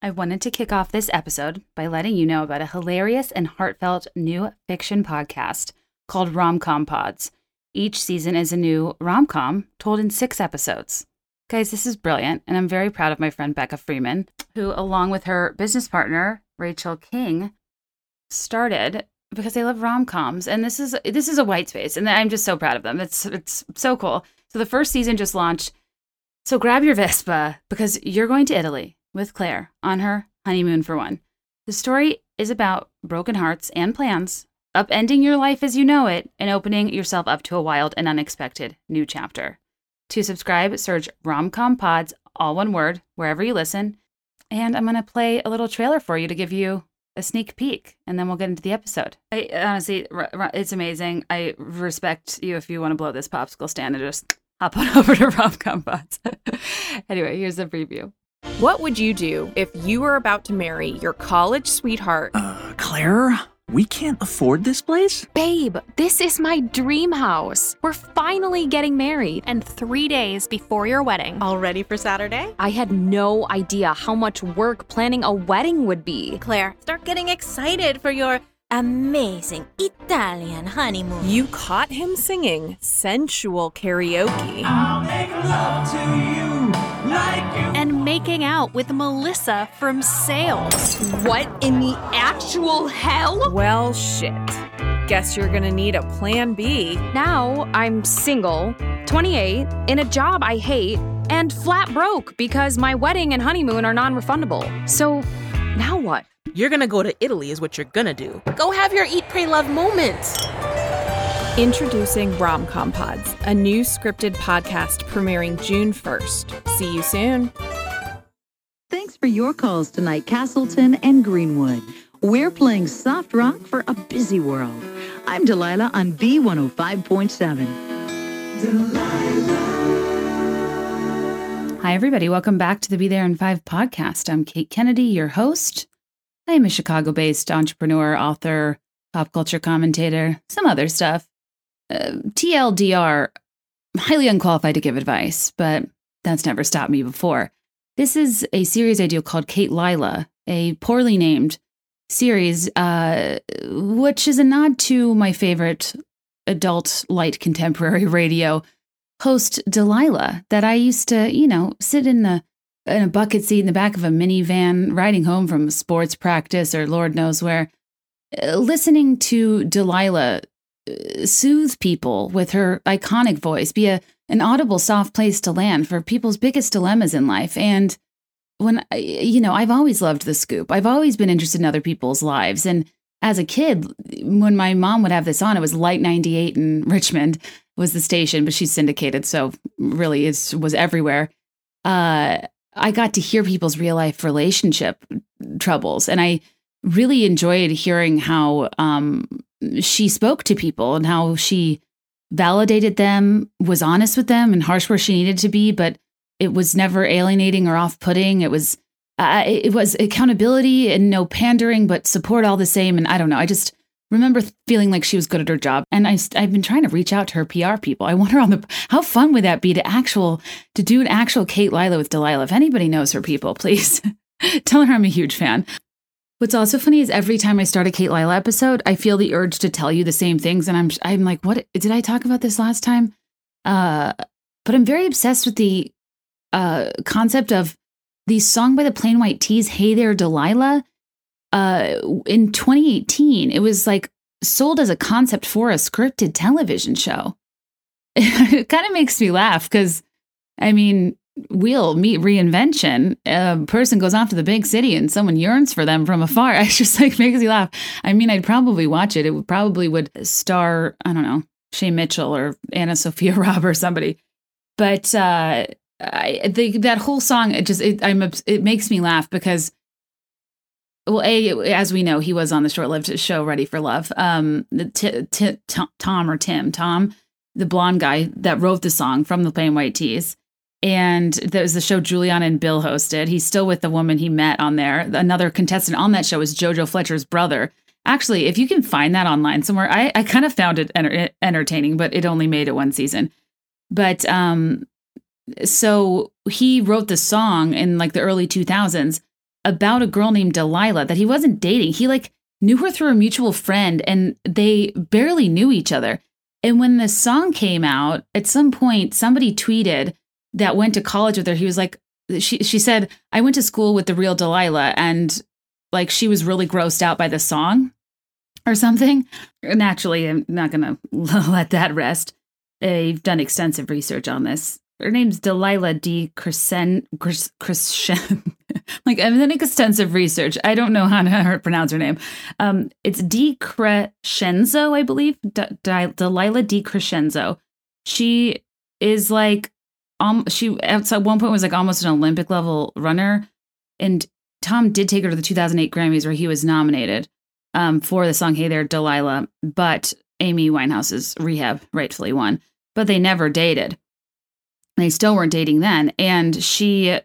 I wanted to kick off this episode by letting you know about a hilarious and heartfelt new fiction podcast called Romcom Pods. Each season is a new rom com told in six episodes. Guys, this is brilliant, and I'm very proud of my friend Becca Freeman, who, along with her business partner Rachel King, started because they love rom coms, and this is this is a white space, and I'm just so proud of them. It's it's so cool. So the first season just launched. So grab your Vespa because you're going to Italy with Claire on her honeymoon for one. The story is about broken hearts and plans, upending your life as you know it, and opening yourself up to a wild and unexpected new chapter. To subscribe, search Romcom Pods, all one word, wherever you listen. And I'm going to play a little trailer for you to give you a sneak peek, and then we'll get into the episode. I honestly, it's amazing. I respect you if you want to blow this popsicle stand and just hop on over to Romcom Pods. anyway, here's the preview. What would you do if you were about to marry your college sweetheart? Uh, Claire, we can't afford this place? Babe, this is my dream house. We're finally getting married. And three days before your wedding. All ready for Saturday? I had no idea how much work planning a wedding would be. Claire, start getting excited for your amazing Italian honeymoon. You caught him singing sensual karaoke. and making out with Melissa from sales. What in the actual hell? Well, shit. Guess you're gonna need a plan B. Now I'm single, 28, in a job I hate, and flat broke because my wedding and honeymoon are non refundable. So now what? You're gonna go to Italy, is what you're gonna do. Go have your eat, pray, love moments. Introducing Romcom Pods, a new scripted podcast premiering June 1st. See you soon. Thanks for your calls tonight, Castleton and Greenwood. We're playing soft rock for a busy world. I'm Delilah on B105.7. Delilah. Hi, everybody. Welcome back to the Be There in Five podcast. I'm Kate Kennedy, your host. I am a Chicago based entrepreneur, author, pop culture commentator, some other stuff. Uh, TLDR, highly unqualified to give advice, but that's never stopped me before. This is a series I do called Kate Lila, a poorly named series, uh, which is a nod to my favorite adult light contemporary radio host, Delilah, that I used to, you know, sit in the in a bucket seat in the back of a minivan riding home from sports practice or Lord knows where, uh, listening to Delilah soothe people with her iconic voice, be a an audible, soft place to land for people's biggest dilemmas in life. And when you know, I've always loved the scoop. I've always been interested in other people's lives. And as a kid, when my mom would have this on, it was Light 98 in Richmond was the station, but she's syndicated, so really it was everywhere. Uh, I got to hear people's real life relationship troubles, and I really enjoyed hearing how um, she spoke to people and how she validated them, was honest with them, and harsh where she needed to be, but it was never alienating or off-putting. It was uh, it was accountability and no pandering, but support all the same. And I don't know, I just remember feeling like she was good at her job. And I, I've been trying to reach out to her PR people. I want her on the. How fun would that be to actual to do an actual Kate Lila with Delilah? If anybody knows her people, please tell her I'm a huge fan. What's also funny is every time I start a Kate Lila episode, I feel the urge to tell you the same things, and I'm I'm like, what did I talk about this last time? Uh, but I'm very obsessed with the uh, concept of the song by the Plain White T's, "Hey There, Delilah." Uh, in 2018, it was like sold as a concept for a scripted television show. it kind of makes me laugh because, I mean, we'll meet reinvention. A person goes off to the big city and someone yearns for them from afar. I just like makes me laugh. I mean, I'd probably watch it. It would probably would star, I don't know, Shay Mitchell or Anna Sophia Robb or somebody. But uh, I think that whole song, it just it, I'm it makes me laugh because. Well, a as we know, he was on the short-lived show Ready for Love. Um, t- t- Tom or Tim, Tom, the blonde guy that wrote the song from the Plain White T's and there's the show Giuliana and Bill hosted. He's still with the woman he met on there. Another contestant on that show is JoJo Fletcher's brother. Actually, if you can find that online somewhere, I, I kind of found it enter- entertaining, but it only made it one season. But um, so he wrote the song in like the early 2000s about a girl named Delilah that he wasn't dating. He like knew her through a mutual friend and they barely knew each other. And when the song came out, at some point somebody tweeted that went to college with her. He was like she she said, "I went to school with the real Delilah and like she was really grossed out by the song or something." Naturally, I'm not to let that rest. I've done extensive research on this. Her name's Delilah D. Crescent, Crescent. like I've done extensive research. I don't know how to pronounce her name. Um, it's DiCrescenzo, I believe. D- D- Delilah DiCrescenzo. She is like, um, she at one point was like almost an Olympic level runner, and Tom did take her to the 2008 Grammys where he was nominated um, for the song "Hey There, Delilah," but Amy Winehouse's "Rehab" rightfully won. But they never dated. They still weren't dating then. And she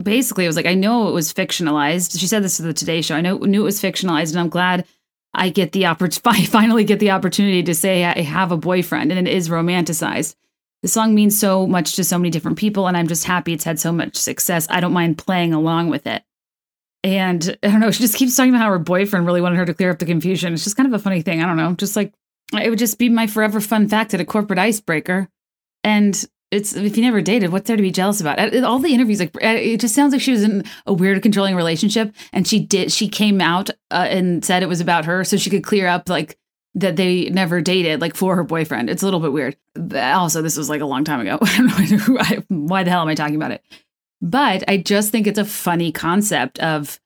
basically was like, I know it was fictionalized. She said this to the Today Show. I know knew it was fictionalized, and I'm glad I get the opportunity. finally get the opportunity to say I have a boyfriend, and it is romanticized. The song means so much to so many different people, and I'm just happy it's had so much success. I don't mind playing along with it. And I don't know, she just keeps talking about how her boyfriend really wanted her to clear up the confusion. It's just kind of a funny thing. I don't know, just like it would just be my forever fun fact at a corporate icebreaker. And it's if you never dated, what's there to be jealous about? All the interviews, like it just sounds like she was in a weird, controlling relationship, and she did. She came out uh, and said it was about her, so she could clear up like that they never dated, like for her boyfriend. It's a little bit weird. Also, this was like a long time ago. I don't know why the hell am I talking about it, but I just think it's a funny concept of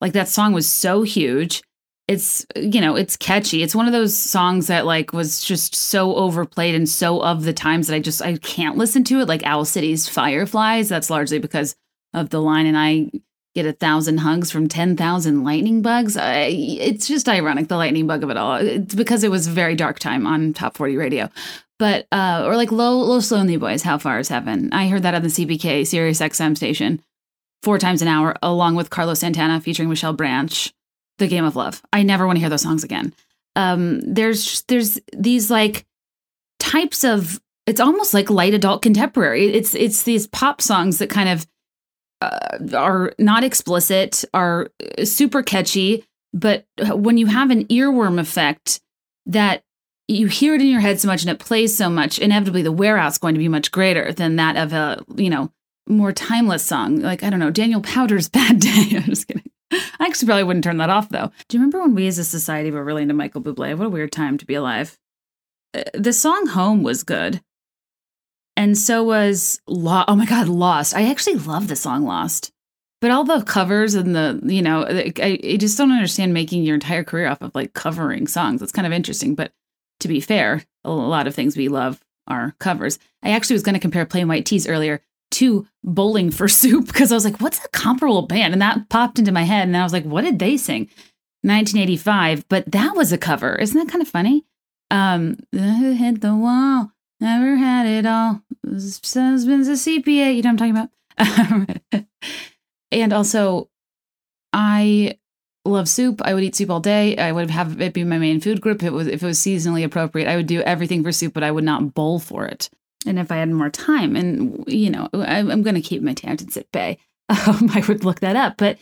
like that song was so huge it's you know it's catchy it's one of those songs that like was just so overplayed and so of the times that i just i can't listen to it like owl city's fireflies that's largely because of the line and i get a thousand hugs from 10,000 lightning bugs I, it's just ironic the lightning bug of it all it's because it was a very dark time on top 40 radio but uh or like Los Lonely Boys how far is heaven i heard that on the cbk sirius xm station four times an hour along with carlos santana featuring michelle branch the Game of Love. I never want to hear those songs again. Um, there's there's these like types of it's almost like light adult contemporary. It's it's these pop songs that kind of uh, are not explicit, are super catchy, but when you have an earworm effect that you hear it in your head so much and it plays so much, inevitably the wear out's going to be much greater than that of a you know more timeless song. Like I don't know, Daniel Powter's "Bad Day." I'm just kidding. I actually probably wouldn't turn that off though. Do you remember when we as a society were really into Michael Bublé? What a weird time to be alive. Uh, the song Home was good. And so was Lost. Oh my God, Lost. I actually love the song Lost. But all the covers and the, you know, I, I just don't understand making your entire career off of like covering songs. It's kind of interesting. But to be fair, a lot of things we love are covers. I actually was going to compare Plain White T's earlier to Bowling for Soup because I was like, what's a comparable band? And that popped into my head. And I was like, what did they sing? 1985. But that was a cover. Isn't that kind of funny? Um, hit the wall, never had it all. Husband's a CPA. You know what I'm talking about? and also, I love soup. I would eat soup all day. I would have it be my main food group. If it was if it was seasonally appropriate, I would do everything for soup, but I would not bowl for it and if I had more time, and you know, I'm going to keep my tangents at bay, um, I would look that up. But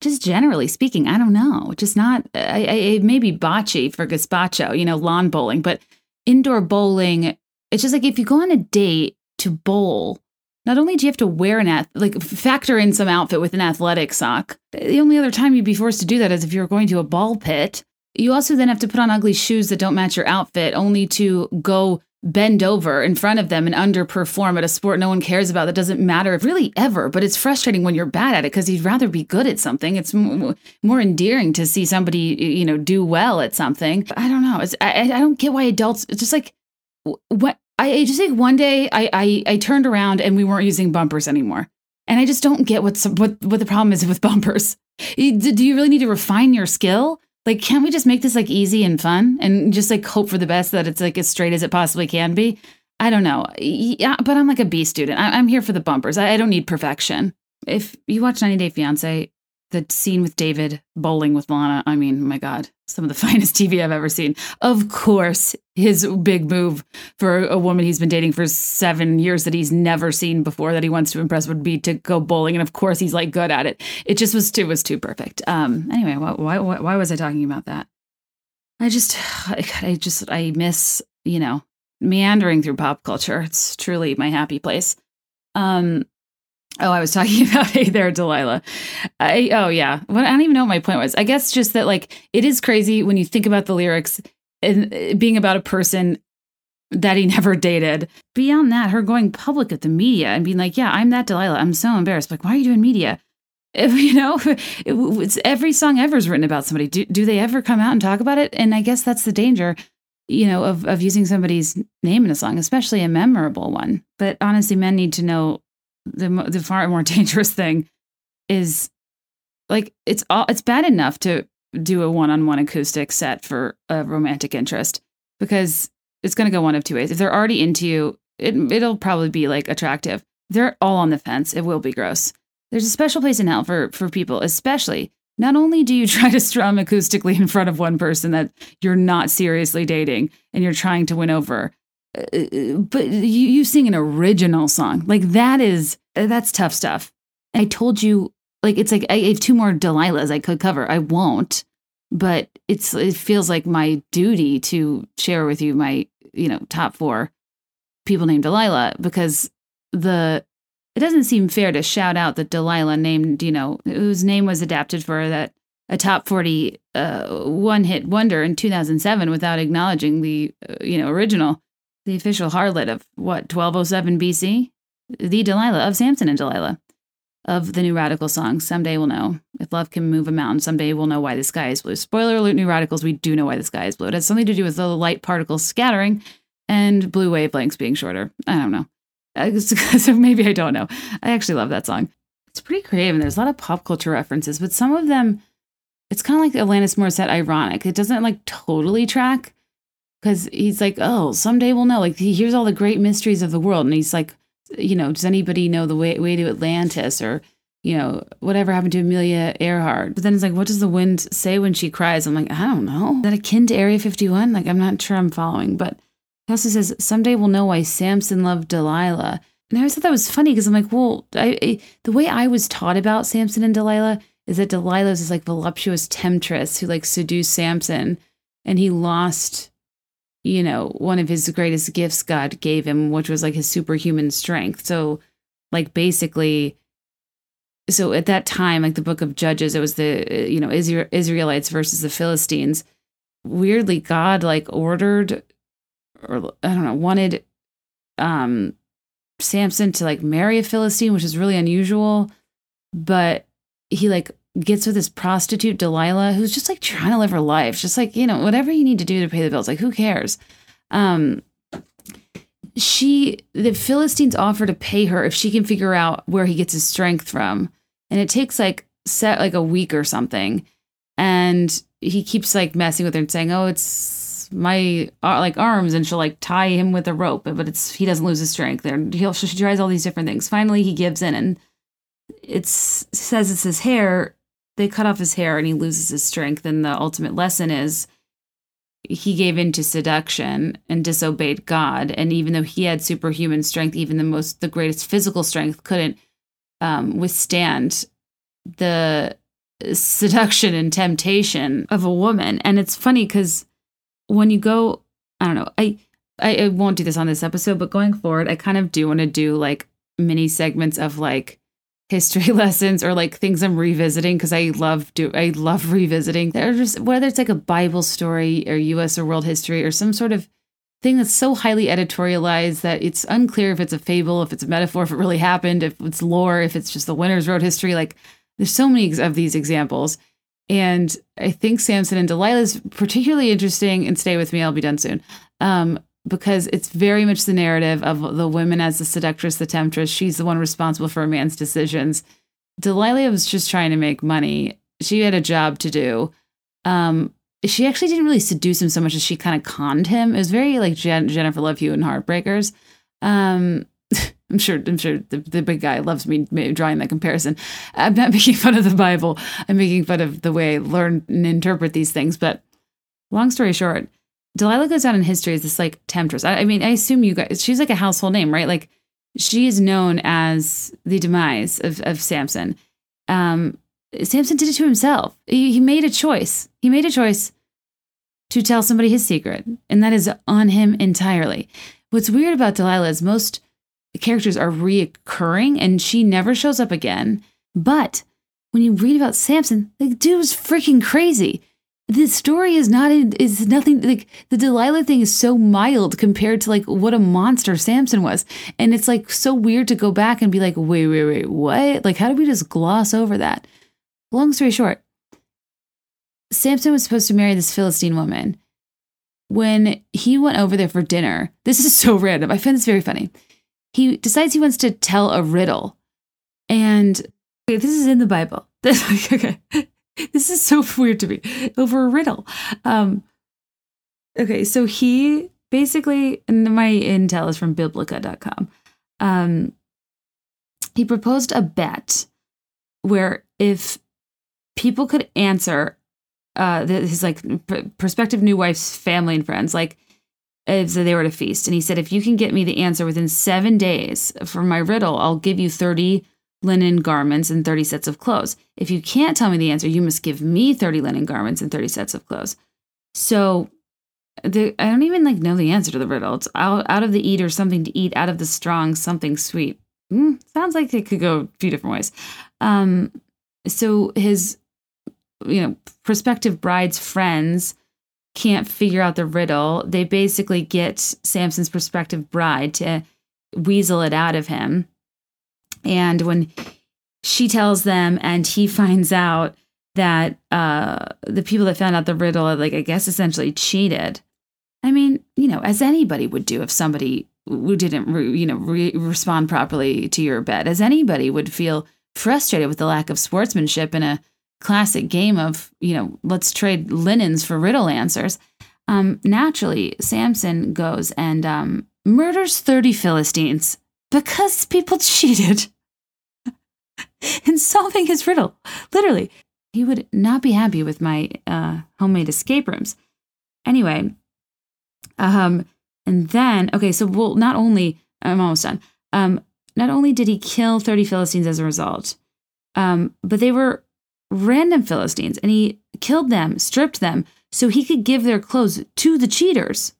just generally speaking, I don't know. Just not. I, I maybe bocce for gazpacho, you know, lawn bowling, but indoor bowling. It's just like if you go on a date to bowl, not only do you have to wear an ath- like factor in some outfit with an athletic sock. The only other time you'd be forced to do that is if you're going to a ball pit. You also then have to put on ugly shoes that don't match your outfit, only to go bend over in front of them and underperform at a sport no one cares about that doesn't matter really ever but it's frustrating when you're bad at it because you'd rather be good at something it's m- more endearing to see somebody you know do well at something i don't know it's, I, I don't get why adults it's just like what i just think one day I, I i turned around and we weren't using bumpers anymore and i just don't get what's what what the problem is with bumpers do you really need to refine your skill like, can't we just make this like easy and fun and just like hope for the best that it's like as straight as it possibly can be? I don't know. Yeah, but I'm like a B student. I- am here for the bumpers. I-, I don't need perfection. If you watch 90 Day Fiance, the scene with David bowling with Lana. I mean, my God, some of the finest TV I've ever seen. Of course, his big move for a woman he's been dating for seven years that he's never seen before that he wants to impress would be to go bowling, and of course he's like good at it. It just was too was too perfect. Um. Anyway, why why why was I talking about that? I just I just I miss you know meandering through pop culture. It's truly my happy place. Um, oh, I was talking about Hey There, Delilah. I oh yeah, well, I don't even know what my point was. I guess just that like it is crazy when you think about the lyrics and uh, being about a person that he never dated. Beyond that, her going public at the media and being like, "Yeah, I'm that Delilah. I'm so embarrassed." Like, why are you doing media? If, you know, it, every song ever is written about somebody. Do, do they ever come out and talk about it? And I guess that's the danger you know, of of using somebody's name in a song, especially a memorable one. But honestly, men need to know the the far more dangerous thing is like it's all it's bad enough to do a one on one acoustic set for a romantic interest because it's going to go one of two ways. If they're already into you, it it'll probably be like attractive. They're all on the fence, it will be gross. There's a special place in hell for for people, especially not only do you try to strum acoustically in front of one person that you're not seriously dating and you're trying to win over, but you, you sing an original song. Like that is, that's tough stuff. I told you, like, it's like I have two more Delilahs I could cover. I won't, but it's, it feels like my duty to share with you my, you know, top four people named Delilah because the it doesn't seem fair to shout out that Delilah named, you know, whose name was adapted for that a top 40 uh, one hit wonder in 2007 without acknowledging the, uh, you know, original, the official harlot of what, 1207 BC? The Delilah of Samson and Delilah of the New Radical song. Someday we'll know. If love can move a mountain, someday we'll know why the sky is blue. Spoiler alert, New Radicals, we do know why the sky is blue. It has something to do with the light particles scattering and blue wavelengths being shorter. I don't know. so maybe I don't know. I actually love that song. It's pretty creative and there's a lot of pop culture references, but some of them, it's kind of like Alanis Morissette ironic. It doesn't like totally track because he's like, oh, someday we'll know. Like, he hears all the great mysteries of the world. And he's like, you know, does anybody know the way, way to Atlantis or, you know, whatever happened to Amelia Earhart? But then it's like, what does the wind say when she cries? I'm like, I don't know. Is that akin to Area 51? Like, I'm not sure I'm following, but he also says, Someday we'll know why Samson loved Delilah. And I always thought that was funny because I'm like, well, I, I, the way I was taught about Samson and Delilah is that Delilah is this like voluptuous temptress who like seduced Samson and he lost, you know, one of his greatest gifts God gave him, which was like his superhuman strength. So, like, basically, so at that time, like the book of Judges, it was the, you know, Israelites versus the Philistines. Weirdly, God like ordered or I don't know, wanted um Samson to like marry a Philistine, which is really unusual. But he like gets with this prostitute Delilah, who's just like trying to live her life, just like you know whatever you need to do to pay the bills. Like who cares? Um, she the Philistines offer to pay her if she can figure out where he gets his strength from, and it takes like set like a week or something, and he keeps like messing with her and saying, "Oh, it's my uh, like arms. And she'll like tie him with a rope but it's he doesn't lose his strength. There he'll she tries all these different things. Finally he gives in and it says it's his hair they cut off his hair and he loses his strength. And the ultimate lesson is he gave in to seduction and disobeyed god. And even though he had superhuman strength even the most the greatest physical strength couldn't um, withstand the seduction and temptation of a woman. And it's funny because when you go, I don't know, I, I, I won't do this on this episode, but going forward, I kind of do want to do like mini segments of like history lessons or like things I'm revisiting because I love do I love revisiting. They're just whether it's like a Bible story or US or world history or some sort of thing that's so highly editorialized that it's unclear if it's a fable, if it's a metaphor, if it really happened, if it's lore, if it's just the winners wrote history. Like there's so many of these examples. And I think Samson and Delilah is particularly interesting. And stay with me, I'll be done soon. Um, because it's very much the narrative of the woman as the seductress, the temptress. She's the one responsible for a man's decisions. Delilah was just trying to make money. She had a job to do. Um, she actually didn't really seduce him so much as she kind of conned him. It was very like Jen- Jennifer Love Hewitt and Heartbreakers. Um, I'm sure. I'm sure the, the big guy loves me drawing that comparison. I'm not making fun of the Bible. I'm making fun of the way I learn and interpret these things. But long story short, Delilah goes down in history as this like temptress. I, I mean, I assume you guys. She's like a household name, right? Like she is known as the demise of of Samson. Um, Samson did it to himself. He, he made a choice. He made a choice to tell somebody his secret, and that is on him entirely. What's weird about Delilah is most characters are reoccurring and she never shows up again. But when you read about Samson, the dude was freaking crazy. The story is not is nothing like the Delilah thing is so mild compared to like what a monster Samson was. And it's like so weird to go back and be like, wait, wait, wait, what? Like, how did we just gloss over that? Long story short, Samson was supposed to marry this Philistine woman. When he went over there for dinner, this is so random. I find this very funny he decides he wants to tell a riddle. And okay, this is in the Bible. This, okay. This is so weird to me. Over a riddle. Um, okay, so he basically, and my intel is from biblica.com. Um, he proposed a bet where if people could answer uh, his like prospective new wife's family and friends, like if they were at a feast. And he said, if you can get me the answer within seven days for my riddle, I'll give you 30 linen garments and 30 sets of clothes. If you can't tell me the answer, you must give me 30 linen garments and 30 sets of clothes. So the, I don't even like know the answer to the riddle. It's out, out of the eater, something to eat, out of the strong, something sweet. Mm, sounds like it could go a few different ways. Um, so his, you know, prospective bride's friends can't figure out the riddle, they basically get Samson's prospective bride to weasel it out of him. And when she tells them and he finds out that uh, the people that found out the riddle, like, I guess essentially cheated. I mean, you know, as anybody would do if somebody who didn't, re- you know, re- respond properly to your bet, as anybody would feel frustrated with the lack of sportsmanship in a classic game of, you know, let's trade linens for riddle answers. Um, naturally, Samson goes and um, murders 30 Philistines because people cheated in solving his riddle. Literally, he would not be happy with my uh, homemade escape rooms. Anyway, um, and then, okay, so well, not only, I'm almost done. Um, not only did he kill 30 Philistines as a result, um, but they were random Philistines and he killed them, stripped them, so he could give their clothes to the cheaters.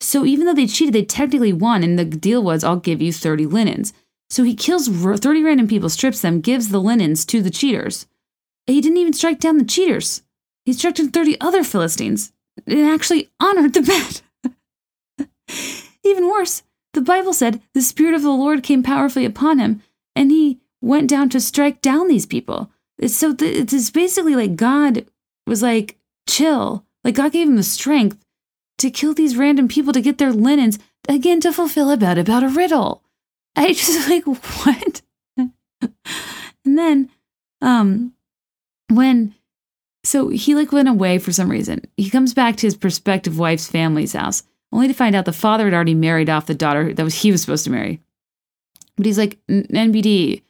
So even though they cheated, they technically won, and the deal was, I'll give you 30 linens. So he kills 30 random people, strips them, gives the linens to the cheaters. He didn't even strike down the cheaters. He struck down 30 other Philistines and actually honored the bet. even worse, the Bible said the Spirit of the Lord came powerfully upon him, and he went down to strike down these people. So it's basically like God was like, chill. Like God gave him the strength to kill these random people to get their linens again to fulfill a bet about a riddle. I just like what? and then, um, when so he like went away for some reason. He comes back to his prospective wife's family's house, only to find out the father had already married off the daughter that was he was supposed to marry. But he's like, NBD,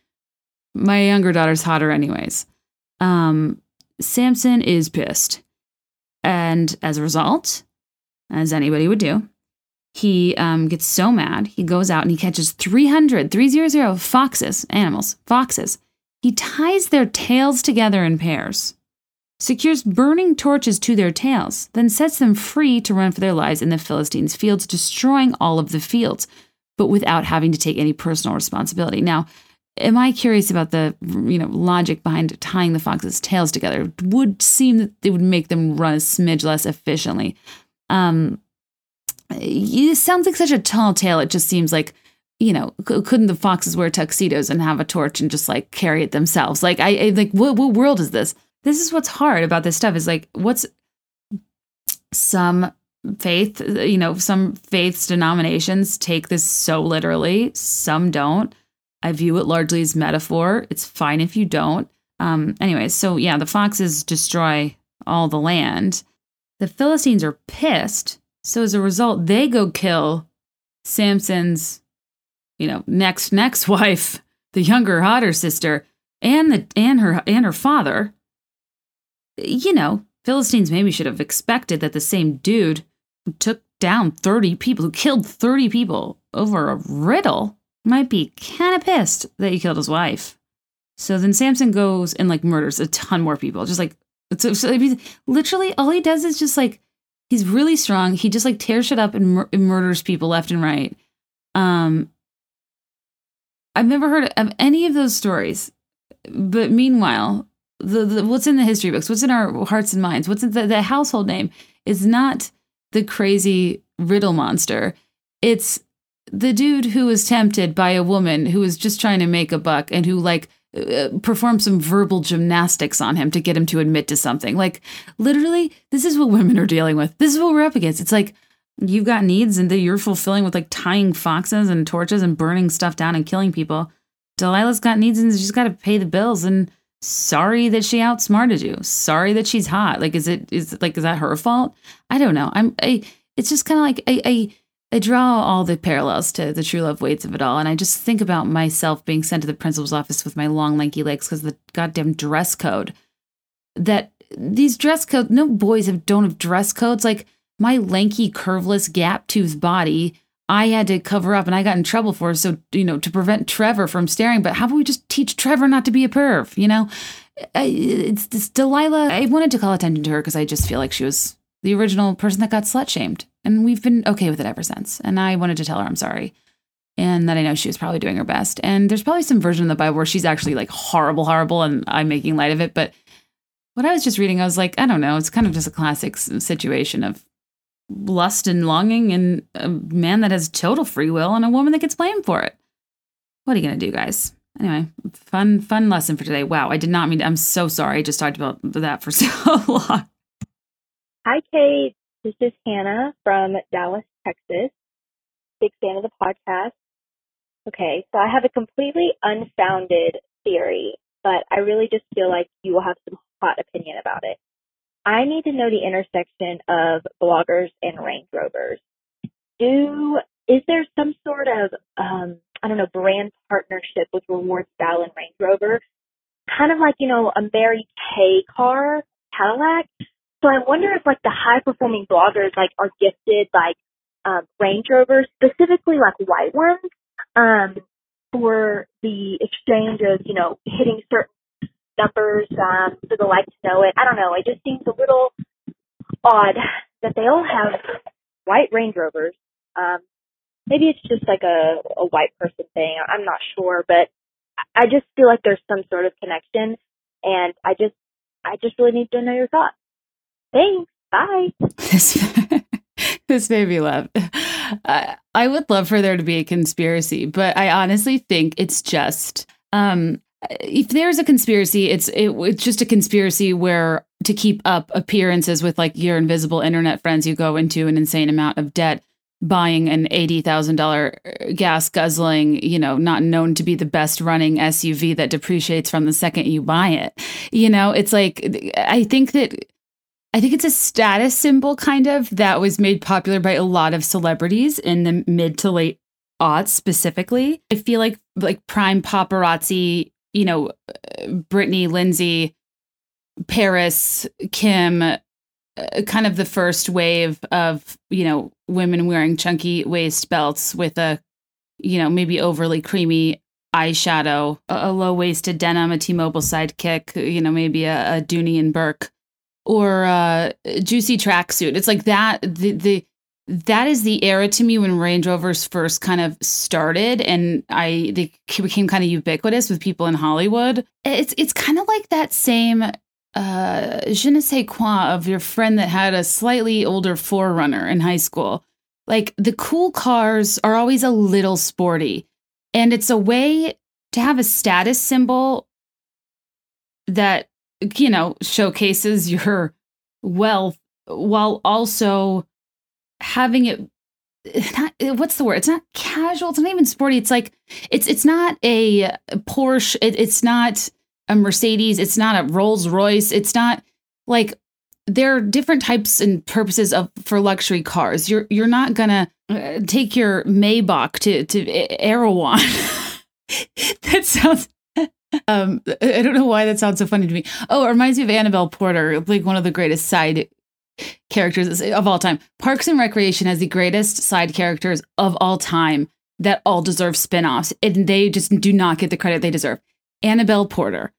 my younger daughter's hotter anyways. Um, Samson is pissed. And as a result, as anybody would do, he um, gets so mad, he goes out and he catches 300, 300 foxes, animals, foxes. He ties their tails together in pairs, secures burning torches to their tails, then sets them free to run for their lives in the Philistines' fields, destroying all of the fields, but without having to take any personal responsibility. Now, am I curious about the you know logic behind tying the foxes' tails together? It would seem that they would make them run a smidge less efficiently. Um, it sounds like such a tall tale. It just seems like you know, couldn't the foxes wear tuxedos and have a torch and just like carry it themselves? Like, I, I like what what world is this? This is what's hard about this stuff. Is like what's some faith, you know, some faiths denominations take this so literally, some don't. I view it largely as metaphor. It's fine if you don't. Um, anyways, so yeah, the foxes destroy all the land. The Philistines are pissed. So as a result, they go kill Samson's you know, next next wife, the younger, hotter sister, and the and her and her father. You know, Philistines maybe should have expected that the same dude who took down 30 people, who killed 30 people over a riddle, might be kind of pissed that he killed his wife. So then Samson goes and like murders a ton more people. Just like, so, so, literally all he does is just like, he's really strong. He just like tears shit up and, mur- and murders people left and right. Um, I've never heard of any of those stories. But meanwhile, the, the what's in the history books, what's in our hearts and minds, what's in the, the household name is not the crazy riddle monster. It's the dude who was tempted by a woman who was just trying to make a buck and who like uh, performed some verbal gymnastics on him to get him to admit to something. Like literally, this is what women are dealing with. This is what we're up against. It's like you've got needs and that you're fulfilling with like tying foxes and torches and burning stuff down and killing people. Delilah's got needs and she's got to pay the bills and sorry that she outsmarted you. Sorry that she's hot. Like, is it is like is that her fault? I don't know. I'm. I. It's just kind of like I, I. I draw all the parallels to the true love waits of it all, and I just think about myself being sent to the principal's office with my long lanky legs because the goddamn dress code. That these dress codes, no boys have don't have dress codes. Like my lanky, curveless, gap toothed body I had to cover up and I got in trouble for. So, you know, to prevent Trevor from staring, but how about we just teach Trevor not to be a perv, you know? It's this Delilah. I wanted to call attention to her because I just feel like she was the original person that got slut shamed. And we've been okay with it ever since. And I wanted to tell her I'm sorry. And that I know she was probably doing her best. And there's probably some version of the Bible where she's actually like horrible, horrible, and I'm making light of it. But what I was just reading, I was like, I don't know. It's kind of just a classic situation of lust and longing and a man that has total free will and a woman that gets blamed for it. What are you going to do, guys? Anyway, fun, fun lesson for today. Wow, I did not mean to, I'm so sorry. I just talked about that for so long. Hi, Kate. This is Hannah from Dallas, Texas. Big fan of the podcast. Okay, so I have a completely unfounded theory, but I really just feel like you will have some hot opinion about it. I need to know the intersection of bloggers and Range Rovers. Do is there some sort of um, I don't know brand partnership with Reward Style and Range Rover, kind of like you know a Mary Kay car Cadillac. So I wonder if like the high performing bloggers like are gifted like um, Range Rovers, specifically like white ones, um, for the exchange of you know hitting certain numbers um, for the like to know it. I don't know. It just seems a little odd that they all have white Range Rovers. Um, maybe it's just like a, a white person thing. I'm not sure, but I just feel like there's some sort of connection, and I just I just really need to know your thoughts. Thanks. Bye. this made me laugh. I, I would love for there to be a conspiracy, but I honestly think it's just um, if there's a conspiracy, it's it, it's just a conspiracy where to keep up appearances with like your invisible internet friends, you go into an insane amount of debt buying an eighty thousand dollar uh, gas guzzling, you know, not known to be the best running SUV that depreciates from the second you buy it. You know, it's like I think that I think it's a status symbol kind of that was made popular by a lot of celebrities in the mid to late aughts specifically. I feel like like prime paparazzi you know, Brittany, Lindsay, Paris, Kim, uh, kind of the first wave of, you know, women wearing chunky waist belts with a, you know, maybe overly creamy eyeshadow, a, a low waisted denim, a T Mobile sidekick, you know, maybe a, a Dooney and Bourke or a juicy tracksuit. It's like that, the, the, that is the era to me when Range Rovers first kind of started and I they became kind of ubiquitous with people in Hollywood. It's it's kind of like that same uh je ne sais quoi of your friend that had a slightly older 4Runner in high school. Like the cool cars are always a little sporty and it's a way to have a status symbol that you know showcases your wealth while also having it not what's the word it's not casual it's not even sporty it's like it's it's not a porsche it, it's not a mercedes it's not a rolls royce it's not like there are different types and purposes of for luxury cars you're you're not gonna uh, take your Maybach to to Erewhon. that sounds. Um, I don't know why that sounds so funny to me. Oh, it reminds me of Annabelle Porter, like one of the greatest side characters of all time. Parks and Recreation has the greatest side characters of all time that all deserve spin-offs, and they just do not get the credit they deserve. Annabelle Porter,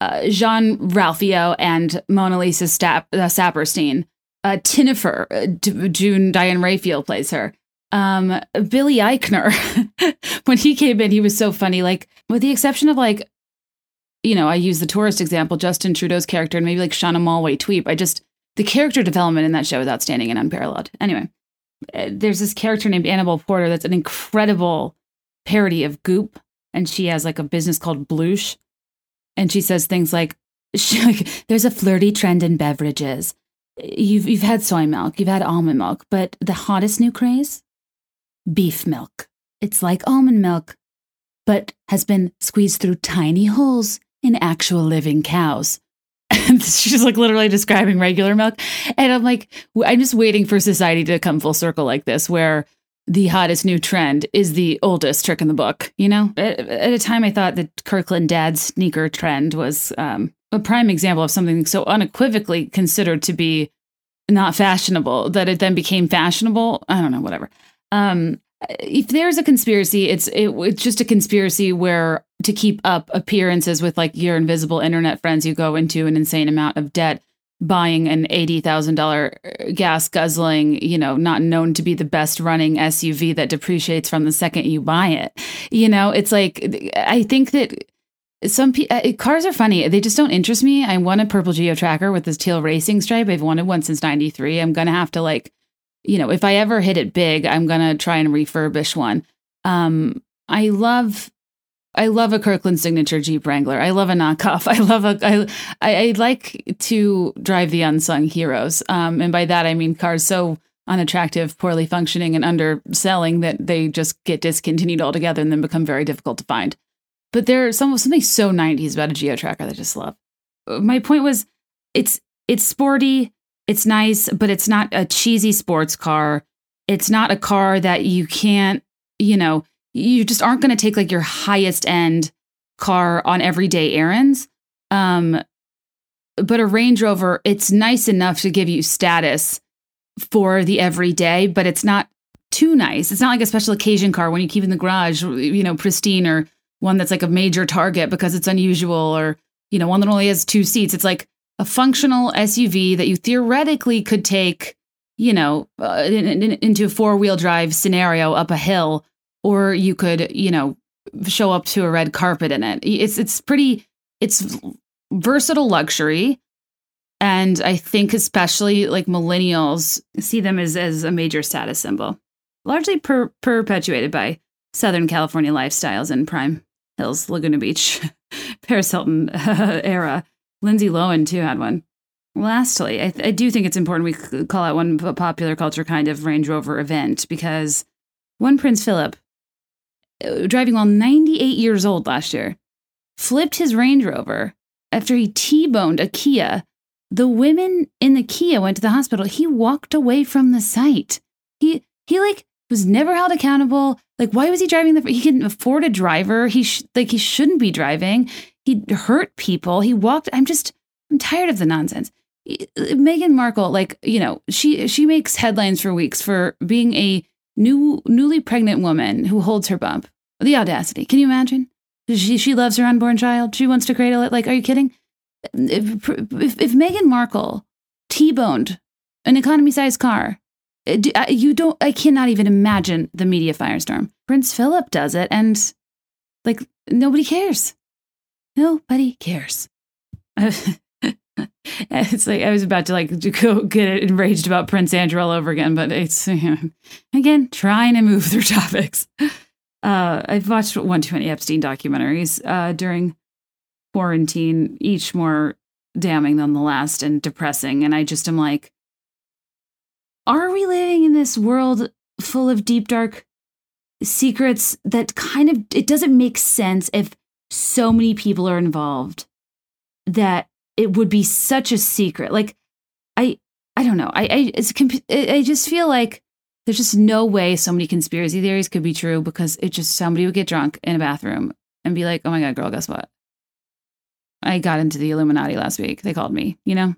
uh, Jean Ralphio, and Mona Lisa Stap- uh, Saperstein. Uh, Tynnyfer, uh, June Diane Raphael plays her. Um, Billy Eichner, when he came in, he was so funny. Like, with the exception of like, you know, I use the tourist example, Justin Theroux's character, and maybe like Shauna Malwae-Tweep. I just the character development in that show is outstanding and unparalleled. Anyway, uh, there's this character named Annabelle Porter that's an incredible parody of Goop, and she has like a business called Bloosh, and she says things like, she, like "There's a flirty trend in beverages. You've you've had soy milk, you've had almond milk, but the hottest new craze, beef milk. It's like almond milk, but has been squeezed through tiny holes in actual living cows." And she's like literally describing regular milk. And I'm like, I'm just waiting for society to come full circle like this, where the hottest new trend is the oldest trick in the book. You know, at, at a time I thought that Kirkland dad sneaker trend was um, a prime example of something so unequivocally considered to be not fashionable that it then became fashionable. I don't know, whatever. Um, if there's a conspiracy, it's it, it's just a conspiracy where to keep up appearances with like your invisible internet friends, you go into an insane amount of debt buying an eighty thousand dollar uh, gas guzzling, you know, not known to be the best running SUV that depreciates from the second you buy it. You know, it's like I think that some pe- uh, cars are funny. They just don't interest me. I want a purple Geo Tracker with this teal racing stripe. I've wanted one since '93. I'm gonna have to like you know, if I ever hit it big, I'm gonna try and refurbish one. Um, I love I love a Kirkland signature Jeep Wrangler. I love a knockoff. I love a I I, I like to drive the unsung heroes. Um, and by that I mean cars so unattractive, poorly functioning, and underselling that they just get discontinued altogether and then become very difficult to find. But there's some, something so 90s about a Geo Tracker that I just love. My point was it's it's sporty, it's nice, but it's not a cheesy sports car. It's not a car that you can't, you know, you just aren't going to take like your highest end car on everyday errands. Um, but a Range Rover, it's nice enough to give you status for the everyday, but it's not too nice. It's not like a special occasion car when you keep in the garage, you know, pristine or one that's like a major target because it's unusual or, you know, one that only has two seats. It's like a functional SUV that you theoretically could take, you know, uh, in, in, into a four wheel drive scenario up a hill, or you could, you know, show up to a red carpet in it. It's it's pretty. It's versatile luxury, and I think especially like millennials see them as as a major status symbol, largely per, perpetuated by Southern California lifestyles and Prime Hills, Laguna Beach, Paris Hilton era. Lindsay Lohan too had one. Lastly, I, th- I do think it's important we call out one popular culture kind of Range Rover event because one Prince Philip, Uh, driving while 98 years old last year, flipped his Range Rover after he T-boned a Kia. The women in the Kia went to the hospital. He walked away from the site. He he like was never held accountable. Like why was he driving the? He couldn't afford a driver. He sh- like he shouldn't be driving. He hurt people. He walked. I'm just, I'm tired of the nonsense. Meghan Markle, like, you know, she she makes headlines for weeks for being a new newly pregnant woman who holds her bump. The audacity. Can you imagine? She she loves her unborn child. She wants to cradle it. Like, are you kidding? If if, if Meghan Markle T-boned an economy-sized car, eh, you don't. I cannot even imagine the media firestorm. Prince Philip does it, and like nobody cares. Nobody cares. it's like I was about to like go get enraged about Prince Andrew all over again, but it's again trying to move through topics. Uh, I've watched one too many Epstein documentaries uh, during quarantine, each more damning than the last and depressing. And I just am like, are we living in this world full of deep, dark secrets that kind of it doesn't make sense if so many people are involved that it would be such a secret. Like I I don't know. I I it's I just feel like there's just no way so many conspiracy theories could be true because it just somebody would get drunk in a bathroom and be like, "Oh my god, girl, guess what? I got into the Illuminati last week. They called me." You know,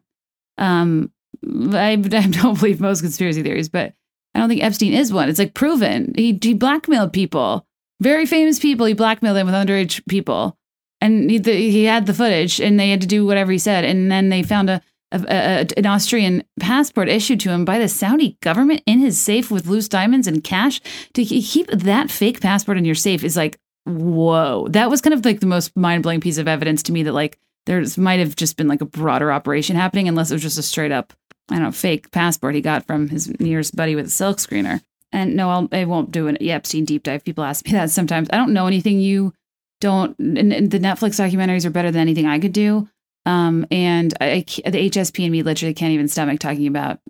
um, I, I don't believe most conspiracy theories, but I don't think Epstein is one. It's like proven. He he blackmailed people, very famous people. He blackmailed them with underage people, and he, the, he had the footage, and they had to do whatever he said, and then they found a, a, a an Austrian passport issued to him by the Saudi government in his safe with loose diamonds and cash. To keep that fake passport in your safe is like whoa. That was kind of like the most mind blowing piece of evidence to me that like there's might have just been like a broader operation happening, unless it was just a straight up I don't know, fake passport he got from his nearest buddy with a silk screener. And no, I'll, I won't do an Epstein deep dive. People ask me that sometimes. I don't know anything you don't. And, and the Netflix documentaries are better than anything I could do. Um, and I, I, the HSP and me literally can't even stomach talking about,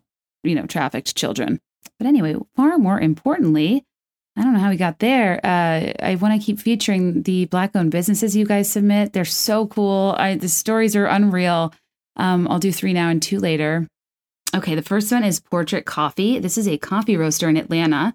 you know, trafficked children. But anyway, far more importantly, I don't know how we got there. Uh, I want to keep featuring the black owned businesses you guys submit. They're so cool. I, the stories are unreal. Um, I'll do three now and two later. Okay, the first one is Portrait Coffee. This is a coffee roaster in Atlanta.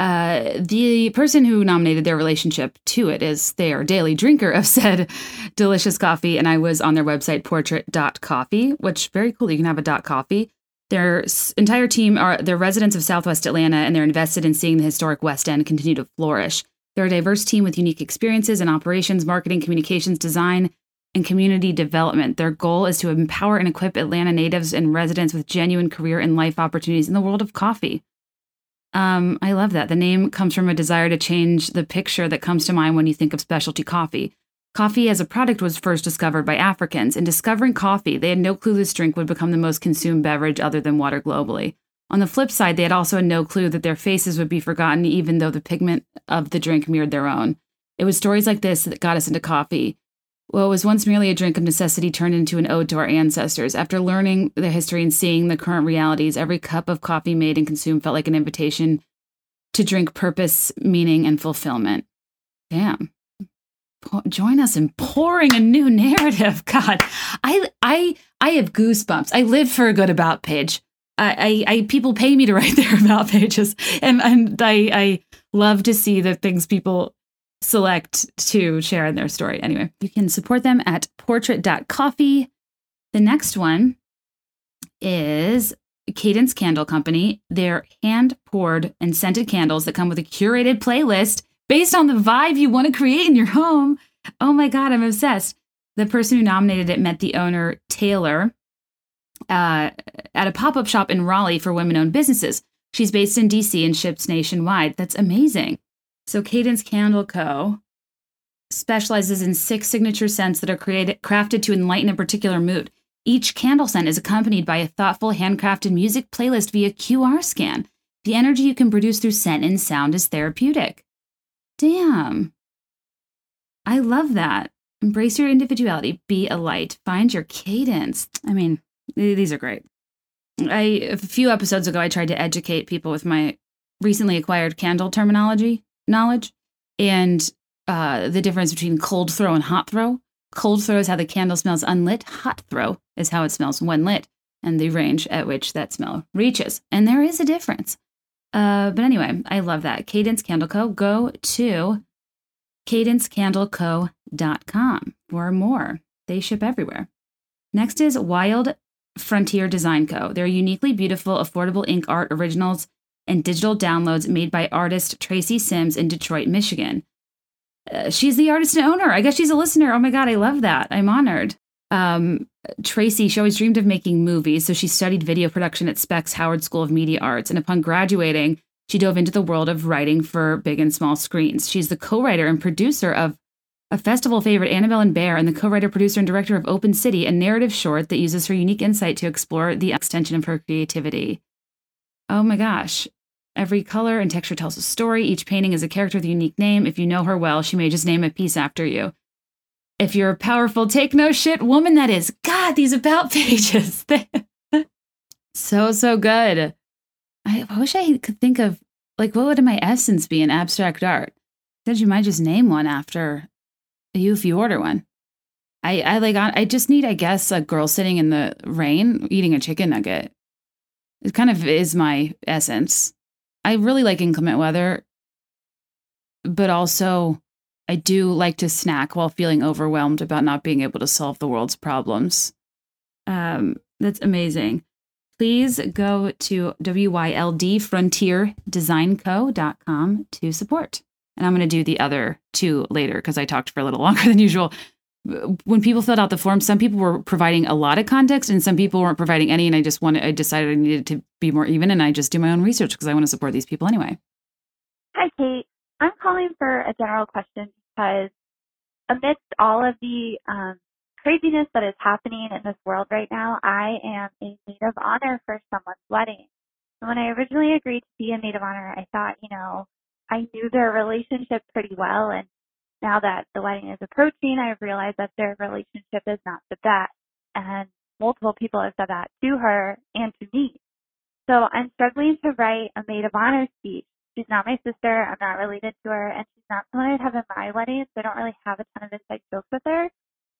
Uh, the person who nominated their relationship to it is their daily drinker of said delicious coffee, and I was on their website portrait.coffee, which very cool. You can have a dot coffee. Their entire team are they're residents of Southwest Atlanta, and they're invested in seeing the historic West End continue to flourish. They're a diverse team with unique experiences in operations, marketing, communications, design, and community development. Their goal is to empower and equip Atlanta natives and residents with genuine career and life opportunities in the world of coffee. Um, I love that. The name comes from a desire to change the picture that comes to mind when you think of specialty coffee. Coffee as a product was first discovered by Africans. In discovering coffee, they had no clue this drink would become the most consumed beverage other than water globally. On the flip side, they had also no clue that their faces would be forgotten even though the pigment of the drink mirrored their own. It was stories like this that got us into coffee. What was once merely a drink of necessity turned into an ode to our ancestors. After learning the history and seeing the current realities, every cup of coffee made and consumed felt like an invitation to drink purpose, meaning, and fulfillment. Damn. Join us in pouring a new narrative. God, I I I have goosebumps. I live for a good about page. I, I, I people pay me to write their about pages, and and I I love to see the things people select to share in their story. Anyway, you can support them at portrait.coffee. The next one is Cadence Candle Company. They're hand poured and scented candles that come with a curated playlist based on the vibe you want to create in your home. Oh my God, I'm obsessed. The person who nominated it met the owner, Taylor, uh, at a pop up shop in Raleigh for women owned businesses. She's based in DC and ships nationwide. That's amazing. So Cadence Candle Co. specializes in six signature scents that are created crafted to enlighten a particular mood. Each candle scent is accompanied by a thoughtful handcrafted music playlist via QR scan. The energy you can produce through scent and sound is therapeutic. Damn. I love that. Embrace your individuality, be a light, find your cadence. I mean, these are great. I a few episodes ago I tried to educate people with my recently acquired candle terminology knowledge and uh, the difference between cold throw and hot throw. Cold throw is how the candle smells unlit. Hot throw is how it smells when lit, and the range at which that smell reaches. And there is a difference. Uh, but anyway, I love that. Cadence Candle Co. Go to cadencecandleco.com for more. They ship everywhere. Next is Wild Frontier Design Co. They're uniquely beautiful, affordable ink art originals and digital downloads made by artist Tracy Sims in Detroit, Michigan. Uh, she's the artist and owner. I guess she's a listener. Oh my God, I love that. I'm honored. Um, Tracy, she always dreamed of making movies, so she studied video production at Specs Howard School of Media Arts. And upon graduating, she dove into the world of writing for big and small screens. She's the co writer and producer of a festival favorite, Annabelle and Bear, and the co writer, producer, and director of Open City, a narrative short that uses her unique insight to explore the extension of her creativity. Oh my gosh. Every color and texture tells a story. Each painting is a character with a unique name. If you know her well, she may just name a piece after you. If you're a powerful, take no shit woman, that is. God, these about pages. so, so good. I, wish I could think of, like, what would my essence be in abstract art? Said you might just name one after you if you order one. I, I like, I just need, I guess, a girl sitting in the rain eating a chicken nugget. It kind of is my essence. I really like inclement weather, but also I do like to snack while feeling overwhelmed about not being able to solve the world's problems. Um, that's amazing. Please go to wyldfrontierDesignco.com to support. And I'm going to do the other two later because I talked for a little longer than usual. When people filled out the form, some people were providing a lot of context and some people weren't providing any. And I just wanted, I decided I needed to be more even and I just do my own research because I want to support these people anyway. Hi, Kate. I'm calling for a general question because amidst all of the um, craziness that is happening in this world right now, I am a maid of honor for someone's wedding. And when I originally agreed to be a maid of honor, I thought, you know, I knew their relationship pretty well. And now that the wedding is approaching, I've realized that their relationship is not the best. And multiple people have said that to her and to me. So I'm struggling to write a maid of honor speech She's not my sister. I'm not related to her, and she's not someone I'd have in my wedding, so I don't really have a ton of inside jokes with her.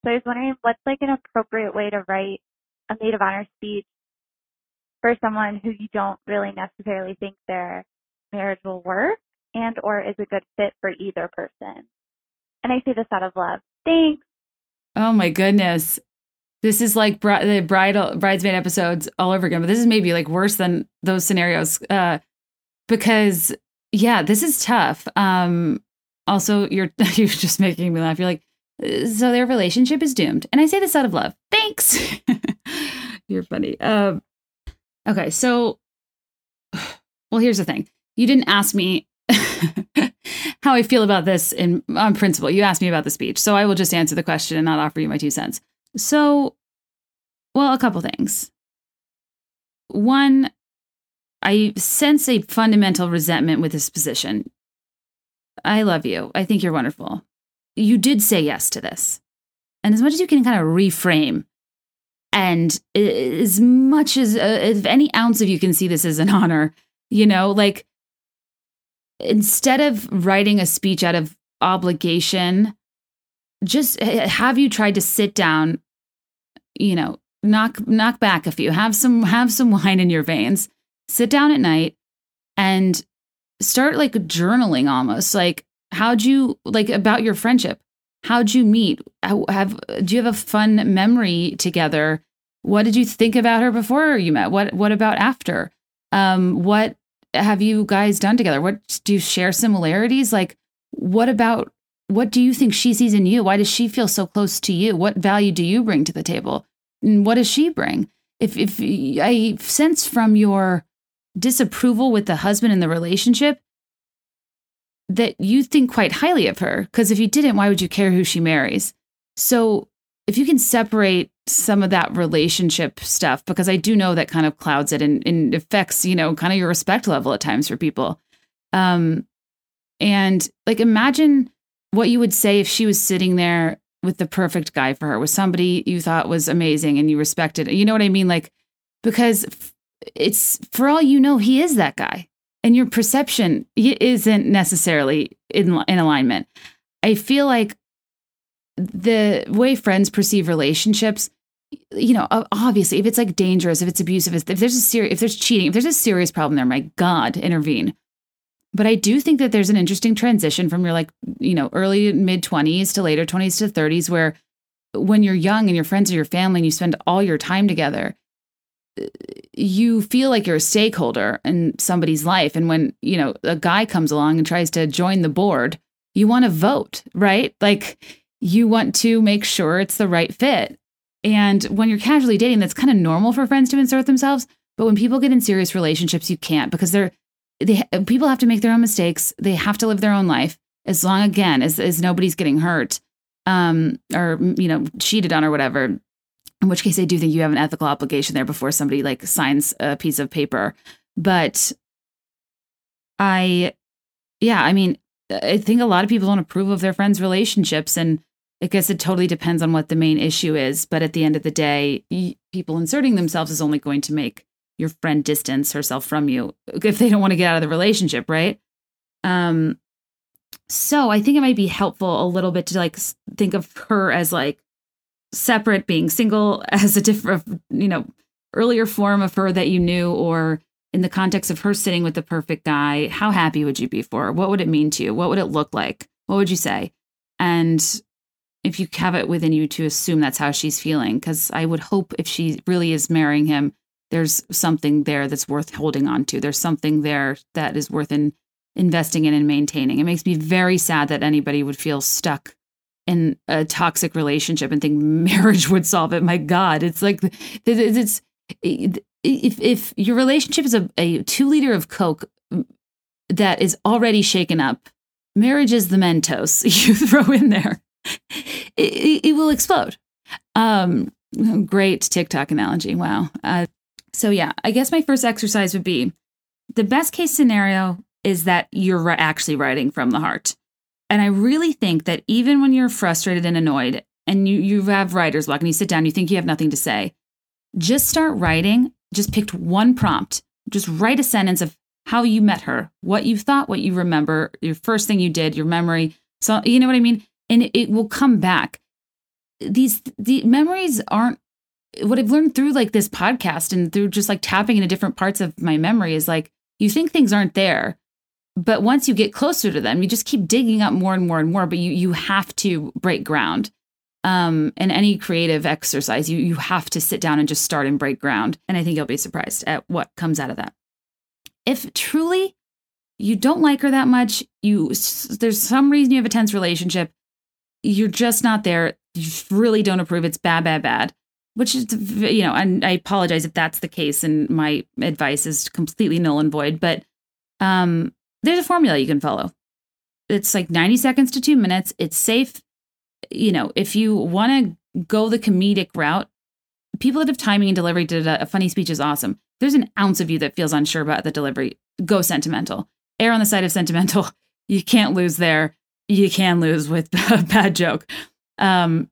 So I was wondering what's like an appropriate way to write a maid of honor speech for someone who you don't really necessarily think their marriage will work and or is a good fit for either person. And I say this out of love. Thanks. Oh my goodness. This is like the bridal bridesmaid episodes all over again, but this is maybe like worse than those scenarios. Uh, because yeah, this is tough. Um, also, you're you're just making me laugh. You're like, so their relationship is doomed, and I say this out of love. Thanks. you're funny. Um, okay, so, well, here's the thing. You didn't ask me how I feel about this in on principle. You asked me about the speech, so I will just answer the question and not offer you my two cents. So, well, a couple things. One, I sense a fundamental resentment with this position. I love you. I think you're wonderful. You did say yes to this. And as much as you can kind of reframe, and as much as uh, if any ounce of you can see this as an honor, you know, like instead of writing a speech out of obligation, just have you tried to sit down, you know, knock knock back a few, have some have some wine in your veins sit down at night and start like journaling almost like how'd you like about your friendship? How'd you meet? Have do you have a fun memory together? What did you think about her before you met? What what about after? Um what have you guys done together? What do you share similarities? Like what about what do you think she sees in you? Why does she feel so close to you? What value do you bring to the table? And what does she bring? If if i sense from your disapproval with the husband in the relationship that you think quite highly of her. Because if you didn't, why would you care who she marries? So if you can separate some of that relationship stuff, because I do know that kind of clouds it and, and affects, you know, kind of your respect level at times for people. Um, and like imagine what you would say if she was sitting there with the perfect guy for her, with somebody you thought was amazing and you respected. You know what I mean? Like, because it's for all you know, he is that guy. And your perception isn't necessarily in, in alignment. I feel like the way friends perceive relationships, you know, obviously, if it's like dangerous, if it's abusive, if there's a serious, if there's cheating, if there's a serious problem there, my God, intervene. But I do think that there's an interesting transition from your like, you know, early mid 20s to later 20s to 30s, where when you're young and your friends are your family and you spend all your time together, you feel like you're a stakeholder in somebody's life and when you know a guy comes along and tries to join the board you want to vote right like you want to make sure it's the right fit and when you're casually dating that's kind of normal for friends to insert themselves but when people get in serious relationships you can't because they're they people have to make their own mistakes they have to live their own life as long again as, as nobody's getting hurt um or you know cheated on or whatever in which case I do think you have an ethical obligation there before somebody like signs a piece of paper. But I, yeah, I mean, I think a lot of people don't approve of their friends' relationships. And I guess it totally depends on what the main issue is. But at the end of the day, people inserting themselves is only going to make your friend distance herself from you if they don't want to get out of the relationship, right? Um, so I think it might be helpful a little bit to like think of her as like separate being single as a different you know earlier form of her that you knew or in the context of her sitting with the perfect guy, how happy would you be for her? What would it mean to you? What would it look like? What would you say? And if you have it within you to assume that's how she's feeling, because I would hope if she really is marrying him, there's something there that's worth holding on to. There's something there that is worth in, investing in and maintaining. It makes me very sad that anybody would feel stuck in a toxic relationship and think marriage would solve it. My God, it's like it's if if your relationship is a, a two liter of Coke mm, that is already shaken up, marriage is the Mentos you throw in there. It, it will explode. Um, great TikTok analogy. Wow. Uh, so yeah, I guess my first exercise would be the best case scenario is that you're actually writing from the heart. And I really think that even when you're frustrated and annoyed and you, you have writer's block and you sit down, you think you have nothing to say, just start writing. Just picked one prompt. Just write a sentence of how you met her, what you thought, what you remember, your first thing you did, your memory. So, you know what I mean? And it, will come back. These the memories aren't what I've learned through like this podcast and through just like tapping into different parts of my memory is like you think things aren't there but once you get closer to them you just keep digging up more and more and more but you you have to break ground. Um in any creative exercise you you have to sit down and just start and break ground. And i think you'll be surprised at what comes out of that. If truly you don't like her that much you there's some reason you have a tense relationship you're just not there you really don't approve it's bad bad bad which is you know and i apologize if that's the case and my advice is completely null and void but um there's a formula you can follow. It's like 90 seconds to two minutes. It's safe. You know, if you want to go the comedic route, people that have timing and delivery did a, a funny speech is awesome. If there's an ounce of you that feels unsure about the delivery. Go sentimental. Err on the side of sentimental. You can't lose there. You can lose with a bad joke. Um,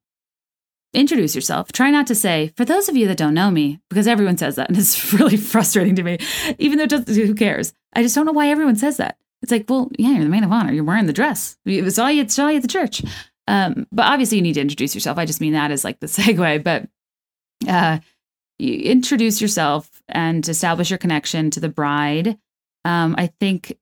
introduce yourself. Try not to say, for those of you that don't know me, because everyone says that. And it's really frustrating to me, even though who cares? I just don't know why everyone says that. It's like, well, yeah, you're the maid of honor. You're wearing the dress. It's all you, it's all you at the church. Um, but obviously, you need to introduce yourself. I just mean that as like the segue. But uh, you introduce yourself and establish your connection to the bride. Um, I think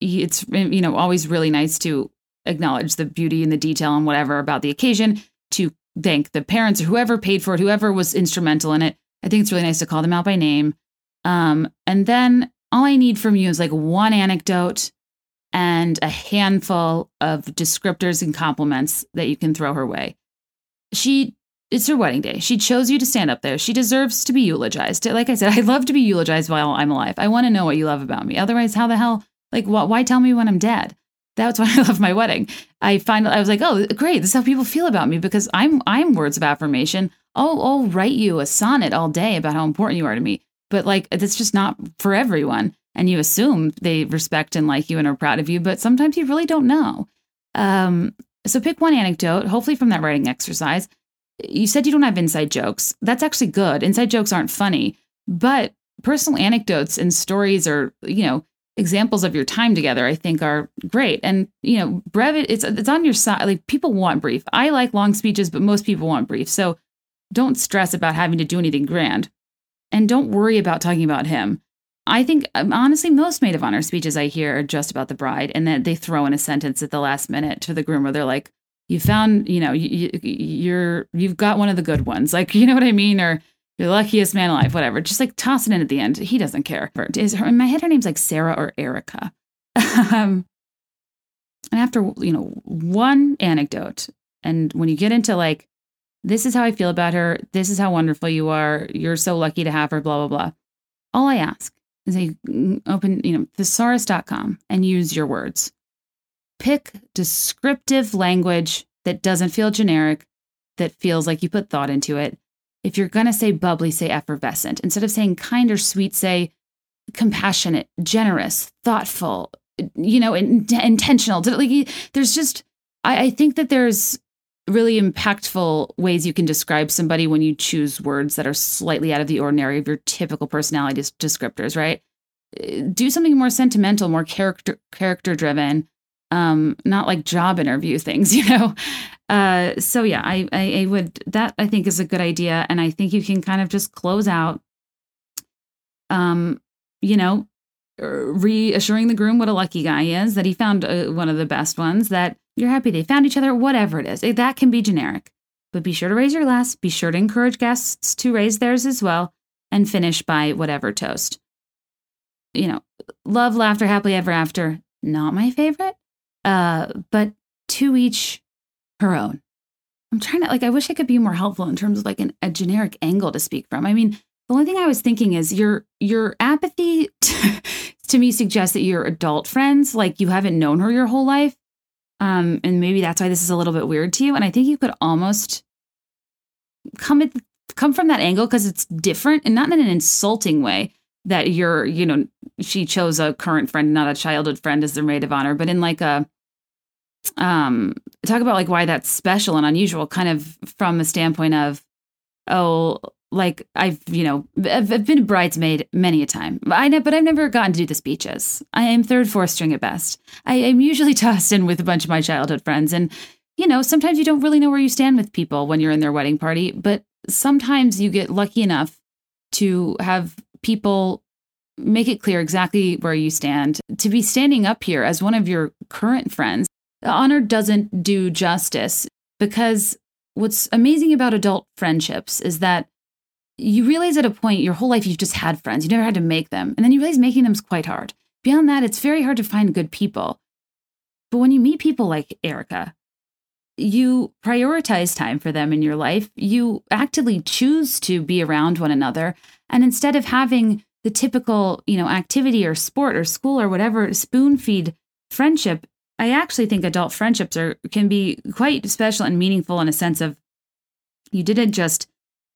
it's you know always really nice to acknowledge the beauty and the detail and whatever about the occasion. To thank the parents or whoever paid for it, whoever was instrumental in it. I think it's really nice to call them out by name. Um, and then all I need from you is like one anecdote and a handful of descriptors and compliments that you can throw her way. She it's her wedding day. She chose you to stand up there. She deserves to be eulogized. Like I said, I love to be eulogized while I'm alive. I want to know what you love about me. Otherwise, how the hell like what why tell me when I'm dead? That's why I love my wedding. I find I was like, oh, great, this is how people feel about me because I'm I'm words of affirmation. I'll I'll write you a sonnet all day about how important you are to me but like that's just not for everyone. And you assume they respect and like you and are proud of you, but sometimes you really don't know. Um, so pick one anecdote, hopefully from that writing exercise. You said you don't have inside jokes. That's actually good. Inside jokes aren't funny, but personal anecdotes and stories are, you know, examples of your time together, I think are great. And, you know, brevity, it's, it's on your side. Like people want brief. I like long speeches, but most people want brief. So don't stress about having to do anything grand and don't worry about talking about him. I think um, honestly, most maid of honor speeches I hear are just about the bride, and then they throw in a sentence at the last minute to the groom where they're like, "You found, you know, you, you're you've got one of the good ones," like you know what I mean, or "You're the luckiest man alive," whatever. Just like toss it in at the end. He doesn't care. Is her in my head? Her name's like Sarah or Erica. um, and after you know one anecdote, and when you get into like this is how I feel about her. This is how wonderful you are. You're so lucky to have her, blah, blah, blah. All I ask is you mm, open, you know, thesaurus.com and use your words. Pick descriptive language that doesn't feel generic, that feels like you put thought into it. If you're going to say bubbly, say effervescent. Instead of saying kind or sweet, say compassionate, generous, thoughtful, you know, in, intentional. Like, there's just, I, I think that there's really impactful ways you can describe somebody when you choose words that are slightly out of the ordinary of your typical personality descriptors, right? Uh, do something more sentimental, more character character driven, um, not like job interview things, you know. Uh, so yeah, I, I I would that I think is a good idea, and I think you can kind of just close out. Um, you know, reassuring the groom what a lucky guy he is, that he found uh, one of the best ones, that you're happy they found each other, whatever it is. That can be generic. But be sure to raise your glass, be sure to encourage guests to raise theirs as well, and finish by whatever toast. You know, love, laughter, happily ever after, not my favorite, uh, but to each her own. I'm trying to, like, I wish I could be more helpful in terms of like an, a generic angle to speak from. I mean, the only thing I was thinking is your your apathy to, to me suggests that you're adult friends, like you haven't known her your whole life. Um, and maybe that's why this is a little bit weird to you. And I think you could almost come at, come from that angle because it's different and not in an insulting way that you're, you know, she chose a current friend, not a childhood friend as their maid of honor, but in like a um talk about like why that's special and unusual, kind of from the standpoint of, oh, like I've, you know, I've, I've been a bridesmaid many a time. But I've never gotten to do the speeches. I am third, fourth string at best. I am usually tossed in with a bunch of my childhood friends, and you know, sometimes you don't really know where you stand with people when you're in their wedding party, but sometimes you get lucky enough to have people make it clear exactly where you stand. To be standing up here as one of your current friends, the honor doesn't do justice because what's amazing about adult friendships is that you realize at a point your whole life you've just had friends. You never had to make them. And then you realize making them is quite hard. Beyond that, it's very hard to find good people. But when you meet people like Erica, you prioritize time for them in your life. You actively choose to be around one another. And instead of having the typical, you know, activity or sport or school or whatever spoon feed friendship, I actually think adult friendships are can be quite special and meaningful in a sense of you didn't just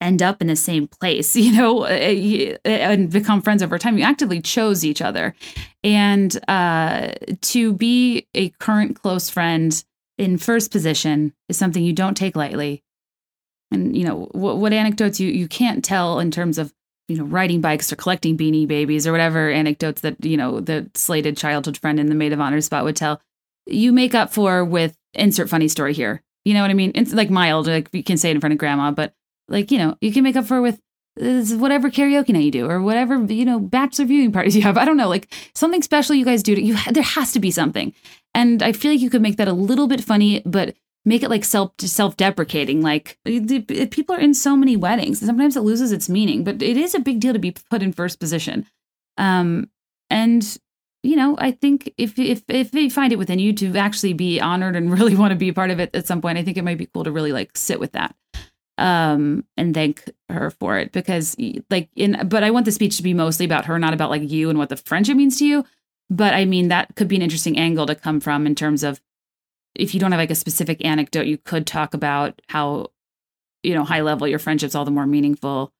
end up in the same place, you know, eh, eh, and become friends over time. You actively chose each other. And uh, to be a current close friend in first position is something you don't take lightly. And, you know, what, what anecdotes you, you can't tell in terms of, you know, riding bikes or collecting beanie babies or whatever anecdotes that, you know, the slated childhood friend in the maid of honor spot would tell, you make up for with insert funny story here. You know what I mean? It's like mild, like you can say it in front of grandma, but like, you know, you can make up for with whatever karaoke night you do or whatever, you know, bachelor viewing parties you have. I don't know, like something special you guys do. To, you there has to be something. And I feel like you could make that a little bit funny, but make it like self self deprecating. Like people are in so many weddings, sometimes it loses its meaning. But it is a big deal to be put in first position. Um, and you know, I think if if if they find it within you to actually be honored and really want to be a part of it at some point, I think it might be cool to really like sit with that um and thank her for it because like in but i want the speech to be mostly about her not about like you and what the friendship means to you. But i mean that could be an interesting angle to come from in terms of if you don't have like a specific anecdote you could talk about how you know high level your friendship's all the more meaningful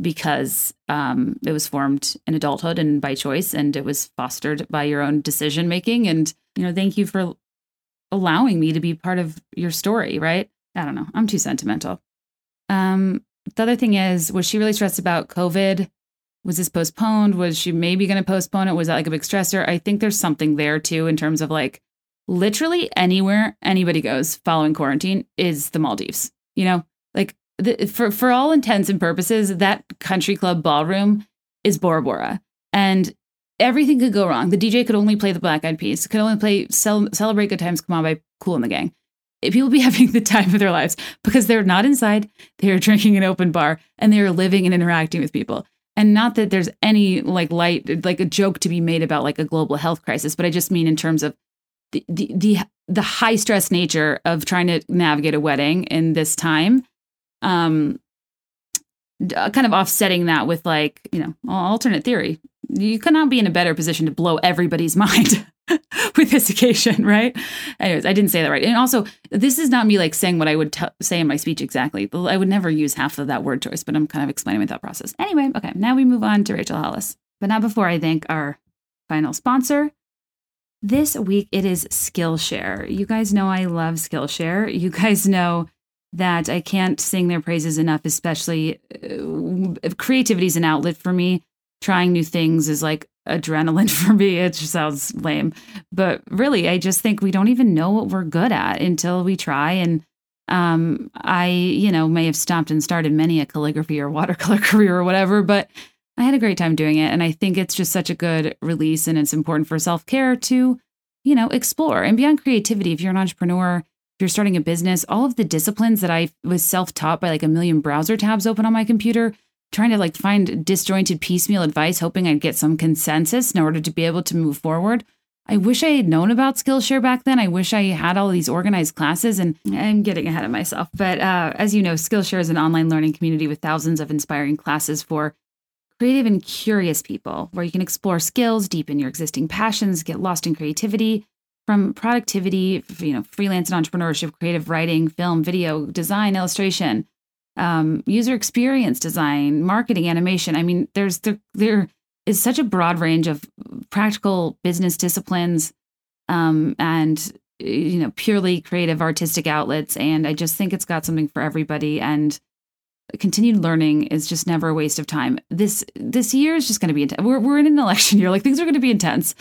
because um it was formed in adulthood and by choice and it was fostered by your own decision making and you know thank you for allowing me to be part of your story right i don't know i'm too sentimental um, the other thing is, was she really stressed about COVID? Was this postponed? Was she maybe going to postpone it? Was that like a big stressor? I think there's something there too in terms of like literally anywhere anybody goes following quarantine is the Maldives. You know, the, for for all intents and purposes, that country club ballroom is Bora Bora, and everything could go wrong. The DJ could only play the Black Eyed Peas, could only play Cel- "Celebrate Good Times Come On" by Kool and the Gang people be having the time of their lives because they're not inside, they're drinking an open bar, and they're living and interacting with people. And not that there's any like light, like a joke to be made about like a global health crisis, but I just mean in terms of the the the, the high stress nature of trying to navigate a wedding in this time. Um, kind of offsetting that with like you know alternate theory you cannot be in a better position to blow everybody's mind with this occasion, right? Anyways, I didn't say that right. And also, this is not me like saying what I would t- say in my speech exactly. I would never use half of that word choice, but I'm kind of explaining my thought process. Anyway, okay, now we move on to Rachel Hollis. But not before I thank our final sponsor. This week it is Skillshare. You guys know I love Skillshare. You guys know that I can't sing their praises enough, especially uh, creativity is an outlet for me. Trying new things is like adrenaline for me. It just sounds lame. But really, I just think we don't even know what we're good at until we try. And um, I, you know, may have stopped and started many a calligraphy or watercolor career or whatever, but I had a great time doing it. And I think it's just such a good release and it's important for self care to, you know, explore and beyond creativity. If you're an entrepreneur, if you're starting a business, all of the disciplines that I was self taught by like a million browser tabs open on my computer, trying to like find disjointed piecemeal advice, hoping I'd get some consensus in order to be able to move forward. I wish I had known about Skillshare back then. I wish I had all these organized classes, and I'm getting ahead of myself. But uh, as you know, Skillshare is an online learning community with thousands of inspiring classes for creative and curious people, where you can explore skills, deepen your existing passions, get lost in creativity, from productivity, you know, freelance and entrepreneurship, creative writing, film, video, design, illustration, um, user experience design, marketing, animation. I mean, there's there there is such a broad range of practical business disciplines um, and you know purely creative artistic outlets and i just think it's got something for everybody and continued learning is just never a waste of time this this year is just going to be intense we're, we're in an election year like things are going to be intense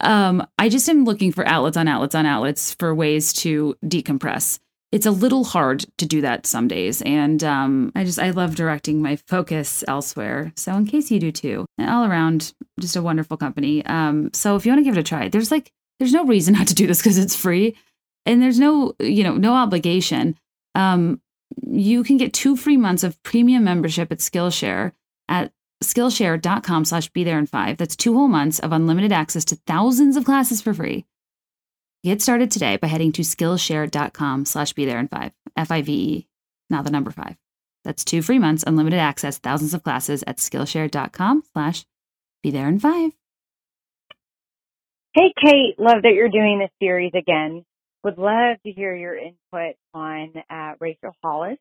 um, i just am looking for outlets on outlets on outlets for ways to decompress. It's a little hard to do that some days and um, i just i love directing my focus elsewhere. So in case you do too all around just a wonderful company. Um, so if you want to give it a try there's like there's no reason not to do this because it's free and there's no you know no obligation. Um, you can get two free months of premium membership at skillshare at skillshare.com slash be there in five that's two whole months of unlimited access to thousands of classes for free Get started today by heading to Skillshare.com slash be there in five, F I V E, not the number five. That's two free months, unlimited access, thousands of classes at Skillshare.com slash be there in five. Hey, Kate, love that you're doing this series again. Would love to hear your input on uh, Rachel Hollis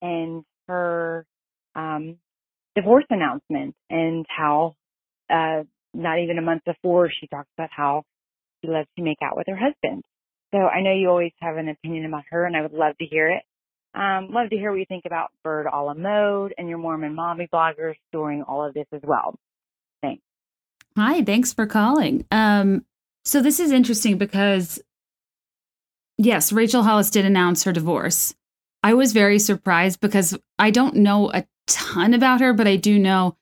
and her um, divorce announcement and how uh, not even a month before she talks about how she loves to make out with her husband. So I know you always have an opinion about her, and I would love to hear it. Um, love to hear what you think about Bird a la mode and your Mormon mommy bloggers during all of this as well. Thanks. Hi, thanks for calling. Um, so this is interesting because, yes, Rachel Hollis did announce her divorce. I was very surprised because I don't know a ton about her, but I do know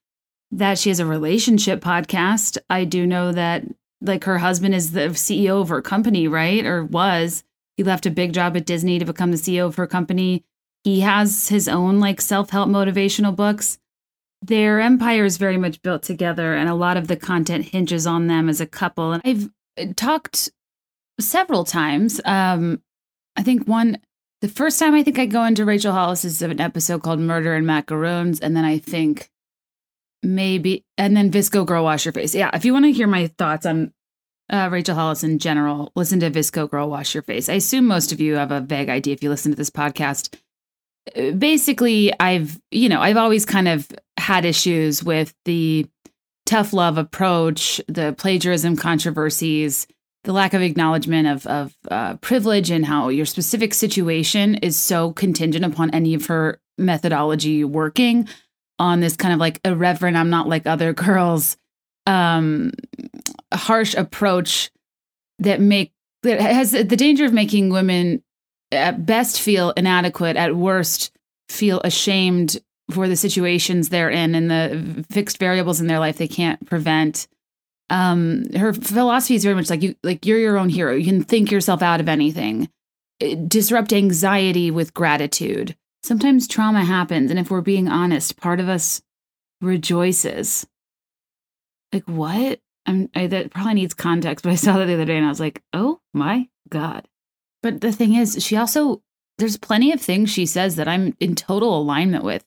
that she has a relationship podcast. I do know that like her husband is the CEO of her company, right? Or was. He left a big job at Disney to become the CEO of her company. He has his own like self-help motivational books. Their empire is very much built together and a lot of the content hinges on them as a couple. And I've uh, talked several times. Um I think one the first time I think I go into Rachel Hollis's is an episode called Murder and Macaroons and then I think maybe and then VSCO Girl Wash Your Face. Yeah, if you want to hear my thoughts on uh, Rachel Hollis in general, listen to VSCO Girl Wash Your Face. I assume most of you have a vague idea if you listen to this podcast. Uh, basically, I've you know I've always kind of had issues with the tough love approach, the plagiarism controversies, the lack of acknowledgement of of uh, privilege, and how your specific situation is so contingent upon any of her methodology working on this kind of like irreverent, I'm not like other girls, um, harsh approach that make that has the danger of making women at best feel inadequate, at worst feel ashamed for the situations they're in and the fixed variables in their life they can't prevent. Um, her philosophy is very much like you, like you're your own hero. You can think yourself out of anything. Disrupt anxiety with gratitude sometimes trauma happens. And if we're being honest, part of us rejoices. Like, what? I'm, I, that probably needs context, but I saw that the other day and I was like, oh my God. But the thing is, she also, there's plenty of things she says that I'm in total alignment with.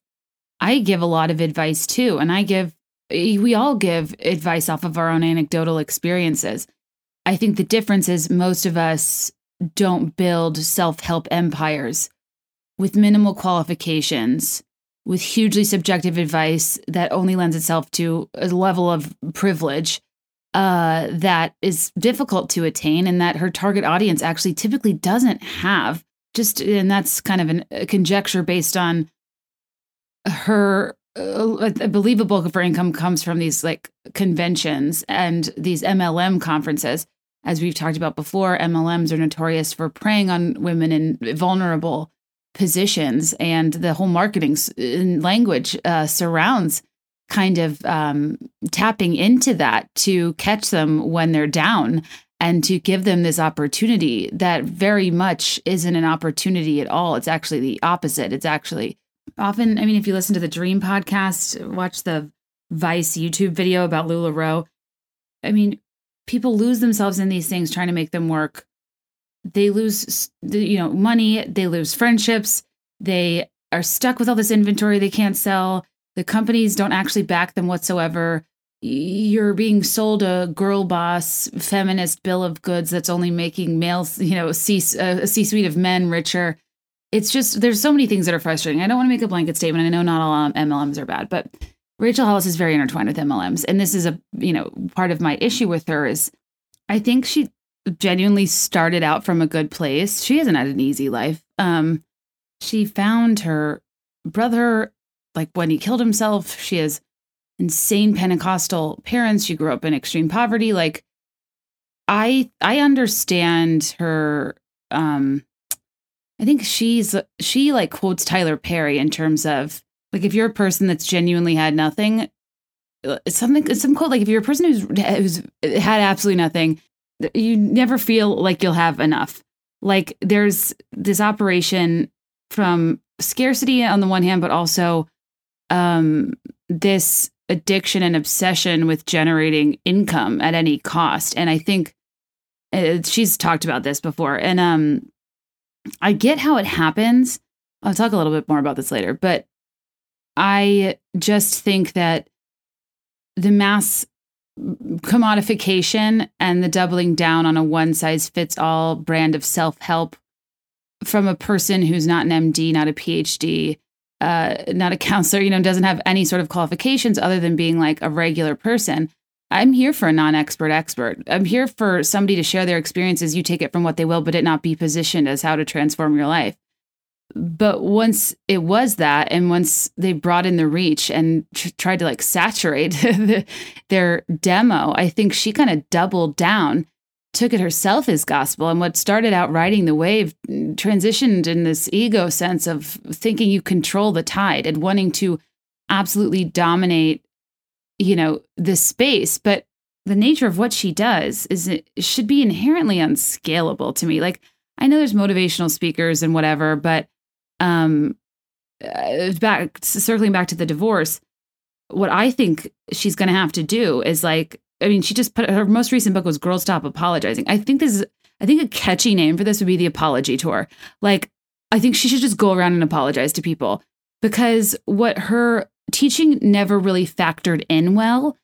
I give a lot of advice too, and I give, we all give advice off of our own anecdotal experiences. I think the difference is most of us don't build self help empires with minimal qualifications, with hugely subjective advice that only lends itself to a level of privilege uh, that is difficult to attain and that her target audience actually typically doesn't have. Just, and that's kind of an, a conjecture based on her uh, a believable of her income comes from these like conventions and these MLM conferences. As we've talked about before, MLMs are notorious for preying on women in vulnerable positions and the whole marketing language uh, surrounds kind of um, tapping into that to catch them when they're down and to give them this opportunity that very much isn't an opportunity at all. It's actually the opposite. It's actually often, I mean, if you listen to the Dream podcast, watch the Vice YouTube video about Lula LuLaRoe, I mean, people lose themselves in these things trying to make them work. They lose, you know, money, they lose friendships, they are stuck with all this inventory they can't sell the companies don't actually back them whatsoever. You're being sold a girl boss feminist bill of goods that's only making males, you know, a C suite of men richer. It's just, there's so many things that are frustrating. I don't want to make a blanket statement. I know not all MLMs are bad, but Rachel Hollis is very intertwined with MLMs. And this is a, you know, part of my issue with her is I think she genuinely started out from a good place. She hasn't had an easy life. Um, she found her brother like when he killed himself. She has insane Pentecostal parents. She grew up in extreme poverty. Like I I understand her um I think she's she like quotes Tyler Perry in terms of like if you're a person that's genuinely had nothing uh, something some quote like if you're a person who's who's had absolutely nothing you never feel like you'll have enough like there's this operation from scarcity on the one hand but also um, this addiction and obsession with generating income at any cost. And I think uh, she's talked about this before. And um, I get how it happens. I'll talk a little bit more about this later, but I just think that the mass commodification and the doubling down on a one size fits all brand of self help from a person who's not an MD, not a PhD, uh, not a counselor, you know, doesn't have any sort of qualifications other than being like a regular person. I'm here for a non expert expert. I'm here for somebody to share their experiences. You take it from what they will, but it not be positioned as how to transform your life. But once it was that, and once they brought in the reach and tr- tried to like saturate the, their demo, I think she kind of doubled down took it herself as gospel and what started out riding the wave transitioned in this ego sense of thinking you control the tide and wanting to absolutely dominate you know this space but the nature of what she does is it should be inherently unscalable to me like i know there's motivational speakers and whatever but um uh, back circling back to the divorce what i think she's going to have to do is like I mean, she just put her most recent book was Girl Stop Apologizing. I think this is, I think a catchy name for this would be the Apology Tour. Like, I think she should just go around and apologize to people because what her teaching never really factored in well.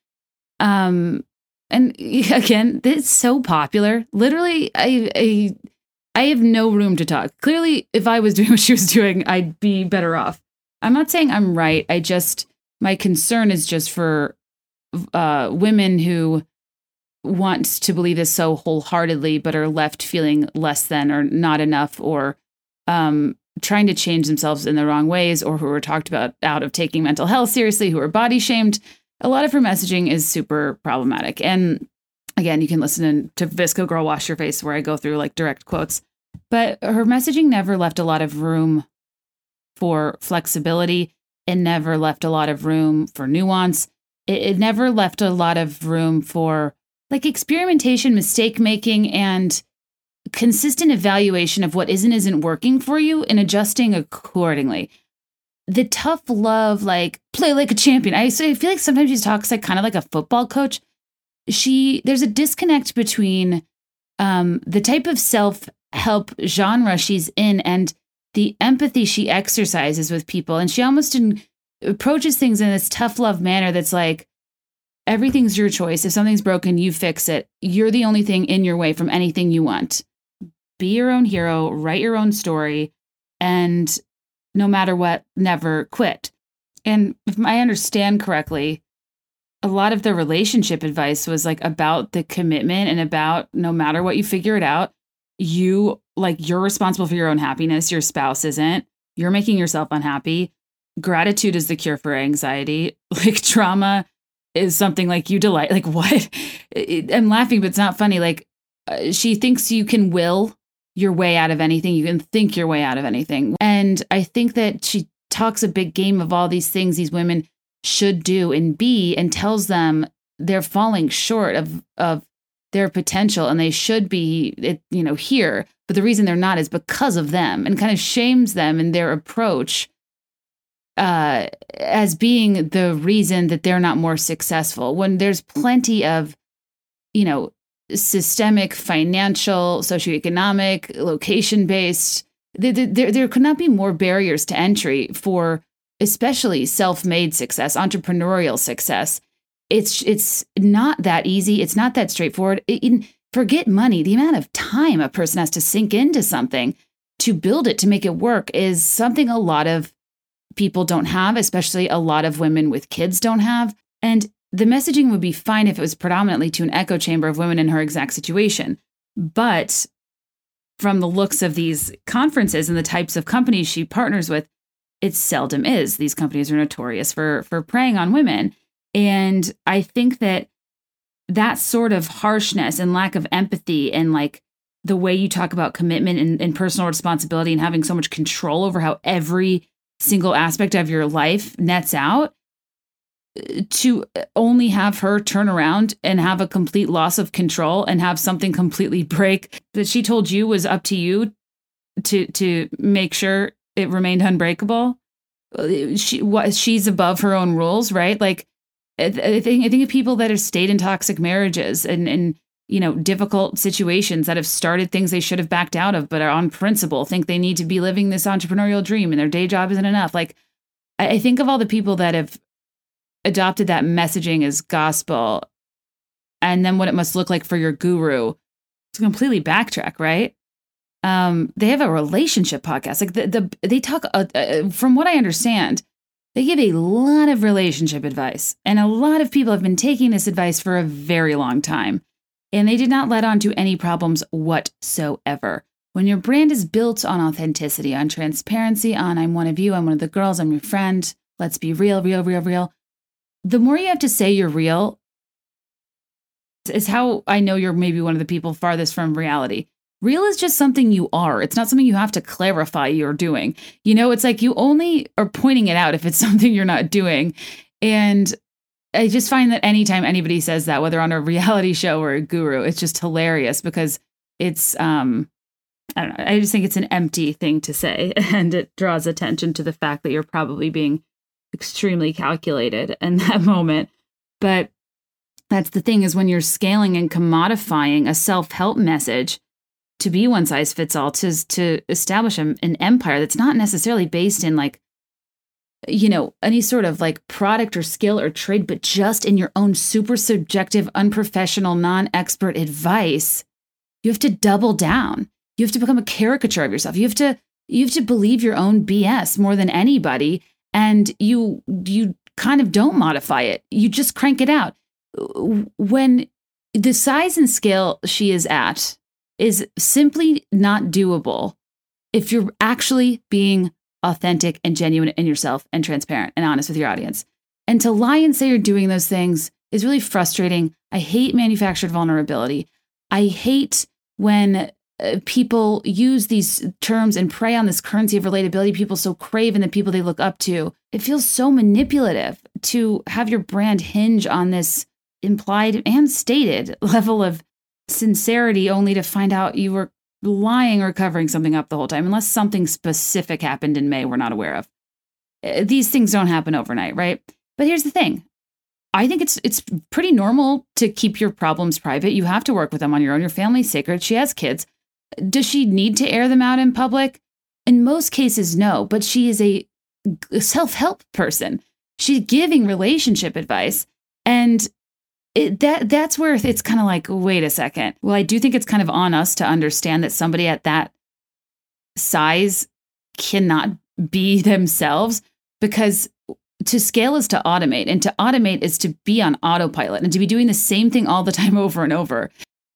Um, and again, it's so popular. Literally, I, I, I have no room to talk. Clearly, if I was doing what she was doing, I'd be better off. I'm not saying I'm right. I just, my concern is just for uh, women who want to believe this so wholeheartedly, but are left feeling less than or not enough, or um, trying to change themselves in the wrong ways, or who are talked about out of taking mental health seriously, who are body shamed. A lot of her messaging is super problematic. And again, you can listen to VSCO Girl Wash Your Face, where I go through like direct quotes. But her messaging never left a lot of room for flexibility. It never left a lot of room for nuance it, it never left a lot of room for like experimentation, mistake making, and consistent evaluation of what isn't isn't working for you and adjusting accordingly. The tough love, like play like a champion. I, so I feel like sometimes she talks like kind of like a football coach. She there's a disconnect between um, the type of self help genre she's in and the empathy she exercises with people, and she almost in, approaches things in this tough love manner that's like everything's your choice. If something's broken, you fix it. You're the only thing in your way from anything you want. Be your own hero, write your own story, and no matter what, never quit. And if I understand correctly, a lot of the relationship advice was like about the commitment and about no matter what you figure it out, you like you're responsible for your own happiness, your spouse isn't. You're making yourself unhappy gratitude is the cure for anxiety. Like trauma is something like you delight. Like what? I'm laughing, but it's not funny. Like uh, she thinks you can will your way out of anything. You can think your way out of anything. And I think that she talks a big game of all these things. These women should do and be and tells them they're falling short of of their potential and they should be you know here but the reason they're not is because of them and kind of shames them in their approach uh, as being the reason that they're not more successful when there's plenty of you know systemic financial socioeconomic location based there, there, there could not be more barriers to entry for especially self-made success entrepreneurial success. It's it's not that easy. It's not that straightforward. It, forget money. The amount of time a person has to sink into something to build it to make it work is something a lot of people don't have especially a lot of women with kids don't have. And the messaging would be fine if it was predominantly to an echo chamber of women in her exact situation. But from the looks of these conferences and the types of companies she partners with it seldom is. These companies are notorious for for preying on women. And i think that that sort of harshness and lack of empathy and like the way you talk about commitment and, and, personal responsibility and having so much control over how every single aspect of your life nets out to only have her turn around and have a complete loss of control and have something completely break that she told you was up to you to to make sure it remained unbreakable she what she's above her own rules right like I think I think of people that have stayed in toxic marriages and and you know difficult situations that have started things they should have backed out of, but are on principle think they need to be living this entrepreneurial dream and their day job isn't enough. Like I think of all the people that have adopted that messaging as gospel, and then what it must look like for your guru to completely backtrack, right? Um, they have a relationship podcast. Like the, the they talk uh, uh, from what I understand they give a lot of relationship advice, and a lot of people have been taking this advice for a very long time, and they did not let on to any problems whatsoever. When your brand is built on authenticity, on transparency, on I'm one of you, I'm one of the girls, I'm your friend, let's be real, real, real, real, the more you have to say you're real is how I know you're maybe one of the people farthest from reality. Real is just something you are. It's not something you have to clarify you're doing. You know, it's like you only are pointing it out if it's something you're not doing. And I just find that anytime anybody says that, whether on a reality show or a guru, it's just hilarious because it's um I don't know, I just think it's an empty thing to say and it draws attention to the fact that you're probably being extremely calculated in that moment. But that's the thing is when you're scaling and commodifying a self-help message, to be one size fits all to to establish a, an empire that's not necessarily based in like you know any sort of like product or skill or trade but just in your own super subjective unprofessional non-expert advice you have to double down you have to become a caricature of yourself you have to you have to believe your own bs more than anybody and you you kind of don't modify it you just crank it out when the size and scale she is at is simply not doable if you're actually being authentic and genuine in yourself and transparent and honest with your audience. And to lie and say you're doing those things is really frustrating. I hate manufactured vulnerability. I hate when people use these terms and prey on this currency of relatability people so crave in the people they look up to. It feels so manipulative to have your brand hinge on this implied and stated level of sincerity only to find out you were lying or covering something up the whole time, unless something specific happened in May we're not aware of. Uh, these things don't happen overnight, right? But here's the thing. I think it's it's pretty normal to keep your problems private. You have to work with them on your own. Your family's sacred. She has kids. Does she need to air them out in public? In most cases, no. But she is a self help person. She's giving relationship advice, and it, that that's where it's kind of like wait a second well i do think it's kind of on us to understand that somebody at that size cannot be themselves because to scale is to automate and to automate is to be on autopilot and to be doing the same thing all the time over and over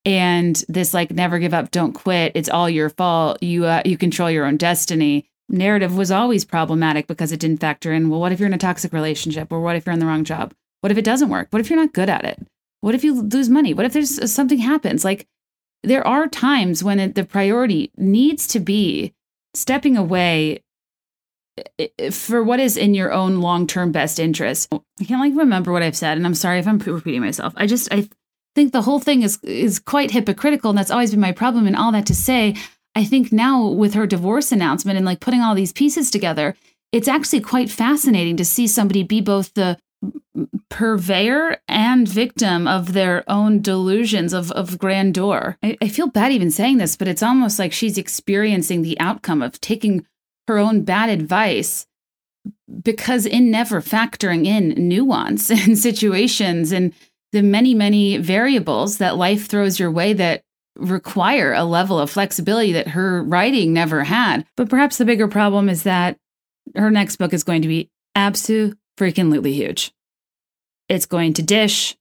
and this like never give up don't quit it's all your fault you uh, you control your own destiny narrative was always problematic because it didn't factor in well what if you're in a toxic relationship or what if you're in the wrong job what if it doesn't work? What if you're not good at it? What if you lose money? What if there's uh, something happens? Like there are times when it, the priority needs to be stepping away for what is in your own long-term best interest. I can't like remember what I've said, and I'm sorry if I'm repeating myself. I just I think the whole thing is is quite hypocritical, and that's always been my problem. And all that to say, I think now with her divorce announcement and like putting all these pieces together, it's actually quite fascinating to see somebody be both the purveyor and victim of their own delusions of, of grandeur. I, I feel bad even saying this, but it's almost like she's experiencing the outcome of taking her own bad advice because in never factoring in nuance and situations and the many, many variables that life throws your way that require a level of flexibility that her writing never had. But perhaps the bigger problem is that her next book is going to be absolutely freaking huge. It's going to dish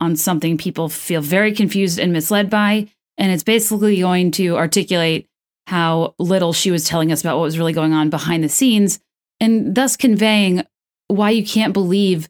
on something people feel very confused and misled by. And it's basically going to articulate how little she was telling us about what was really going on behind the scenes, and thus conveying why you can't believe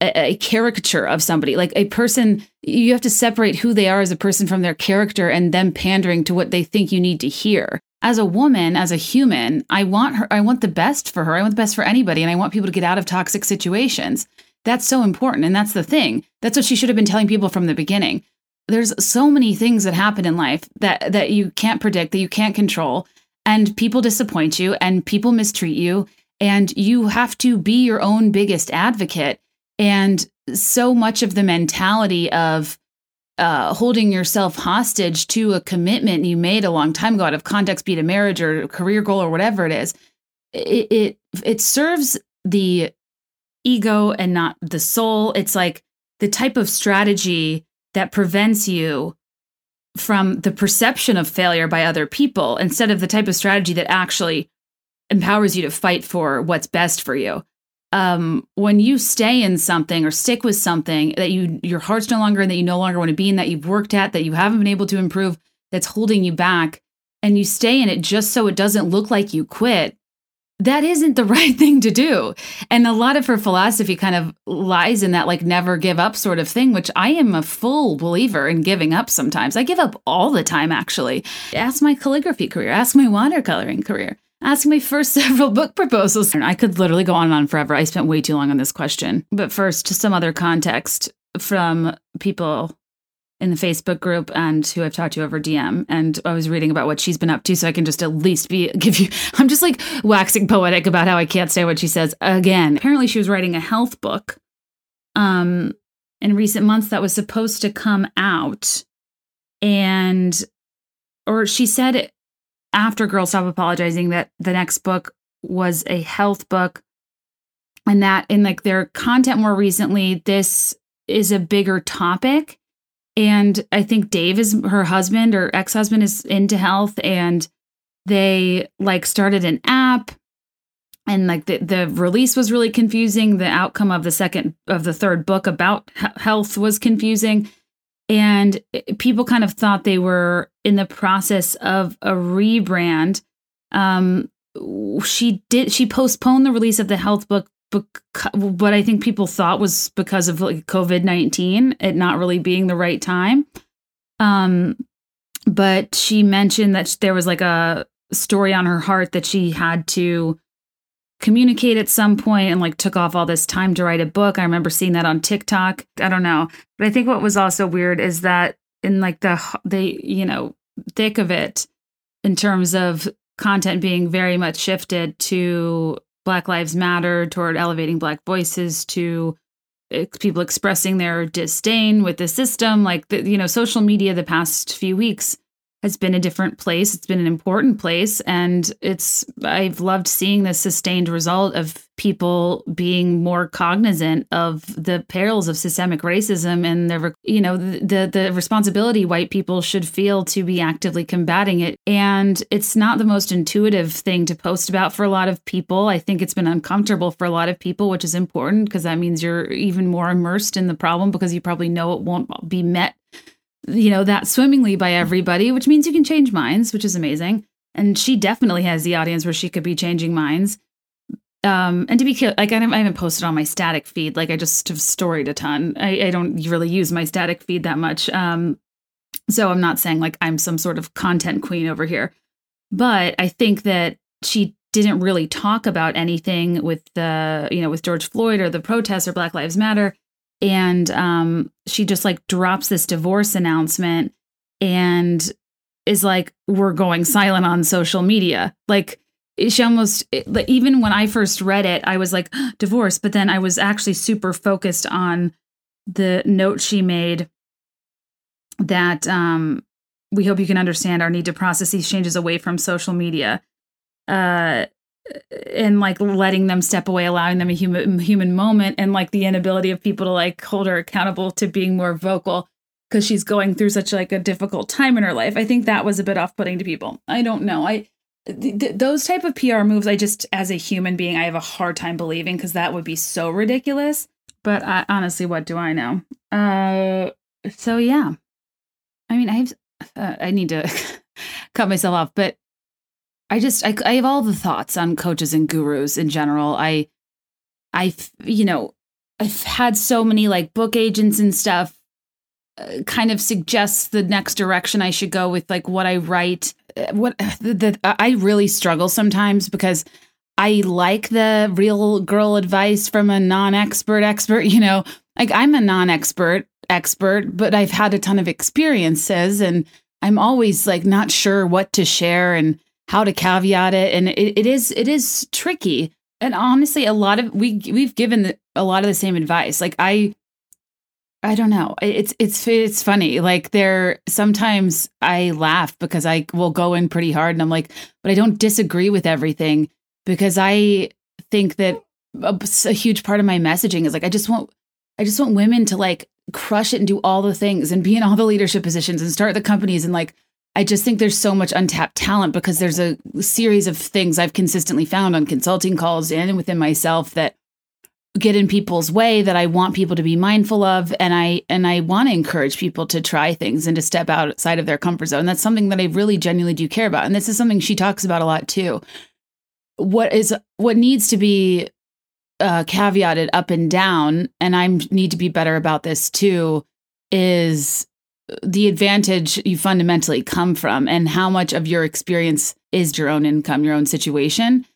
a, a, caricature of somebody. Like a person, you have to separate who they are as a person from their character and them pandering to what they think you need to hear. As a woman, as a human, I want her, I want the best for her. I want the best for anybody, and I want people to get out of toxic situations. That's so important. And that's the thing. That's what she should have been telling people from the beginning. There's so many things that happen in life that that you can't predict, that you can't control, and people disappoint you and people mistreat you and you have to be your own biggest advocate. And so much of the mentality of uh, holding yourself hostage to a commitment you made a long time ago out of context, be it a marriage or a career goal or whatever it is, it, it it serves the ego and not the soul. It's like the type of strategy that prevents you from the perception of failure by other people instead of the type of strategy that actually empowers you to fight for what's best for you. Um, when you stay in something or stick with something that you your heart's no longer in, that you no longer want to be in, that you've worked at, that you haven't been able to improve, that's holding you back, and you stay in it just so it doesn't look like you quit, that isn't the right thing to do. And a lot of her philosophy kind of lies in that like never give up sort of thing, which I am a full believer in giving up sometimes. I give up all the time, actually. Ask my calligraphy career, ask my watercoloring career, ask my first several book proposals. I could literally go on and on forever. I spent way too long on this question. But first, some other context from people in the Facebook group and who I've talked to over DM. And I was reading about what she's been up to, so I can just at least be give you. I'm just like waxing poetic about how I can't say what she says again. Apparently, she was writing a health book. Um, in recent months, that was supposed to come out, and or she said after Girls Stop Apologizing that the next book was a health book, and that in like their content more recently, this is a bigger topic and I think Dave is her husband or ex husband is into health, and they like started an app. And like the, the release was really confusing. The outcome of the second of the third book about health was confusing. And people kind of thought they were in the process of a rebrand. Um, she did she postponed the release of the health book what I think people thought was because of like COVID 19, it not really being the right time. Um, but she mentioned that there was like a story on her heart that she had to communicate at some point and like took off all this time to write a book. I remember seeing that on TikTok. I don't know. But I think what was also weird is that in like the the you know thick of it in terms of content being very much shifted to Black Lives Matter, toward elevating Black voices, to eh, people expressing their disdain with the system. Like, the, you know, social media the past few weeks has been a different place. It's been an important place. And it's, I've loved seeing the sustained result of people being more cognizant of the perils of systemic racism and the, you know, the, the responsibility white people should feel to be actively combating it. And it's not the most intuitive thing to post about for a lot of people. I think it's been uncomfortable for a lot of people, which is important because that means you're even more immersed in the problem because you probably know it won't be met you know, that swimmingly by everybody, which means you can change minds, which is amazing. And she definitely has the audience where she could be changing minds. Um, and to be clear, like, I haven't posted on my static feed. Like, I just have storied a ton. I, I don't really use my static feed that much. Um, so I'm not saying like I'm some sort of content queen over here, but I think that she didn't really talk about anything with the, you know, with George Floyd or the protests or Black Lives Matter. And um, she just like drops this divorce announcement and is like, we're going silent on social media. Like, she almost even when I first read it, I was like divorce, but then I was actually super focused on the note she made that um, we hope you can understand our need to process these changes away from social media, uh, and like letting them step away, allowing them a human human moment, and like the inability of people to like hold her accountable to being more vocal because she's going through such like a difficult time in her life. I think that was a bit off putting to people. I don't know. I th- th- those type of PR moves, I just as a human being, I have a hard time believing because that would be so ridiculous. But I, honestly, what do I know? Uh, so yeah, I mean, I have uh, I need to cut myself off, but I just I, I have all the thoughts on coaches and gurus in general. I I you know I've had so many like book agents and stuff uh, kind of suggests the next direction I should go with like what I write. Uh, what the, the I really struggle sometimes because I like the real girl advice from a non-expert expert, you know. Like I'm a non-expert expert, but I've had a ton of experiences and I'm always like not sure what to share and how to caveat it and it, it is it is tricky. And honestly, a lot of we we've given a lot of the same advice. Like I I don't know. It's it's it's funny. Like there sometimes I laugh because I will go in pretty hard and I'm like, but I don't disagree with everything because I think that a, a huge part of my messaging is like I just want I just want women to like crush it and do all the things and be in all the leadership positions and start the companies and like I just think there's so much untapped talent because there's a series of things I've consistently found on consulting calls and within myself that get in people's way that I want people to be mindful of and I and I want to encourage people to try things and to step outside of their comfort zone. That's something that I really genuinely do care about. And this is something she talks about a lot too. What is what needs to be uh, caveated up and down, and I need to be better about this too, is the advantage you fundamentally come from and how much of your experience is your own income, your own situation.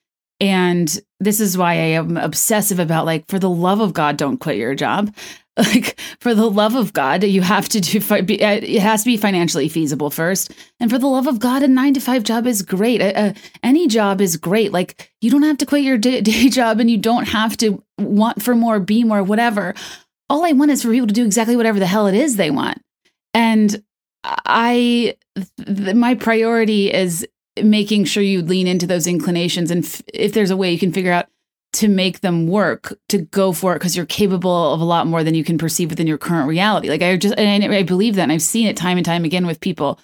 And this is why I am obsessive about like, for the love of God, don't quit your job. Like, for the love of God, you have to do, uh, it has to be financially feasible first. And for the love of God, a nine to five job is great. Any job is great. Like, you don't have to quit your day, day job and you don't have to want for more, be more, whatever. All I want is for people to do exactly whatever the hell it is they want. And I, th- my priority is making sure you lean into those inclinations and f- if there's a way you can figure out to make them work to go for it because you're capable of a lot more than you can perceive within your current reality. Like i just and i believe that and i've seen it time and time again with people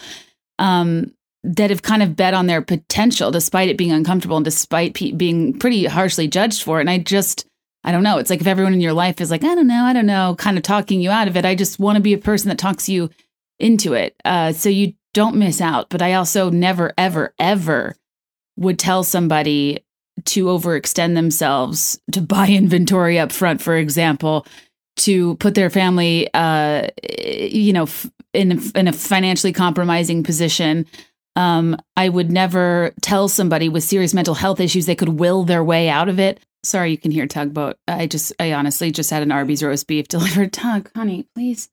um, that have kind of bet on their potential despite it being uncomfortable and despite pe- being pretty harshly judged for it. And i just i don't know it's like if everyone in your life is like i don't know i don't know kind of talking you out of it i just want to be a person that talks you into it uh, so you don't miss out. But I also never, ever, ever would tell somebody to overextend themselves, to buy inventory up front, for example, to put their family, uh, you know, in in a financially compromising position. Um, I would never tell somebody with serious mental health issues they could will their way out of it. Sorry, you can hear tugboat. I just, I honestly just had an Arby's roast beef delivered. Tug, honey, please.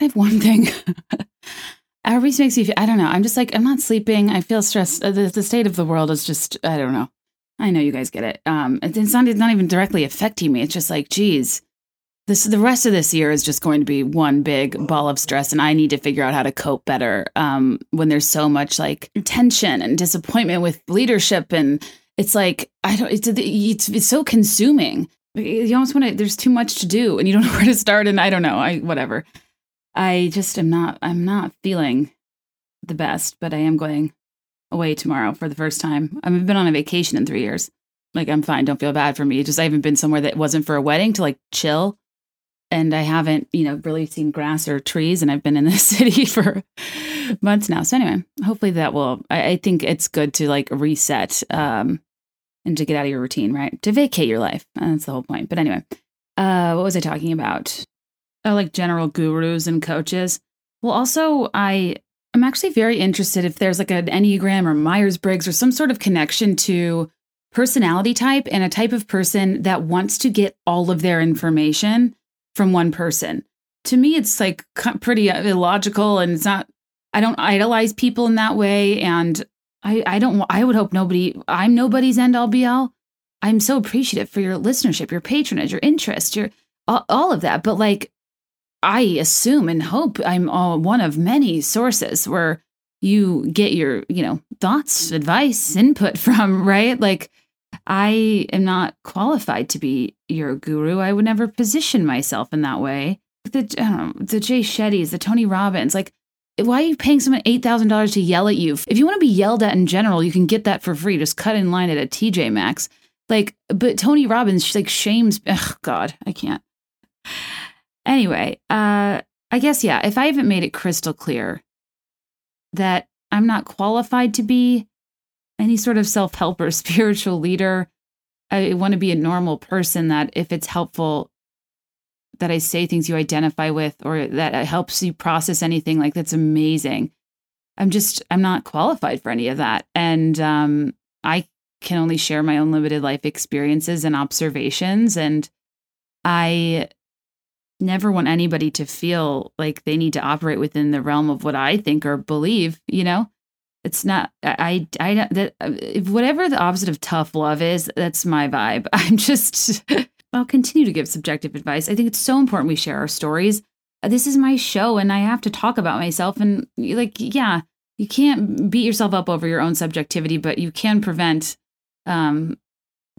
I have one thing. Arby's makes me feel, I don't know. I'm just like, I'm not sleeping. I feel stressed. Uh, the, the state of the world is just, I don't know. I know you guys get it. Um, it's not, it's not even directly affecting me. It's just like, geez, this, the rest of this year is just going to be one big ball of stress. And I need to figure out how to cope better um, when there's so much like tension and disappointment with leadership. And it's like, I don't, it's, it's, it's so consuming. You almost want to, there's too much to do and you don't know where to start. And I don't know, I, whatever. I just am not I'm not feeling the best, but I am going away tomorrow for the first time. I've been on a vacation in 3 years. Like I'm fine, don't feel bad for me. Just I haven't been somewhere that wasn't for a wedding to like chill. And I haven't, you know, really seen grass or trees and I've been in the city for months now. So anyway, hopefully that will I, I think it's good to like reset um and to get out of your routine, right? To vacate your life. That's the whole point. But anyway, uh what was I talking about? oh, like general gurus and coaches. Well, also, I am actually very interested if there's like an Enneagram or Myers Briggs or some sort of connection to personality type and a type of person that wants to get all of their information from one person. To me, it's like pretty illogical and it's not, I don't idolize people in that way. And I, I don't, I would hope nobody, I'm nobody's end all be all. I'm so appreciative for your listenership, your patronage, your interest, your all, all of that. But like, I assume and hope I'm all one of many sources where you get your, you know, thoughts, advice, input from, right? Like, I am not qualified to be your guru. I would never position myself in that way. The, know, the Jay Shetty's, the Tony Robbins, like, why are you paying someone $8,000 to yell at you? If you want to be yelled at in general, you can get that for free. Just cut in line at a TJ Maxx. Like, but Tony Robbins, like, shames, oh, God, I can't. Anyway, uh, I guess, yeah, if I haven't made it crystal clear that I'm not qualified to be any sort of self help or spiritual leader. I want to be a normal person that if it's helpful, that I say things you identify with or that helps you process anything, like that's amazing. I'm just, I'm not qualified for any of that. And um, I can only share my own limited life experiences and observations. And I never want anybody to feel like they need to operate within the realm of what I think or believe, you know? it's not i i, that whatever the opposite of tough love is that's my vibe i'm just i'll continue to give subjective advice. I think it's so important we share our stories. This is my show and i have to talk about myself and like yeah you can't beat yourself up over your own subjectivity but you can prevent um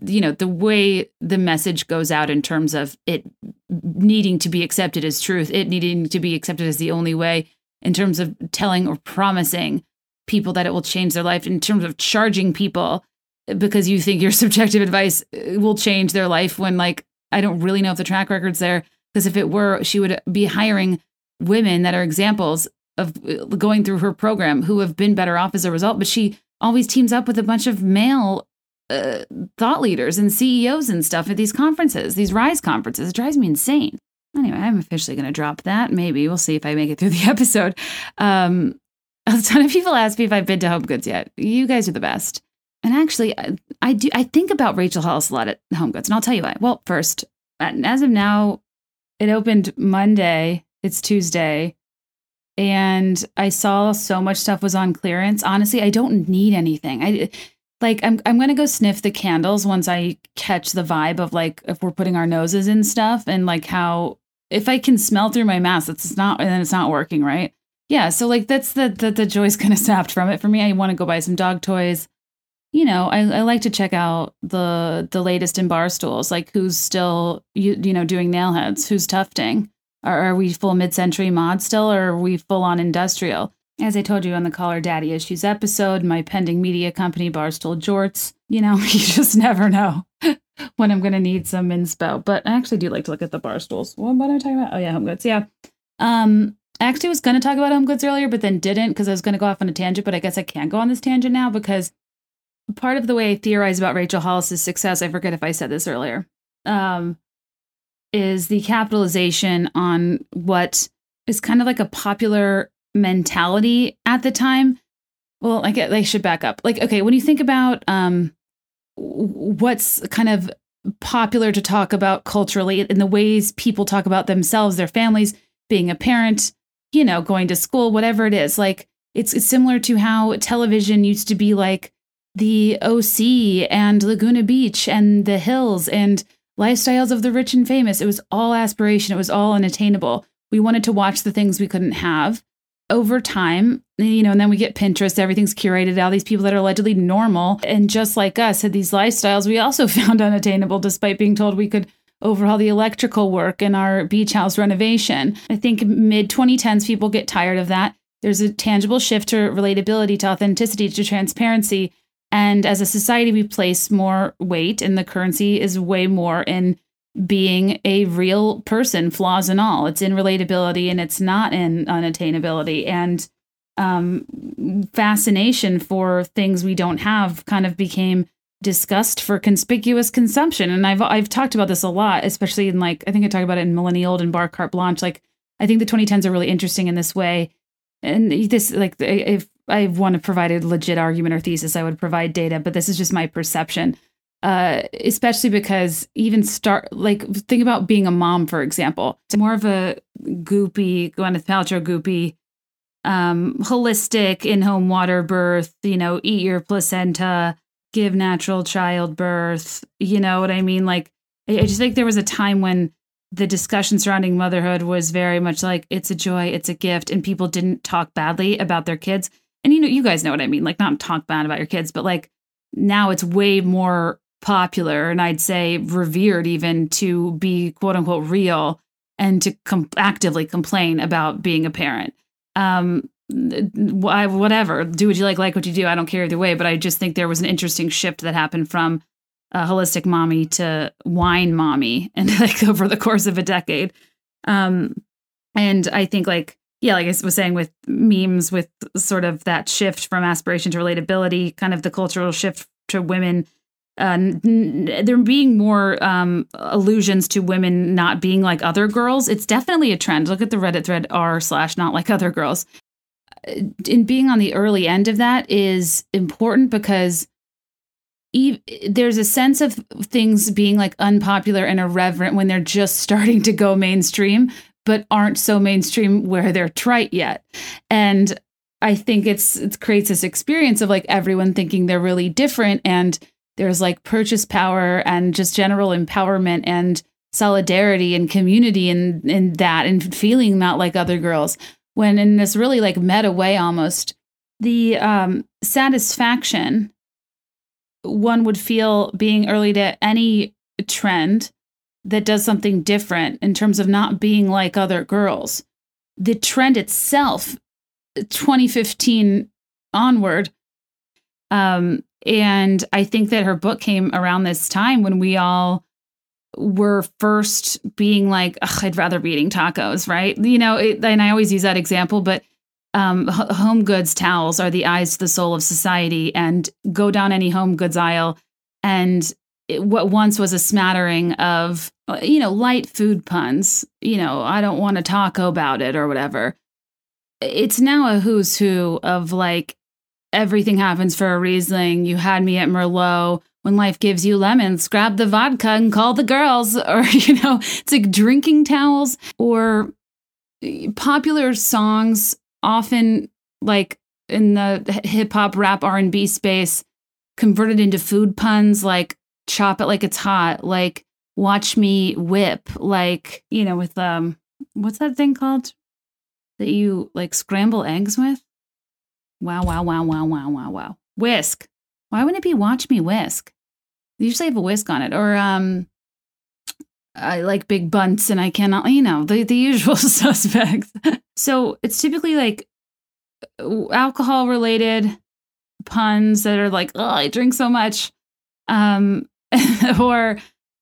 you know the way the message goes out in terms of it needing to be accepted as truth it needing to be accepted as the only way in terms of telling or promising people that it will change their life in terms of charging people because you think your subjective advice uh, will change their life when like I don't really know if the track record's there. Because if it were she would be hiring women that are examples of uh, going through her program who have been better off as a result. But she always teams up with a bunch of male uh, thought leaders and CEOs and stuff at these conferences these rise conferences. It drives me insane. Anyway i'm officially going to drop that. Maybe. We'll see if i make it through the episode. Um, a ton of people ask me if I've been to Home Goods yet. You guys are the best. And actually, I, I do. I think about Rachel Hollis a lot at Home Goods, and I'll tell you why. Well, first, as of now, it opened Monday. It's Tuesday, and I saw so much stuff was on clearance. Honestly, I don't need anything. I like. I'm I'm gonna go sniff the candles once I catch the vibe of like if we're putting our noses in stuff and like how if I can smell through my mask, it's not and it's not working right yeah, so like that's the the, the joy's kind of sapped from it. For me, I want to go buy some dog toys. You know, I, I like to check out the the latest in bar stools, like who's still you you know doing nail heads, who's tufting. Are, are we full mid century mod still, or are we full on industrial? As I told you on the Call Her Daddy Issues episode, my pending media company, Barstool Jorts, you know, you just never know when I'm going to need some inspo. But I actually do like to look at the bar stools. What, what am I talking about? Oh, yeah, home goods. Yeah. Um, I actually was going to talk about home goods earlier, but then didn't because I was going to go off on a tangent. But I guess I can't go on this tangent now because part of the way I theorize about Rachel Hollis's success, I forget if I said this earlier, um, is the capitalization on what is kind of like a popular mentality at the time. Well, like I should back up. Like, okay, when you think about um, what's kind of popular to talk about culturally in the ways people talk about themselves, their families, being a parent, you know, going to school, whatever it is. Like it's, it's similar to how television used to be like the OC and Laguna Beach and the hills and lifestyles of the rich and famous. It was all aspiration, it was all unattainable. We wanted to watch the things we couldn't have. Over time, you know, and then we get Pinterest, everything's curated. All these people that are allegedly normal and just like us had these lifestyles we also found unattainable despite being told we could overhaul the electrical work in our beach house renovation. I think mid 2010s, people get tired of that. There's a tangible shift to relatability, to authenticity, to transparency. And as a society, we place more weight, and the currency is way more in being a real person, flaws and all. It's in relatability and it's not in unattainability. And um, fascination for things we don't have kind of became discussed for conspicuous consumption. And I've I've talked about this a lot, especially in like I think I talked about it in Millennial and Bar Carte Blanche. Like I think the 2010s are really interesting in this way. And this like if I want to provide a legit argument or thesis, I would provide data, but this is just my perception. uh, especially because even start like think about being a mom, for example. It's more of a goopy Gwyneth Paltrow goopy, um, holistic in-home water birth. You know, eat your placenta, give natural childbirth. You know what I mean? Like, I, I just think there was a time when the discussion surrounding motherhood was very much like it's a joy, it's a gift, and people didn't talk badly about their kids. And you know, you guys know what I mean. Like, not talk bad about your kids, but like now it's way more popular and I'd say revered even to be quote unquote real and to com- actively complain about being a parent. Um, whatever, do what you like, like what you do. I don't care either way. But I just think there was an interesting shift that happened from a holistic mommy to wine mommy, and like over the course of a decade. Um, and I think like yeah, like I was saying with memes, with sort of that shift from aspiration to relatability, kind of the cultural shift to women uh, there being more um, allusions to women not being like other girls. It's definitely a trend. Look at the Reddit thread r slash not like other girls. Uh, in being on the early end of that is important because e- there's a sense of things being like unpopular and irreverent when they're just starting to go mainstream, but aren't so mainstream where they're trite yet. And I think it's it creates this experience of like everyone thinking they're really different and there's like purchase power and just general empowerment and solidarity and community in in that and feeling not like other girls when in this really like meta way almost the um satisfaction one would feel being early to any trend that does something different in terms of not being like other girls the trend itself 2015 onward um and I think that her book came around this time when we all were first being like, I'd rather be eating tacos, right? You know, it, and I always use that example, but um, home goods towels are the eyes to the soul of society. And go down any home goods aisle, and what once was a smattering of, uh, you know, light food puns, you know, I don't want to talk about it or whatever. It's now a who's who of like everything happens for a reason. You had me at Merlot. When life gives you lemons, grab the vodka and call the girls. Or, you know, it's like drinking towels or popular songs, often like in the hip hop, rap, R&B space, converted into food puns like chop it like it's hot, like watch me whip, like, you know, with, um, what's that thing called that you like scramble eggs with? Wow, wow, wow, wow, wow, wow, wow. Whisk. Why wouldn't it be Watch Me Whisk? They usually have a whisk on it. Or um I like big bunts and I cannot, you know, the, the usual suspects. so it's typically like alcohol related puns that are like, oh, I drink so much. Um, or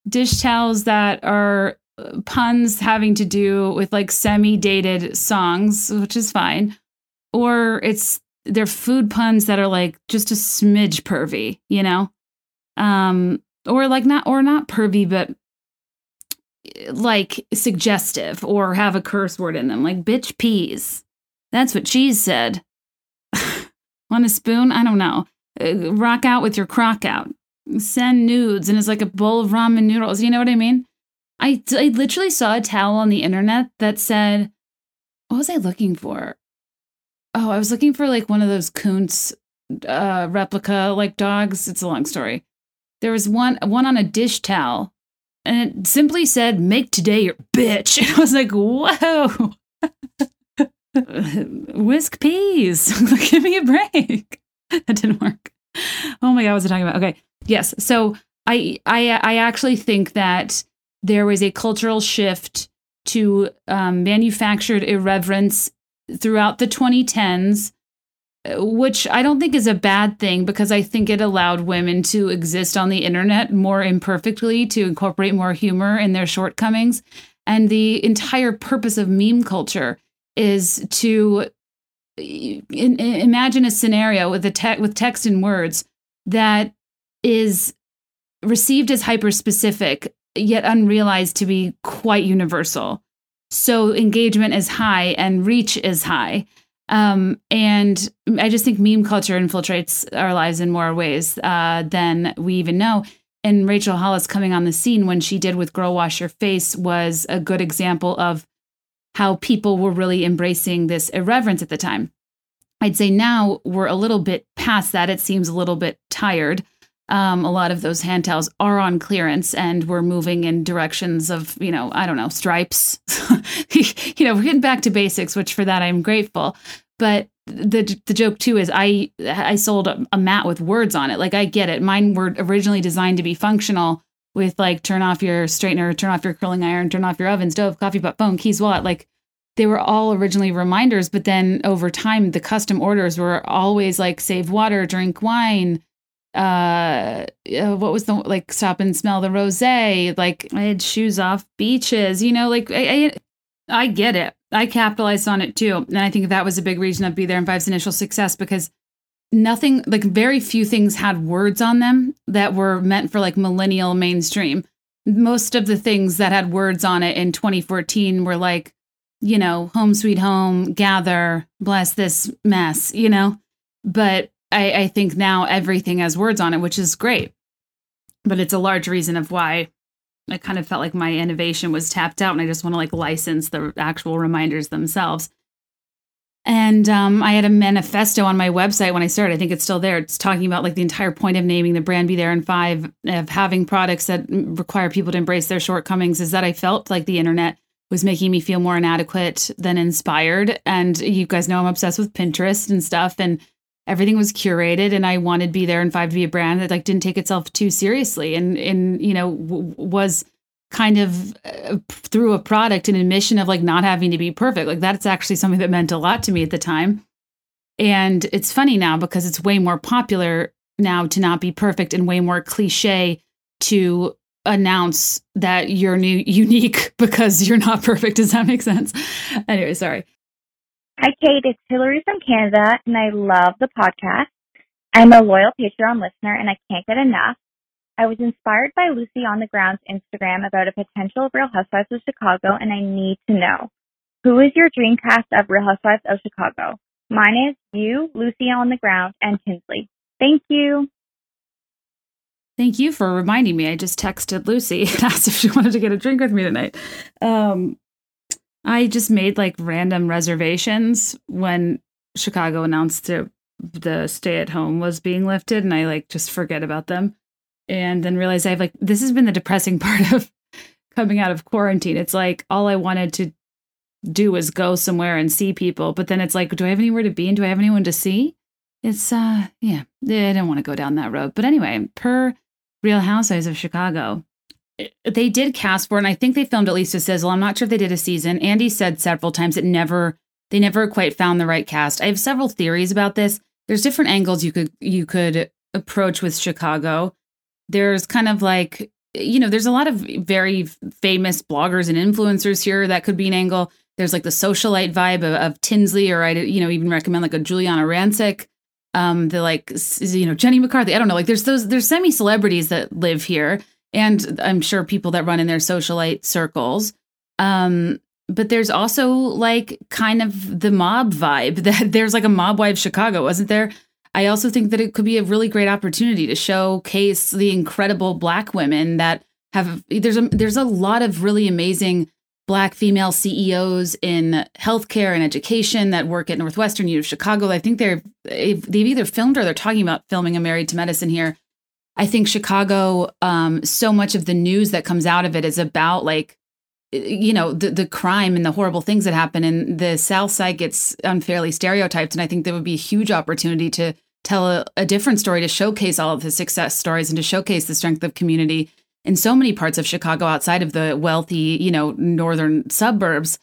dish towels that are uh, puns having to do with like semi dated songs, which is fine. Or it's they're food puns that are like just a smidge pervy, you know? Um or like not or not pervy but like suggestive or have a curse word in them like bitch peas. That's what cheese said. Want a spoon? I don't know. Uh, rock out with your crock out. Send nudes and it's like a bowl of ramen noodles. You know what I mean? I, I literally saw a towel on the internet that said, what was I looking for? oh, I was looking for like one of those Koons uh, replica like dogs. It's a long story. There was one one on a dish towel, and it simply said, "Make today your bitch." And I was like, "Whoa." Whisk peas. Give me a break. that didn't work. Oh my god, what was I talking about? Okay. Yes. So I I I actually think that there was a cultural shift to um, manufactured irreverence throughout the 2010s, which I don't think is a bad thing because I think it allowed women to exist on the internet more imperfectly, to incorporate more humor in their shortcomings. And the entire purpose of meme culture is to in, imagine a scenario with a te- with text and words that is received as hyper specific yet unrealized to be quite universal so engagement is high and reach is high. Um, and I just think meme culture infiltrates our lives in more ways uh, than we even know. And Rachel Hollis coming on the scene when she did with Girl Wash Your Face was a good example of how people were really embracing this irreverence at the time. I'd say now we're a little bit past that. It seems a little bit tired. Um, a lot of those hand towels are on clearance and we're moving in directions of, you know, I don't know, stripes. you know, we're getting back to basics, which for that I'm grateful. But the the joke too is I I sold a, a mat with words on it. Like I get it. Mine were originally designed to be functional with like turn off your straightener, turn off your curling iron, turn off your oven, stove, coffee pot, phone, keys, wallet. Like they were all originally reminders, but then over time the custom orders were always like save water, drink wine, uh, uh what was the like stop and smell the rosé like i had shoes off beaches you know like I, I i get it I capitalized on it too. And I think that was a big reason of Be There in Five's initial success because nothing, like very few things had words on them that were meant for like millennial mainstream. Most of the things that had words on it in 2014 were like, you know, home sweet home, gather, bless this mess, you know? But I, I think now everything has words on it, which is great. But it's a large reason of why I kind of felt like my innovation was tapped out and I just want to like license the actual reminders themselves. And um, I had a manifesto on my website when I started. I think it's still there. It's talking about like the entire point of naming the brand Be There in Five, of having products that require people to embrace their shortcomings, is that I felt like the internet was making me feel more inadequate than inspired. And you guys know I'm obsessed with Pinterest and stuff. And everything was curated and I wanted to Be There in Five to be a brand that like didn't take itself too seriously. And and you know w- was kind of uh, through a product an admission of like not having to be perfect. Like that's actually something that meant a lot to me at the time. And it's funny now because it's way more popular now to not be perfect and way more cliche to announce that you're new unique because you're not perfect. Does that make sense? Anyway sorry Hi, Kate. It's Hillary from Canada, and I love the podcast. I'm a loyal Patreon listener, and I can't get enough. I was inspired by Lucy on the Ground's Instagram about a potential Real Housewives of Chicago, and I need to know who is your dream cast of Real Housewives of Chicago? Mine is you, Lucy on the Ground, and Tinsley. Thank you. Thank you for reminding me. I just texted Lucy and asked if she wanted to get a drink with me tonight. Um, I just made like random reservations when Chicago announced to the stay at home was being lifted and I like just forget about them and then realize I've like this has been the depressing part of coming out of quarantine. It's like all I wanted to do was go somewhere and see people, but then it's like do I have anywhere to be and do I have anyone to see? It's uh yeah, I don't want to go down that road. But anyway, per Real Housewives of Chicago, they did cast for, and I think they filmed at least a sizzle. I'm not sure if they did a season. Andy said several times it never they never quite found the right cast. I have several theories about this. There's different angles you could you could approach with Chicago. There's kind of like you know, there's a lot of very famous bloggers and influencers here that could be an angle. There's like the socialite vibe of, of Tinsley, or I you know even recommend like a Giuliana Rancic. Um, the like you know Jenny McCarthy. I don't know. Like there's those there's semi celebrities that live here and I'm sure people that run in their socialite circles. Um, but there's also like kind of the mob vibe that there's like a mob wife Chicago, wasn't there? I also think that it could be a really great opportunity to showcase the incredible black women that have there's a there's a lot of really amazing black female CEOs in healthcare and education that work at Northwestern University of Chicago. I think they're they've either filmed or they're talking about filming a Married to Medicine here. I think Chicago, um, so much of the news that comes out of it is about like, you know, the the crime and the horrible things that happen, and the South Side gets unfairly stereotyped. And I think there would be a huge opportunity to tell a, a different story, to showcase all of the success stories, and to showcase the strength of community in so many parts of Chicago outside of the wealthy, you know, northern suburbs.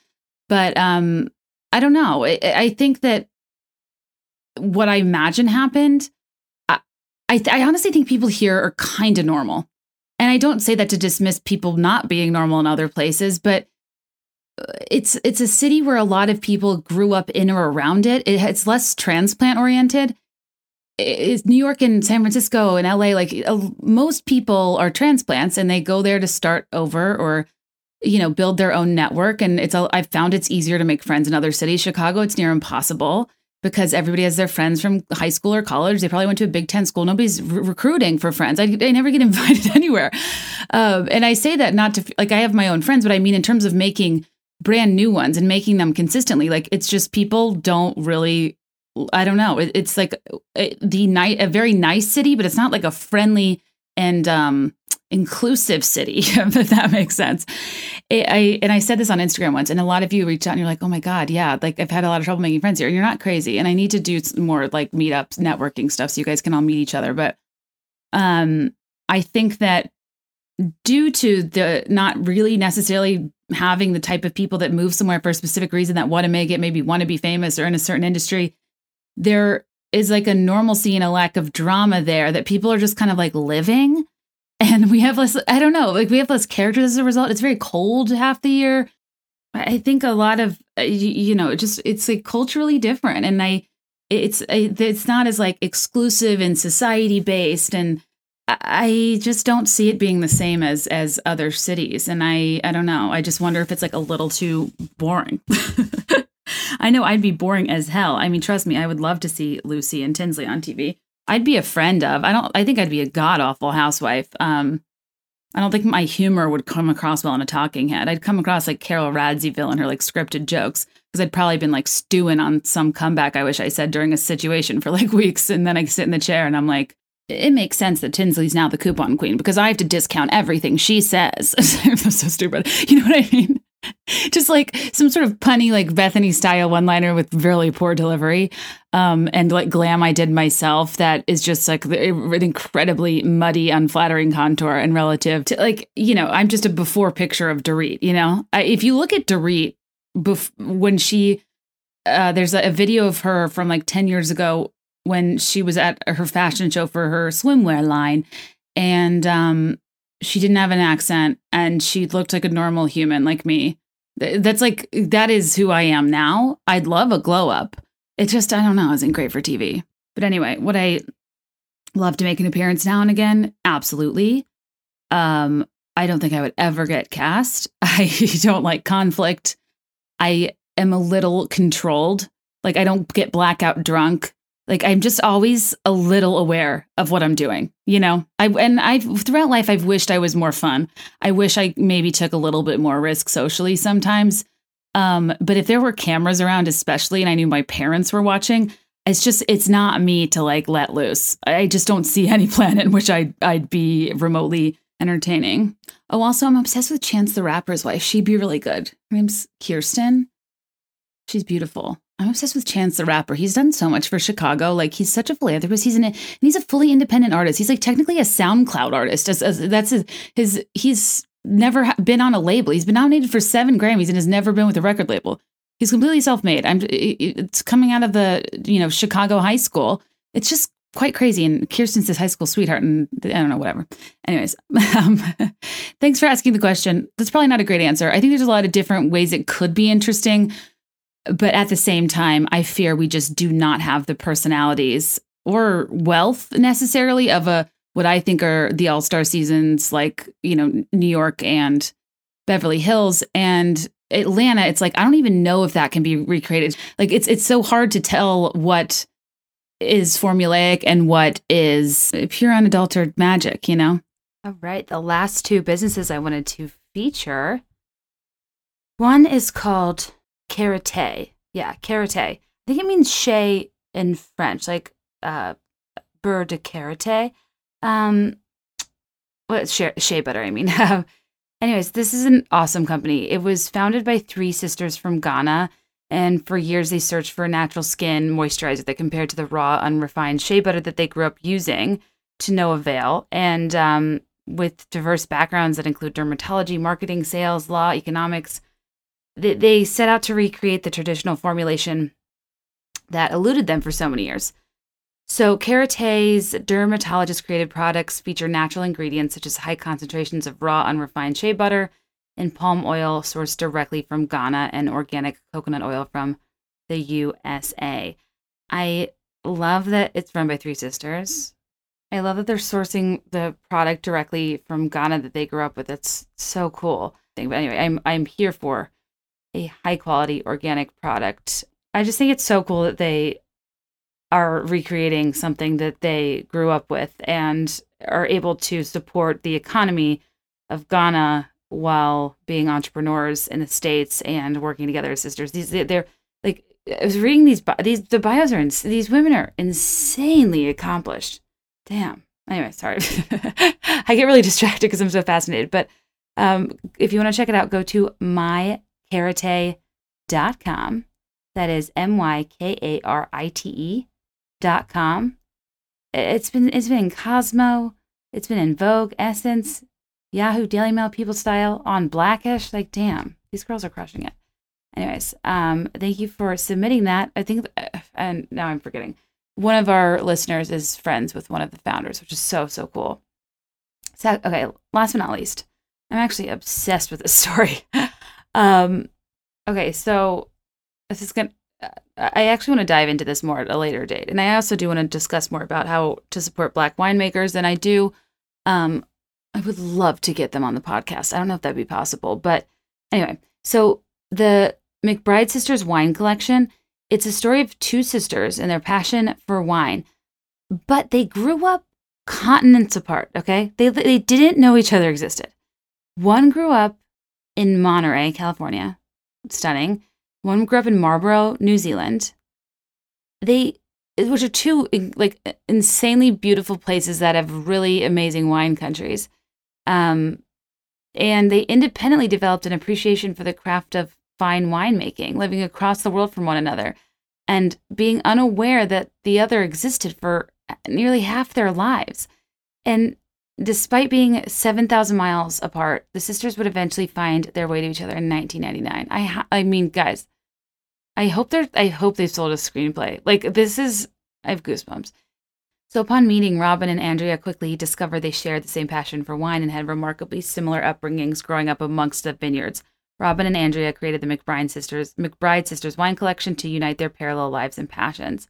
But um, I don't know. I, I think that what I imagine happened I, th- I honestly think people here are kind of normal. And I don't say that to dismiss people not being normal in other places, but uh, it's it's a city where a lot of people grew up in or around it. it it's less transplant oriented. It's New York and San Francisco and LA. Like uh, most people are transplants, and they go there to start over or you know build their own network. And it's I've found it's easier to make friends in other cities. Chicago, it's near impossible because everybody has their friends from high school or college. They probably went to a Big Ten school. Nobody's re- recruiting for friends. I, I never get invited anywhere. Um, and I say that not to like I have my own friends, but I mean in terms of making brand new ones and making them consistently. Like it's just people don't really. I don't know. It, it's like it, the night a very nice city, but it's not like a friendly and um inclusive city, if that makes sense. It, I and I said this on Instagram once, and a lot of you reached out and you're like, "Oh my god, yeah, like I've had a lot of trouble making friends here." You're not crazy, and I need to do more like meetups, networking stuff, so you guys can all meet each other. But um, I think that due to the not really necessarily having the type of people that move somewhere for a specific reason that want to make it, maybe want to be famous or in a certain industry, there is like a normalcy and a lack of drama there that people are just kind of like living and we have less i don't know like we have less characters as a result. It's very cold half the year. I think a lot of uh, you, you know just it's like culturally different. And i it's it's not as like exclusive and society based and i just don't see it being the same as as other cities. And i i don't know. I just wonder if it's like a little too boring. I know i'd be boring as hell. I mean trust me i would love to see lucy and tinsley on tv I'd be a friend of. I don't. I think I'd be a god awful housewife. Um, I don't think my humor would come across well in a talking head. I'd come across like Carole Radziwill and her like scripted jokes because I'd probably been like stewing on some comeback I wish I said during a situation for like weeks, and then I sit in the chair and I'm like, it makes sense that Tinsley's now the coupon queen because I have to discount everything she says. I'm so stupid. You know what I mean? just like some sort of punny like Bethenny style one liner with really poor delivery um and like glam i did myself that is just like an incredibly muddy unflattering contour and relative to like you know i'm just a before picture of dorit you know I, if you look at dorit bef- when she uh there's a, a video of her from like 10 years ago when she was at her fashion show for her swimwear line and um she didn't have an accent and she looked like a normal human like me. That's like that is who I am now. I'd love a glow up. It just I don't know, isn't great for TV. But anyway, would I love to make an appearance now and again? Absolutely. Um, I don't think I would ever get cast. I don't like conflict. I am a little controlled. Like I don't get blackout drunk like i'm just always a little aware of what i'm doing you know? I and I've throughout life i've wished i was more fun. I wish i maybe took a little bit more risk socially sometimes. Um but if there were cameras around especially and i knew my parents were watching it's just it's not me to like let loose. I just don't see any planet in which i'd i'd be remotely entertaining. Oh also i'm obsessed with chance the rapper's wife. She'd be really good. Her name's kirsten. She's beautiful I'm obsessed with Chance the Rapper. He's done so much for Chicago. Like he's such a philanthropist. He's an and he's a fully independent artist. He's like technically a SoundCloud artist. As, as that's his his he's never been on a label. He's been nominated for seven Grammys and has never been with a record label. He's completely self-made. I'm it's coming out of the you know Chicago high school. It's just quite crazy. And Kirsten's his high school sweetheart, and I don't know, whatever. Anyways, um, thanks for asking the question. That's probably not a great answer. I think there's a lot of different ways it could be interesting but at the same time, I fear we just do not have the personalities or wealth necessarily of a what I think are the all star seasons, like you know New York and Beverly Hills and Atlanta. It's like I don't even know if that can be recreated. Like it's it's so hard to tell what is formulaic and what is pure unadulterated magic. You know. All right, the last two businesses I wanted to feature. One is called Karité. Yeah, Karité. I think it means shea in French, like uh, beurre de karité. Um, shea, shea butter? I mean. Anyways, this is an awesome company. It was founded by three sisters from Ghana, and for years they searched for a natural skin moisturizer that compared to the raw, unrefined shea butter that they grew up using to no avail. And um, with diverse backgrounds that include dermatology, marketing, sales, law, economics, they, they set out to recreate the traditional formulation that eluded them for so many years. So, Karité's dermatologist created products feature natural ingredients such as high concentrations of raw, unrefined shea butter and palm oil sourced directly from Ghana and organic coconut oil from the USA. I love that it's run by three sisters. I love that they're sourcing the product directly from Ghana that they grew up with. That's so cool. But anyway, I'm I'm here for a high quality organic product. I just think it's so cool that they are recreating something that they grew up with and are able to support the economy of Ghana while being entrepreneurs in the states and working together as sisters. These they're like I was reading these these the bios are ins- these women are insanely accomplished. Damn. Anyway, sorry. I get really distracted because I'm so fascinated. But um, if you want to check it out, go to mykarite.com. That is M Y K A R I T E dot com. It's been it's been in Cosmo, it's been in Vogue, Essence, Yahoo, Daily Mail, People Style, on Blackish. Like, damn, these girls are crushing it. Anyways, um, thank you for submitting that. I think, and now I'm forgetting. One of our listeners is friends with one of the founders, which is so so cool. So, okay, last but not least, I'm actually obsessed with this story. Um, okay, so this is gonna. I actually want to dive into this more at a later date, and I also do want to discuss more about how to support Black winemakers. And I do, um, I would love to get them on the podcast. I don't know if that'd be possible, but anyway. So the McBride Sisters Wine Collection. It's a story of two sisters and their passion for wine, but they grew up continents apart. Okay, they they didn't know each other existed. One grew up in Monterey, California, stunning. One grew up in Marlborough, New Zealand. They, which are two like insanely beautiful places that have really amazing wine countries. Um, and they independently developed an appreciation for the craft of fine winemaking, living across the world from one another, and being unaware that the other existed for nearly half their lives. And despite being 7,000 miles apart, the sisters would eventually find their way to each other in 1999. I ha- I mean, guys, I hope they're I hope they sold a screenplay. Like this is I have goosebumps. So upon meeting Robin and Andrea quickly discovered they shared the same passion for wine and had remarkably similar upbringings growing up amongst the vineyards. Robin and Andrea created the McBride Sisters McBride Sisters Wine Collection to unite their parallel lives and passions.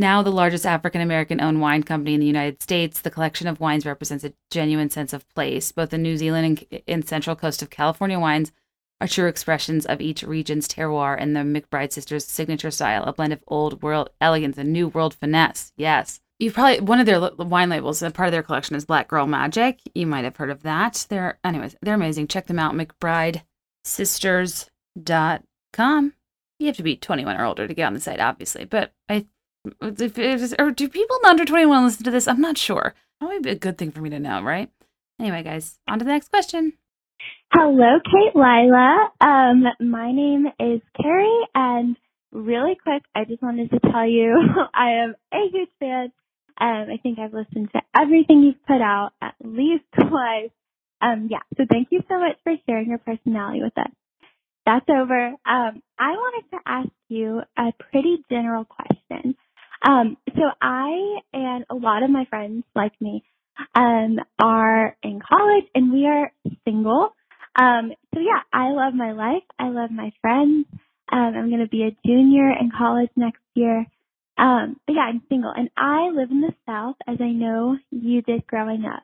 Now the largest African American owned wine company in the United States, the collection of wines represents a genuine sense of place. Both the New Zealand and, and Central Coast of California wines are true expressions of each region's terroir and the McBride sisters' signature style, a blend of old world elegance and new world finesse. Yes. You probably one of their wine labels, a part of their collection is Black Girl Magic. You might have heard of that. They're anyways, they're amazing. Check them out, McBrideSisters.com. You have to be 21 or older to get on the site, obviously. But I, if, if, or do people under 21 listen to this? I'm not sure. Probably be a good thing for me to know, right? Anyway, guys, on to the next question. Hello, Kate Lila. Um, my name is Carrie, and really quick, I just wanted to tell you I am a huge fan. Um, I think I've listened to everything you've put out at least twice. Um, yeah, so thank you so much for sharing your personality with us. That's over. Um, I wanted to ask you a pretty general question. Um, so I and a lot of my friends like me um, are in college and we are single. Um, so yeah, I love my life. I love my friends. Um, I'm going to be a junior in college next year. Um, but yeah, I'm single and I live in the South as I know you did growing up.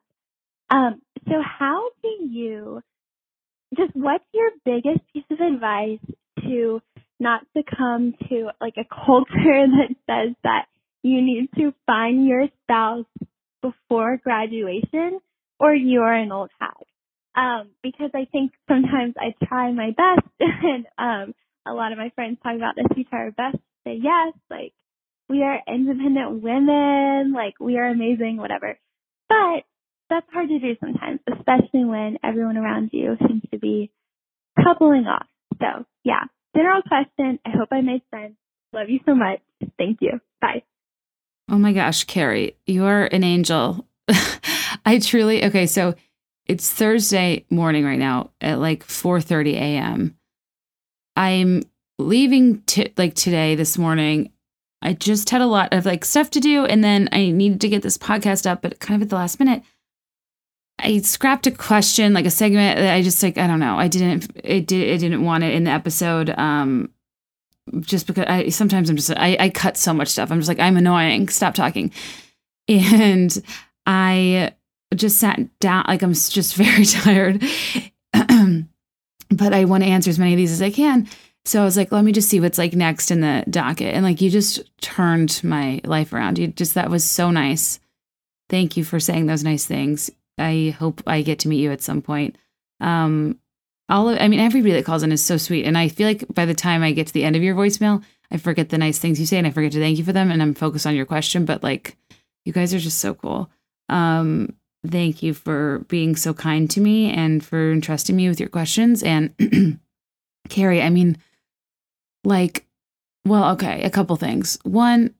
Um, so how do you, just what's your biggest piece of advice to not succumb to like a culture that says that you need to find your spouse before graduation or you're an old hag? Um, because I think sometimes I try my best and um a lot of my friends talk about this, we try our best to say yes, like we are independent women, like we are amazing, whatever. But that's hard to do sometimes, especially when everyone around you seems to be coupling off. So yeah, general question. I hope I made sense. Love you so much. Thank you. Bye. Oh my gosh, Carrie, you are an angel. I truly okay. So it's Thursday morning right now at like 4:30 a.m. I'm leaving t- like today this morning. I just had a lot of like stuff to do and then I needed to get this podcast up but kind of at the last minute I scrapped a question like a segment that I just like I don't know. I didn't it did it didn't want it in the episode um just because I sometimes I'm just I I cut so much stuff. I'm just like I'm annoying. Stop talking. And I just sat down like I'm just very tired. but I want to answer as many of these as I can. So I was like, let me just see what's like next in the docket. And like, you just turned my life around. You just, that was so nice. Thank you for saying those nice things. I hope I get to meet you at some point. Um, all of, I mean, everybody that calls in is so sweet. And I feel like by the time I get to the end of your voicemail, I forget the nice things you say and I forget to thank you for them. And I'm focused on your question. But like, you guys are just so cool. Um, thank you for being so kind to me and for entrusting me with your questions. And Carrie, I mean, like, well, okay, a couple things. One,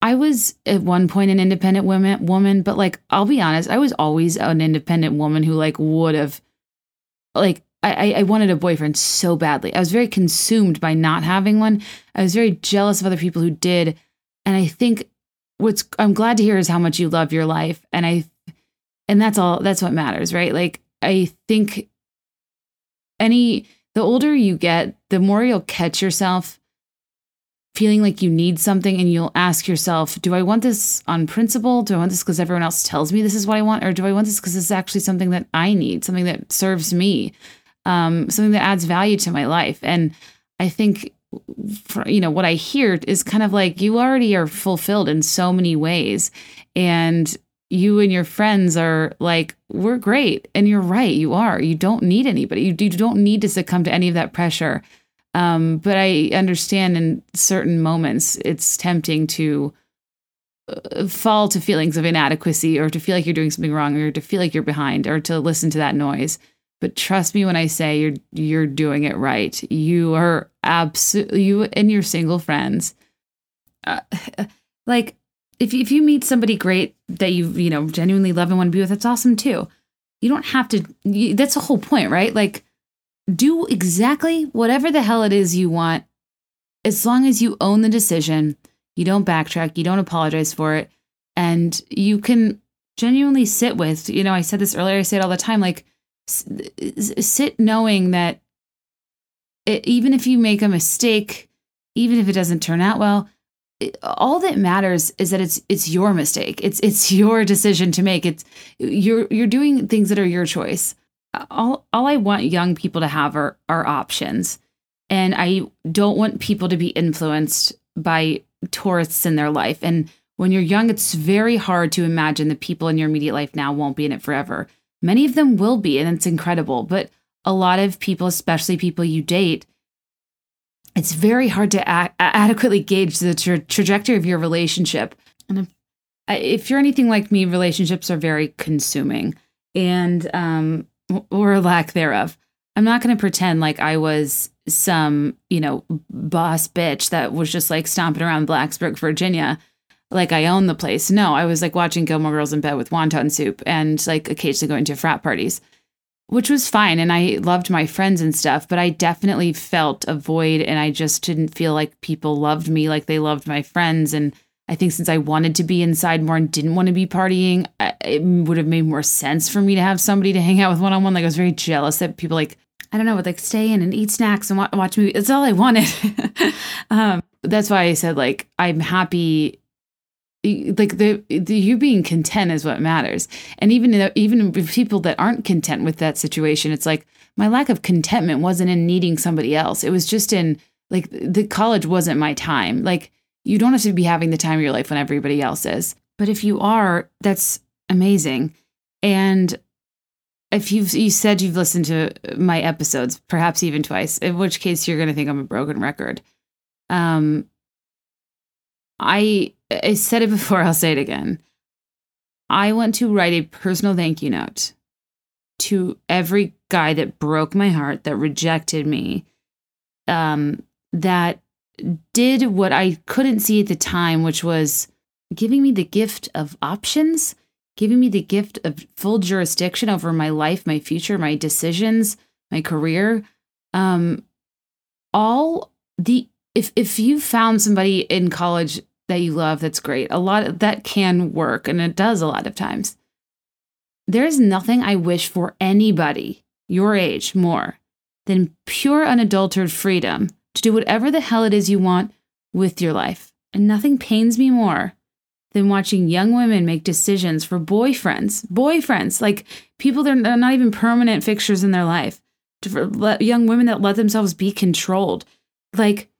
I was at one point an independent woman, woman, but like, I'll be honest, I was always an independent woman who like would have, like, I, I wanted a boyfriend so badly. I was very consumed by not having one. I was very jealous of other people who did. And I think what's I'm glad to hear is how much you love your life. And I and that's all that's what matters, right? Like I think any the older you get, the more you'll catch yourself feeling like you need something and you'll ask yourself, do I want this on principle? Do I want this because everyone else tells me this is what I want? Or do I want this because this is actually something that I need, something that serves me, um, something that adds value to my life? And I think, for, you know, what I hear is kind of like you already are fulfilled in so many ways. And you and your friends are like, we're great. And you're right, you are. You don't need anybody. You, you don't need to succumb to any of that pressure. Um, but I understand in certain moments it's tempting to uh, fall to feelings of inadequacy or to feel like you're doing something wrong or to feel like you're behind or to listen to that noise. But trust me when I say you're you're doing it right. You are absolutely you and your single friends. Uh, like if if you meet somebody great that you you know genuinely love and want to be with, that's awesome too. You don't have to. You, that's the whole point, right? Like do exactly whatever the hell it is you want as long as you own the decision, you don't backtrack, you don't apologize for it, and you can genuinely sit with, you know, I said this earlier, I say it all the time, like sit knowing that it, even if you make a mistake, even if it doesn't turn out well, it, all that matters is that it's it's your mistake. It's it's your decision to make. It's you're you're doing things that are your choice all all I want young people to have are are options. And I don't want people to be influenced by tourists in their life. And when you're young, it's very hard to imagine the people in your immediate life now won't be in it forever. Many of them will be, and it's incredible. But a lot of people, especially people you date, it's very hard to a- adequately gauge the tra- trajectory of your relationship. And if, if, you're anything like me, relationships are very consuming. And um, or lack thereof. I'm not going to pretend like I was some, you know, boss bitch that was just like stomping around Blacksburg, Virginia, like I own the place. No, I was like watching Gilmore Girls in bed with wonton soup and like occasionally going to frat parties, which was fine. And I loved my friends and stuff, but I definitely felt a void and I just didn't feel like people loved me like they loved my friends. And I think since I wanted to be inside more and didn't want to be partying, it would have made more sense for me to have somebody to hang out with one on one. Like I was very jealous that people like I don't know would like stay in and eat snacks and watch movies. That's all I wanted. um, that's why I said like I'm happy. Like the, the you being content is what matters, and even even with people that aren't content with that situation, it's like my lack of contentment wasn't in needing somebody else. It was just in like the college wasn't my time. Like you don't have to be having the time of your life when everybody else is. But if you are, that's amazing. And if you've you said you've listened to my episodes, perhaps even twice, in which case you're going to think I'm a broken record. Um, I I said it before. I'll say it again. I want to write a personal thank you note to every guy that broke my heart, that rejected me, um, that did what I couldn't see at the time, which was giving me the gift of options, giving me the gift of full jurisdiction over my life, my future, my decisions, my career. Um, all the if if you found somebody in college that you love, that's great. A lot of that can work, and it does a lot of times. There is nothing I wish for anybody your age more than pure unadulterated freedom to do whatever the hell it is you want with your life. And nothing pains me more than watching young women make decisions for boyfriends, boyfriends, like people that are not even permanent fixtures in their life, young women that let themselves be controlled. Like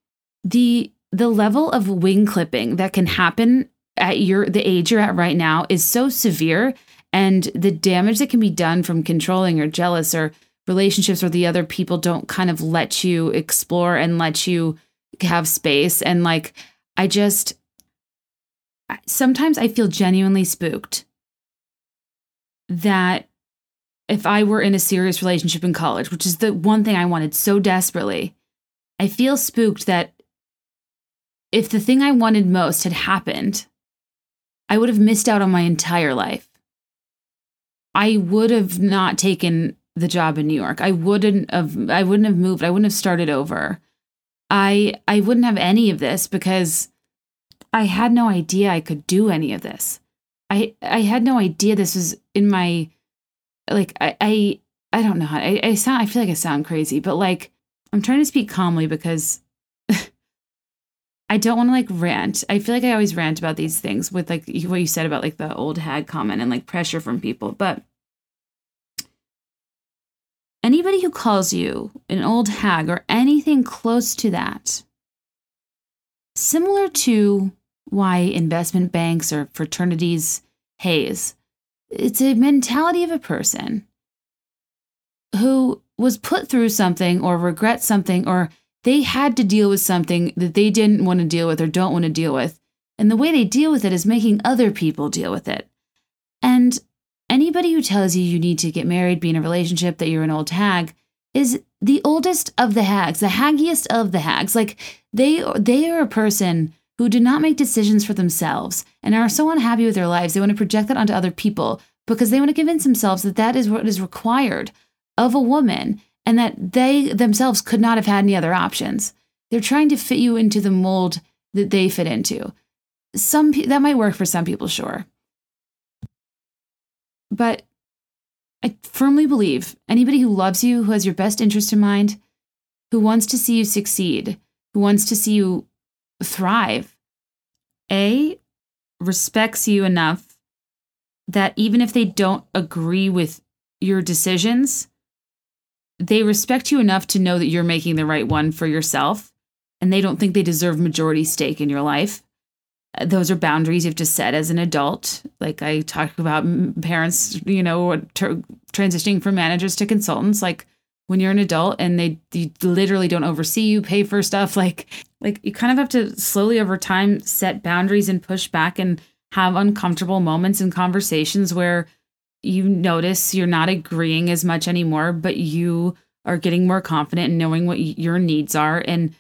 the the level of wing clipping that can happen at your the age you're at right now is so severe and the damage that can be done from controlling or jealous or relationships where the other people don't kind of let you explore and let you have space and like I just sometimes I feel genuinely spooked that if I were in a serious relationship in college, which is the one thing I wanted so desperately, I feel spooked that if the thing I wanted most had happened, I would have missed out on my entire life. I would have not taken the job in New York. I wouldn't have I wouldn't have moved. I wouldn't have started over. I I wouldn't have any of this because I had no idea I could do any of this. I I had no idea this was in my like I I, I don't know how I, I sound I feel like I sound crazy, but like I'm trying to speak calmly because I don't want to like rant. I feel like I always rant about these things with like what you said about like the old hag comment and like pressure from people, but anybody who calls you an old hag or anything close to that, similar to why investment banks or fraternities haze, it's a mentality of a person who was put through something or regrets something or they had to deal with something that they didn't want to deal with or don't want to deal with. And the way they deal with it is making other people deal with it. And anybody who tells you you need to get married, be in a relationship, that you're an old hag is the oldest of the hags, the haggiest of the hags. Like they they are a person who do not make decisions for themselves and are so unhappy with their lives they want to project that onto other people because they want to convince themselves that that is what is required of a woman and that they themselves could not have had any other options. They're trying to fit you into the mold that they fit into. Some that might work for some people, sure. But I firmly believe anybody who loves you, who has your best interest in mind, who wants to see you succeed, who wants to see you thrive, A, respects you enough that even if they don't agree with your decisions, they respect you enough to know that you're making the right one for yourself and they don't think they deserve majority stake in your life those are boundaries you have to set as an adult. Like I talk about parents, you know, transitioning from managers to consultants. Like when you're an adult and they, literally don't oversee you, pay for stuff. Like like you kind of have to slowly over time set boundaries and push back and have uncomfortable moments and conversations where you notice you're not agreeing as much anymore, but you are getting more confident and knowing what your needs are and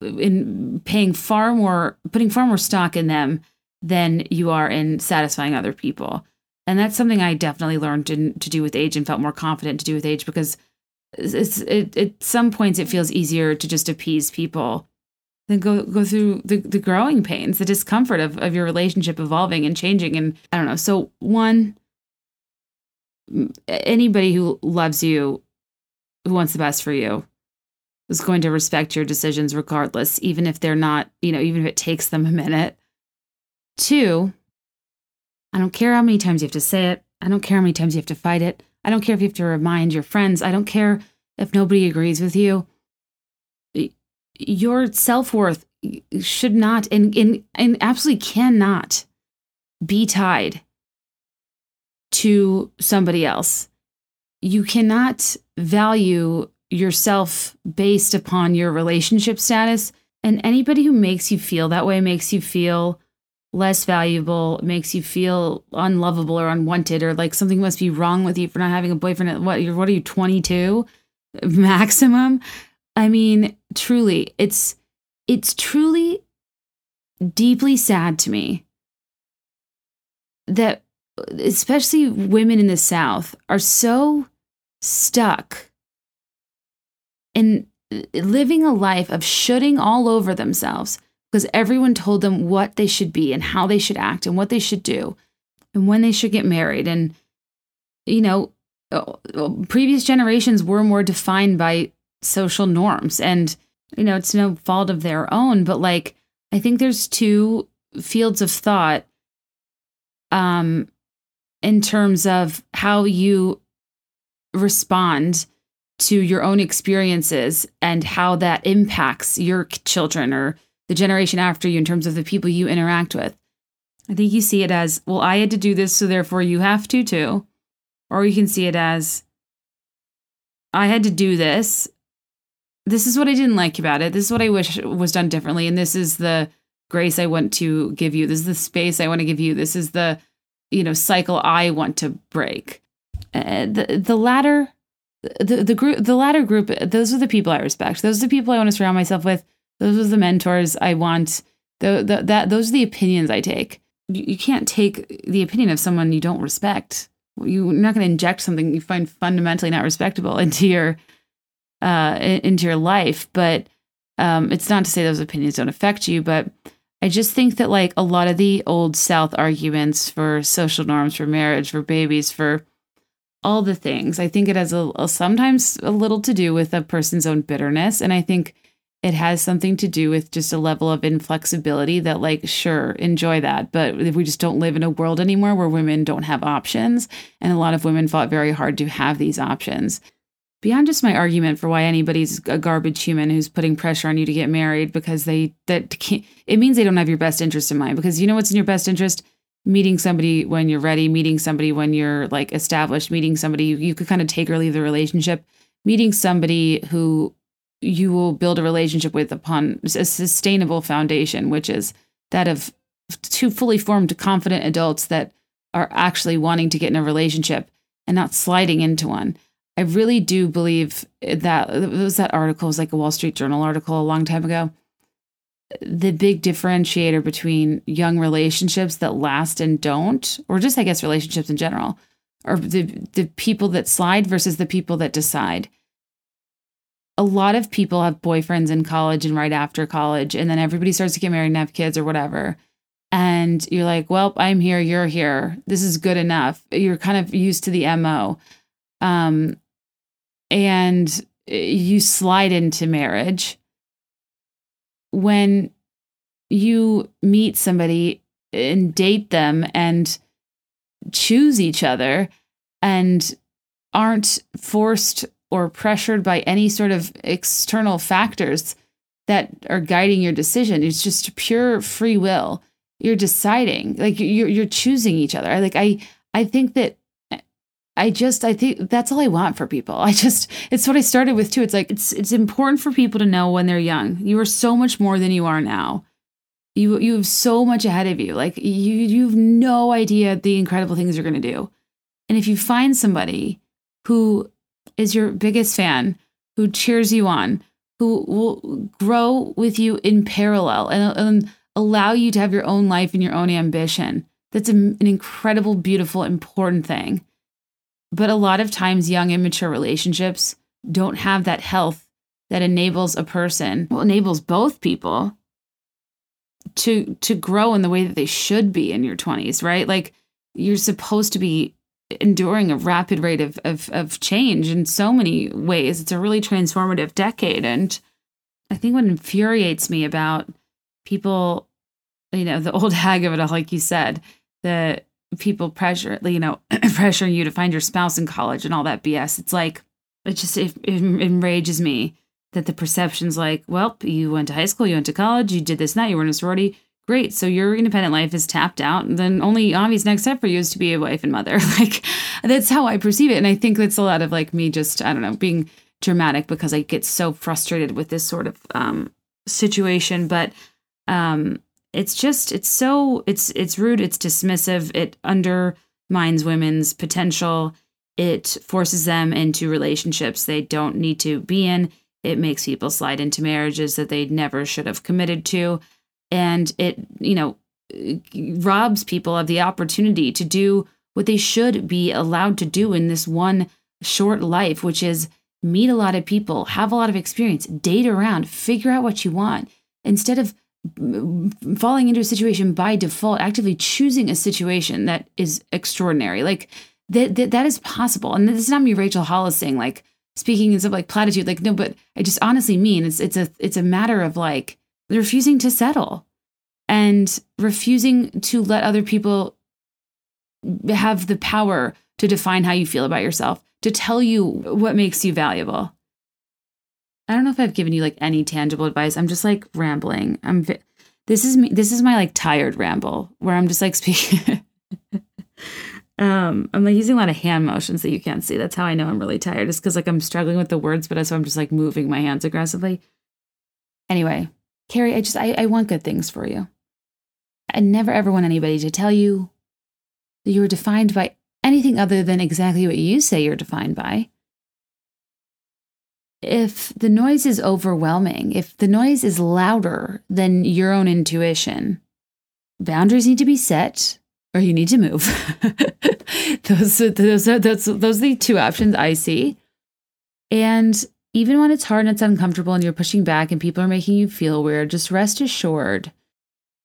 in paying far more, putting far more stock in them than you are in satisfying other people. And that's something I definitely learned in, to do with age and felt more confident to do with age because it's it, at some points it feels easier to just appease people than go go through the, the growing pains, the discomfort of, of your relationship evolving and changing. And I don't know. So one anybody who loves you, who wants the best for you, is going to respect your decisions regardless, even if they're not, you know, even if it takes them a minute. Two, I don't care how many times you have to say it. I don't care how many times you have to fight it. I don't care if you have to remind your friends. I don't care if nobody agrees with you. Your self worth should not and, and, and absolutely cannot be tied to somebody else. You cannot value yourself based upon your relationship status. And anybody who makes you feel that way makes you feel less valuable, makes you feel unlovable or unwanted, or like something must be wrong with you for not having a boyfriend. What you're what are you, 22 maximum? I mean, truly, it's it's truly deeply sad to me that especially women in the South are so stuck and living a life of shooting all over themselves because everyone told them what they should be and how they should act and what they should do and when they should get married. And you know uh, previous generations were more defined by social norms and you know it's no fault of their own but like i think there's two fields of thought um in terms of how you respond to your own experiences and how that impacts your children or the generation after you in terms of the people you interact with. I think you see it as, well, I had to do this, so therefore you have to too. Or you can see it as, I had to do this. This is what I didn't like about it. This is what I wish was done differently. And this is the grace I want to give you. This is the space I want to give you. This is the, you know, cycle I want to break. Uh, the the latter the the group the latter group those are the people I respect. Those are the people I want to surround myself with. Those are the mentors I want. The, the that those are the opinions I take. You, you can't take the opinion of someone you don't respect. You're not going to inject something you find fundamentally not respectable into your uh into your life, but um, it's not to say those opinions don't affect you, but I just think that like a lot of the old South arguments for social norms, for marriage, for babies, for all the things, I think it has a, a sometimes a little to do with a person's own bitterness, and I think it has something to do with just a level of inflexibility that like sure enjoy that but if we just don't live in a world anymore where women don't have options and a lot of women fought very hard to have these options. Beyond just my argument for why anybody's a garbage human who's putting pressure on you to get married because they that can't, it means they don't have your best interest in mind because you know what's in your best interest meeting somebody when you're ready meeting somebody when you're like established meeting somebody you, could kind of take or leave the relationship meeting somebody who you will build a relationship with upon a sustainable foundation which is that of two fully formed confident adults that are actually wanting to get in a relationship and not sliding into one I really do believe that it was that article, it was like a Wall Street Journal article a long time ago. The big differentiator between young relationships that last and don't, or just I guess relationships in general, or the the people that slide versus the people that decide. A lot of people have boyfriends in college and right after college, and then everybody starts to get married and have kids or whatever. And you're like, well, I'm here, you're here. This is good enough. You're kind of used to the MO. Um, and you slide into marriage when you meet somebody and date them and choose each other and aren't forced or pressured by any sort of external factors that are guiding your decision it's just pure free will. You're deciding like you're you're choosing each other. Like i i think that I just I think that's all I want for people. I just it's what I started with too. It's like it's it's important for people to know when they're young. You are so much more than you are now. You you have so much ahead of you. Like you you have no idea the incredible things you're going to do. And if you find somebody who is your biggest fan, who cheers you on, who will grow with you in parallel and, and allow you to have your own life and your own ambition, that's a, an incredible, beautiful, important thing. But a lot of times, young, immature relationships don't have that health that enables a person, well, enables both people to to grow in the way that they should be in your 20s, right? Like you're supposed to be enduring a rapid rate of, of, of change in so many ways. It's a really transformative decade. And I think what infuriates me about people, you know, the old hag of it all, like you said, the people pressure, you know, pressuring you to find your spouse in college and all that BS. It's like, it just it, it enrages me that the perception's like, well, you went to high school, you went to college, you did this, and that, you were in a sorority. Great. So your independent life is tapped out. And then only obvious next step for you is to be a wife and mother. like that's how I perceive it. And I think that's a lot of like me just, I don't know, being dramatic because I get so frustrated with this sort of um situation. But um it's just it's so it's it's rude it's dismissive it undermines women's potential it forces them into relationships they don't need to be in it makes people slide into marriages that they never should have committed to and it you know robs people of the opportunity to do what they should be allowed to do in this one short life which is meet a lot of people have a lot of experience date around figure out what you want. Instead of falling into a situation by default, actively choosing a situation that is extraordinary. Like that, that, that is possible. And this is not me, Rachel Hollis, saying like speaking in some like platitude. Like no, but I just honestly mean it's it's a it's a matter of like refusing to settle and refusing to let other people have the power to define how you feel about yourself, to tell you what makes you valuable. I don't know if I've given you like any tangible advice. I'm just like rambling. I'm this is me this is my like tired ramble where I'm just like speaking um I'm like using a lot of hand motions that you can't see. That's how I know I'm really tired. It's cuz like I'm struggling with the words but so I'm just like moving my hands aggressively. Anyway, Carrie, I just I, I want good things for you. I never ever want anybody to tell you that you are defined by anything other than exactly what you say you're defined by if the noise is overwhelming, if the noise is louder than your own intuition, boundaries need to be set or you need to move. those, those, are, those, those are the two options I see. And even when it's hard and it's uncomfortable and you're pushing back and people are making you feel weird, just rest assured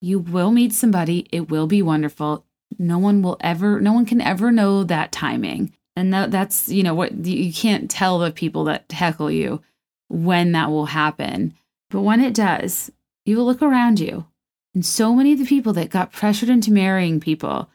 you will meet somebody. It will be wonderful. No one will ever, no one can ever know that timing and that, that's you know what you can't tell the people that heckle you when that will happen. But when it does you will look around you. And so many of the people that got pressured into marrying people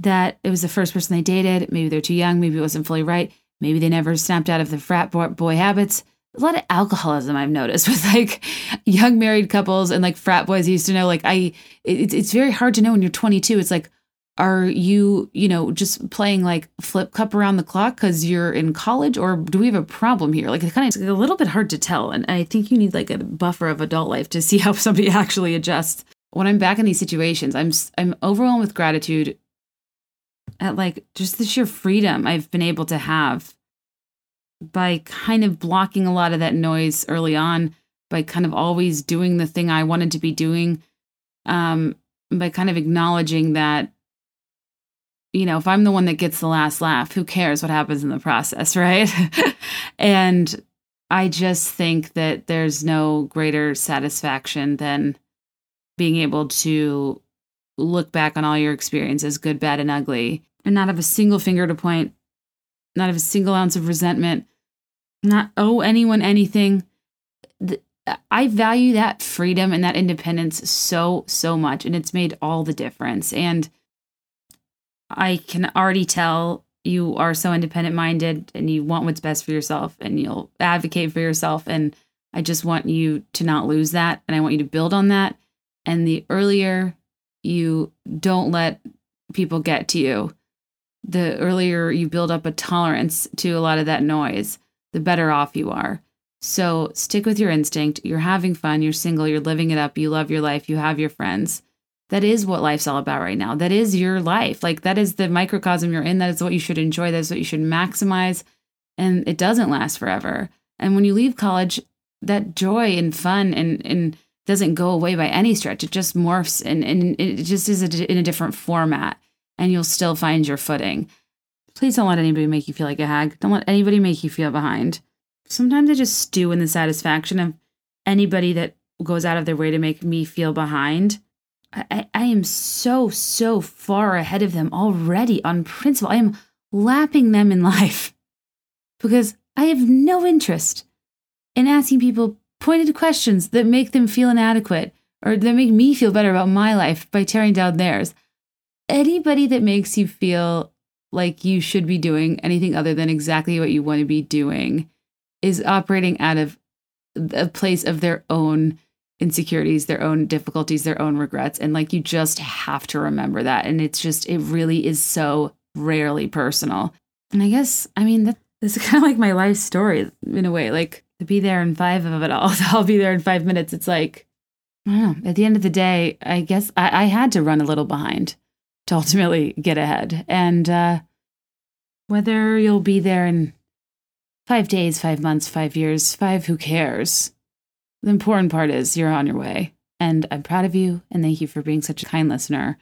that it was the first person they dated maybe they're too young maybe it wasn't fully right maybe they never snapped out of the frat boy habits. A lot of alcoholism I've noticed with like young married couples and like frat boys used to know like I it, it's very hard to know when you're 22 it's like are you you know just playing like flip cup around the clock because you're in college or do we have a problem here? Like it kind of it's a little bit hard to tell and i think you need like a buffer of adult life to see how somebody actually adjusts. When i'm back in these situations i'm i'm overwhelmed with gratitude at like just the sheer freedom i've been able to have by kind of blocking a lot of that noise early on by kind of always doing the thing i wanted to be doing um by kind of acknowledging that you know, if I'm the one that gets the last laugh, who cares what happens in the process, right? and I just think that there's no greater satisfaction than being able to look back on all your experiences, good, bad, and ugly, and not have a single finger to point, not have a single ounce of resentment, not owe anyone anything. I value that freedom and that independence so, so much. And it's made all the difference. And I can already tell you are so independent minded and you want what's best for yourself and you'll advocate for yourself. And I just want you to not lose that. And I want you to build on that. And the earlier you don't let people get to you, the earlier you build up a tolerance to a lot of that noise, the better off you are. So stick with your instinct. You're having fun. You're single. You're living it up. You love your life. You have your friends that is what life's all about right now. That is your life. Like that is the microcosm you're in. That is what you should enjoy. That is what you should maximize. And it doesn't last forever. And when you leave college, that joy and fun and and doesn't go away by any stretch. It just morphs and, and it just is a, in a different format and you'll still find your footing. Please don't let anybody make you feel like a hag. Don't let anybody make you feel behind. Sometimes I just stew in the satisfaction of anybody that goes out of their way to make me feel behind I, I am so, so far ahead of them already on principle. I am lapping them in life because I have no interest in asking people pointed questions that make them feel inadequate or that make me feel better about my life by tearing down theirs. Anybody that makes you feel like you should be doing anything other than exactly what you want to be doing is operating out of a place of their own insecurities, their own difficulties, their own regrets. And like you just have to remember that. And it's just, it really is so rarely personal. And I guess, I mean, that, this is kind of like my life story in a way. Like to be there in five of it all, I'll be there in five minutes. It's like, I don't know. At the end of the day, I guess I, I had to run a little behind to ultimately get ahead. And uh, whether you'll be there in five days, five months, five years, five, who cares? The important part is you're on your way. And I'm proud of you. And thank you for being such a kind listener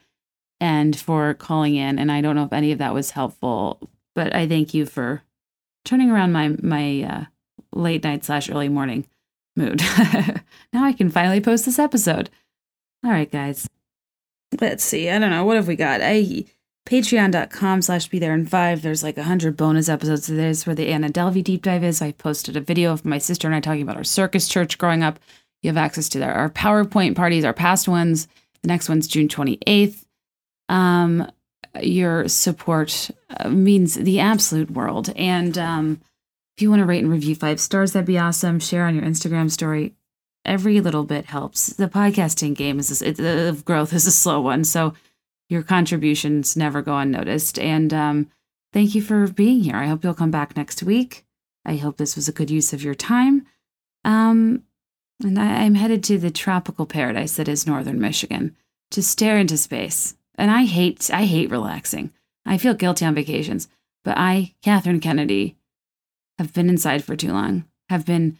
and for calling in. And I don't know if any of that was helpful, but I thank you for turning around my, my uh, late night slash early morning mood. now I can finally post this episode. All right, guys. Let's see. I don't know. What have we got? I patreon.com slash be there in five there's like a hundred bonus episodes of this where the anna delvey deep dive is i posted a video of my sister and i talking about our circus church growing up you have access to our powerpoint parties our past ones the next one's june 28th um your support uh, means the absolute world. And um, if you want to rate and review five stars, that'd be awesome. Share on your Instagram story. Every little bit helps. The podcasting game is it, of growth is a slow one, so your contributions never go unnoticed. And um, thank you for being here. I hope you'll come back next week. I hope this was a good use of your time. Um, and I, I'm headed to the tropical paradise that is northern Michigan to stare into space. And I hate I hate relaxing. I feel guilty on vacations, but I, Catherine Kennedy, have been inside for too long. Have been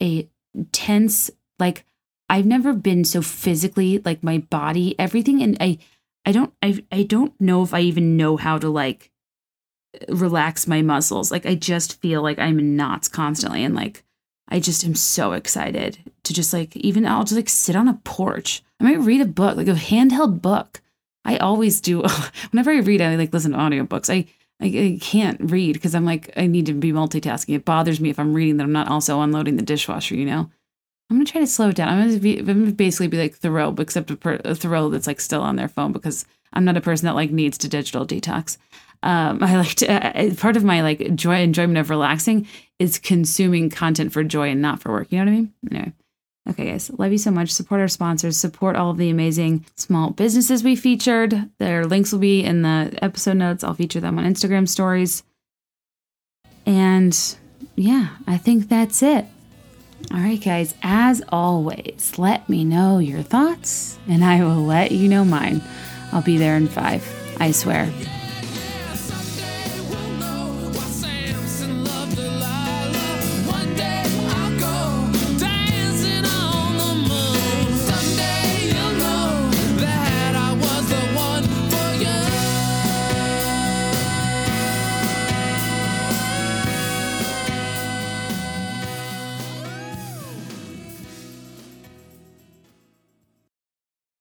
a tense like I've never been so physically like my body, everything and I I don't I I don't know if I even know how to like relax my muscles. Like I just feel like I'm in knots constantly and like I just am so excited to just like even I'll just like sit on a porch. I might read a book, like a handheld book. I always do. Whenever I read, I like listen to audiobooks. I I, I can't read because I'm like I need to be multitasking. It bothers me if I'm reading that I'm not also unloading the dishwasher. You know. I'm gonna try to slow it down. I'm gonna, be, I'm gonna basically be like Thoreau, except a, per, a Thoreau that's like still on their phone because I'm not a person that like needs to digital detox. Um, I like to uh, part of my like joy enjoyment of relaxing is consuming content for joy and not for work. You know what I mean? Anyway. Okay, guys, love you so much. Support our sponsors, support all of the amazing small businesses we featured. Their links will be in the episode notes. I'll feature them on Instagram stories. And yeah, I think that's it. All right, guys, as always, let me know your thoughts and I will let you know mine. I'll be there in five, I swear.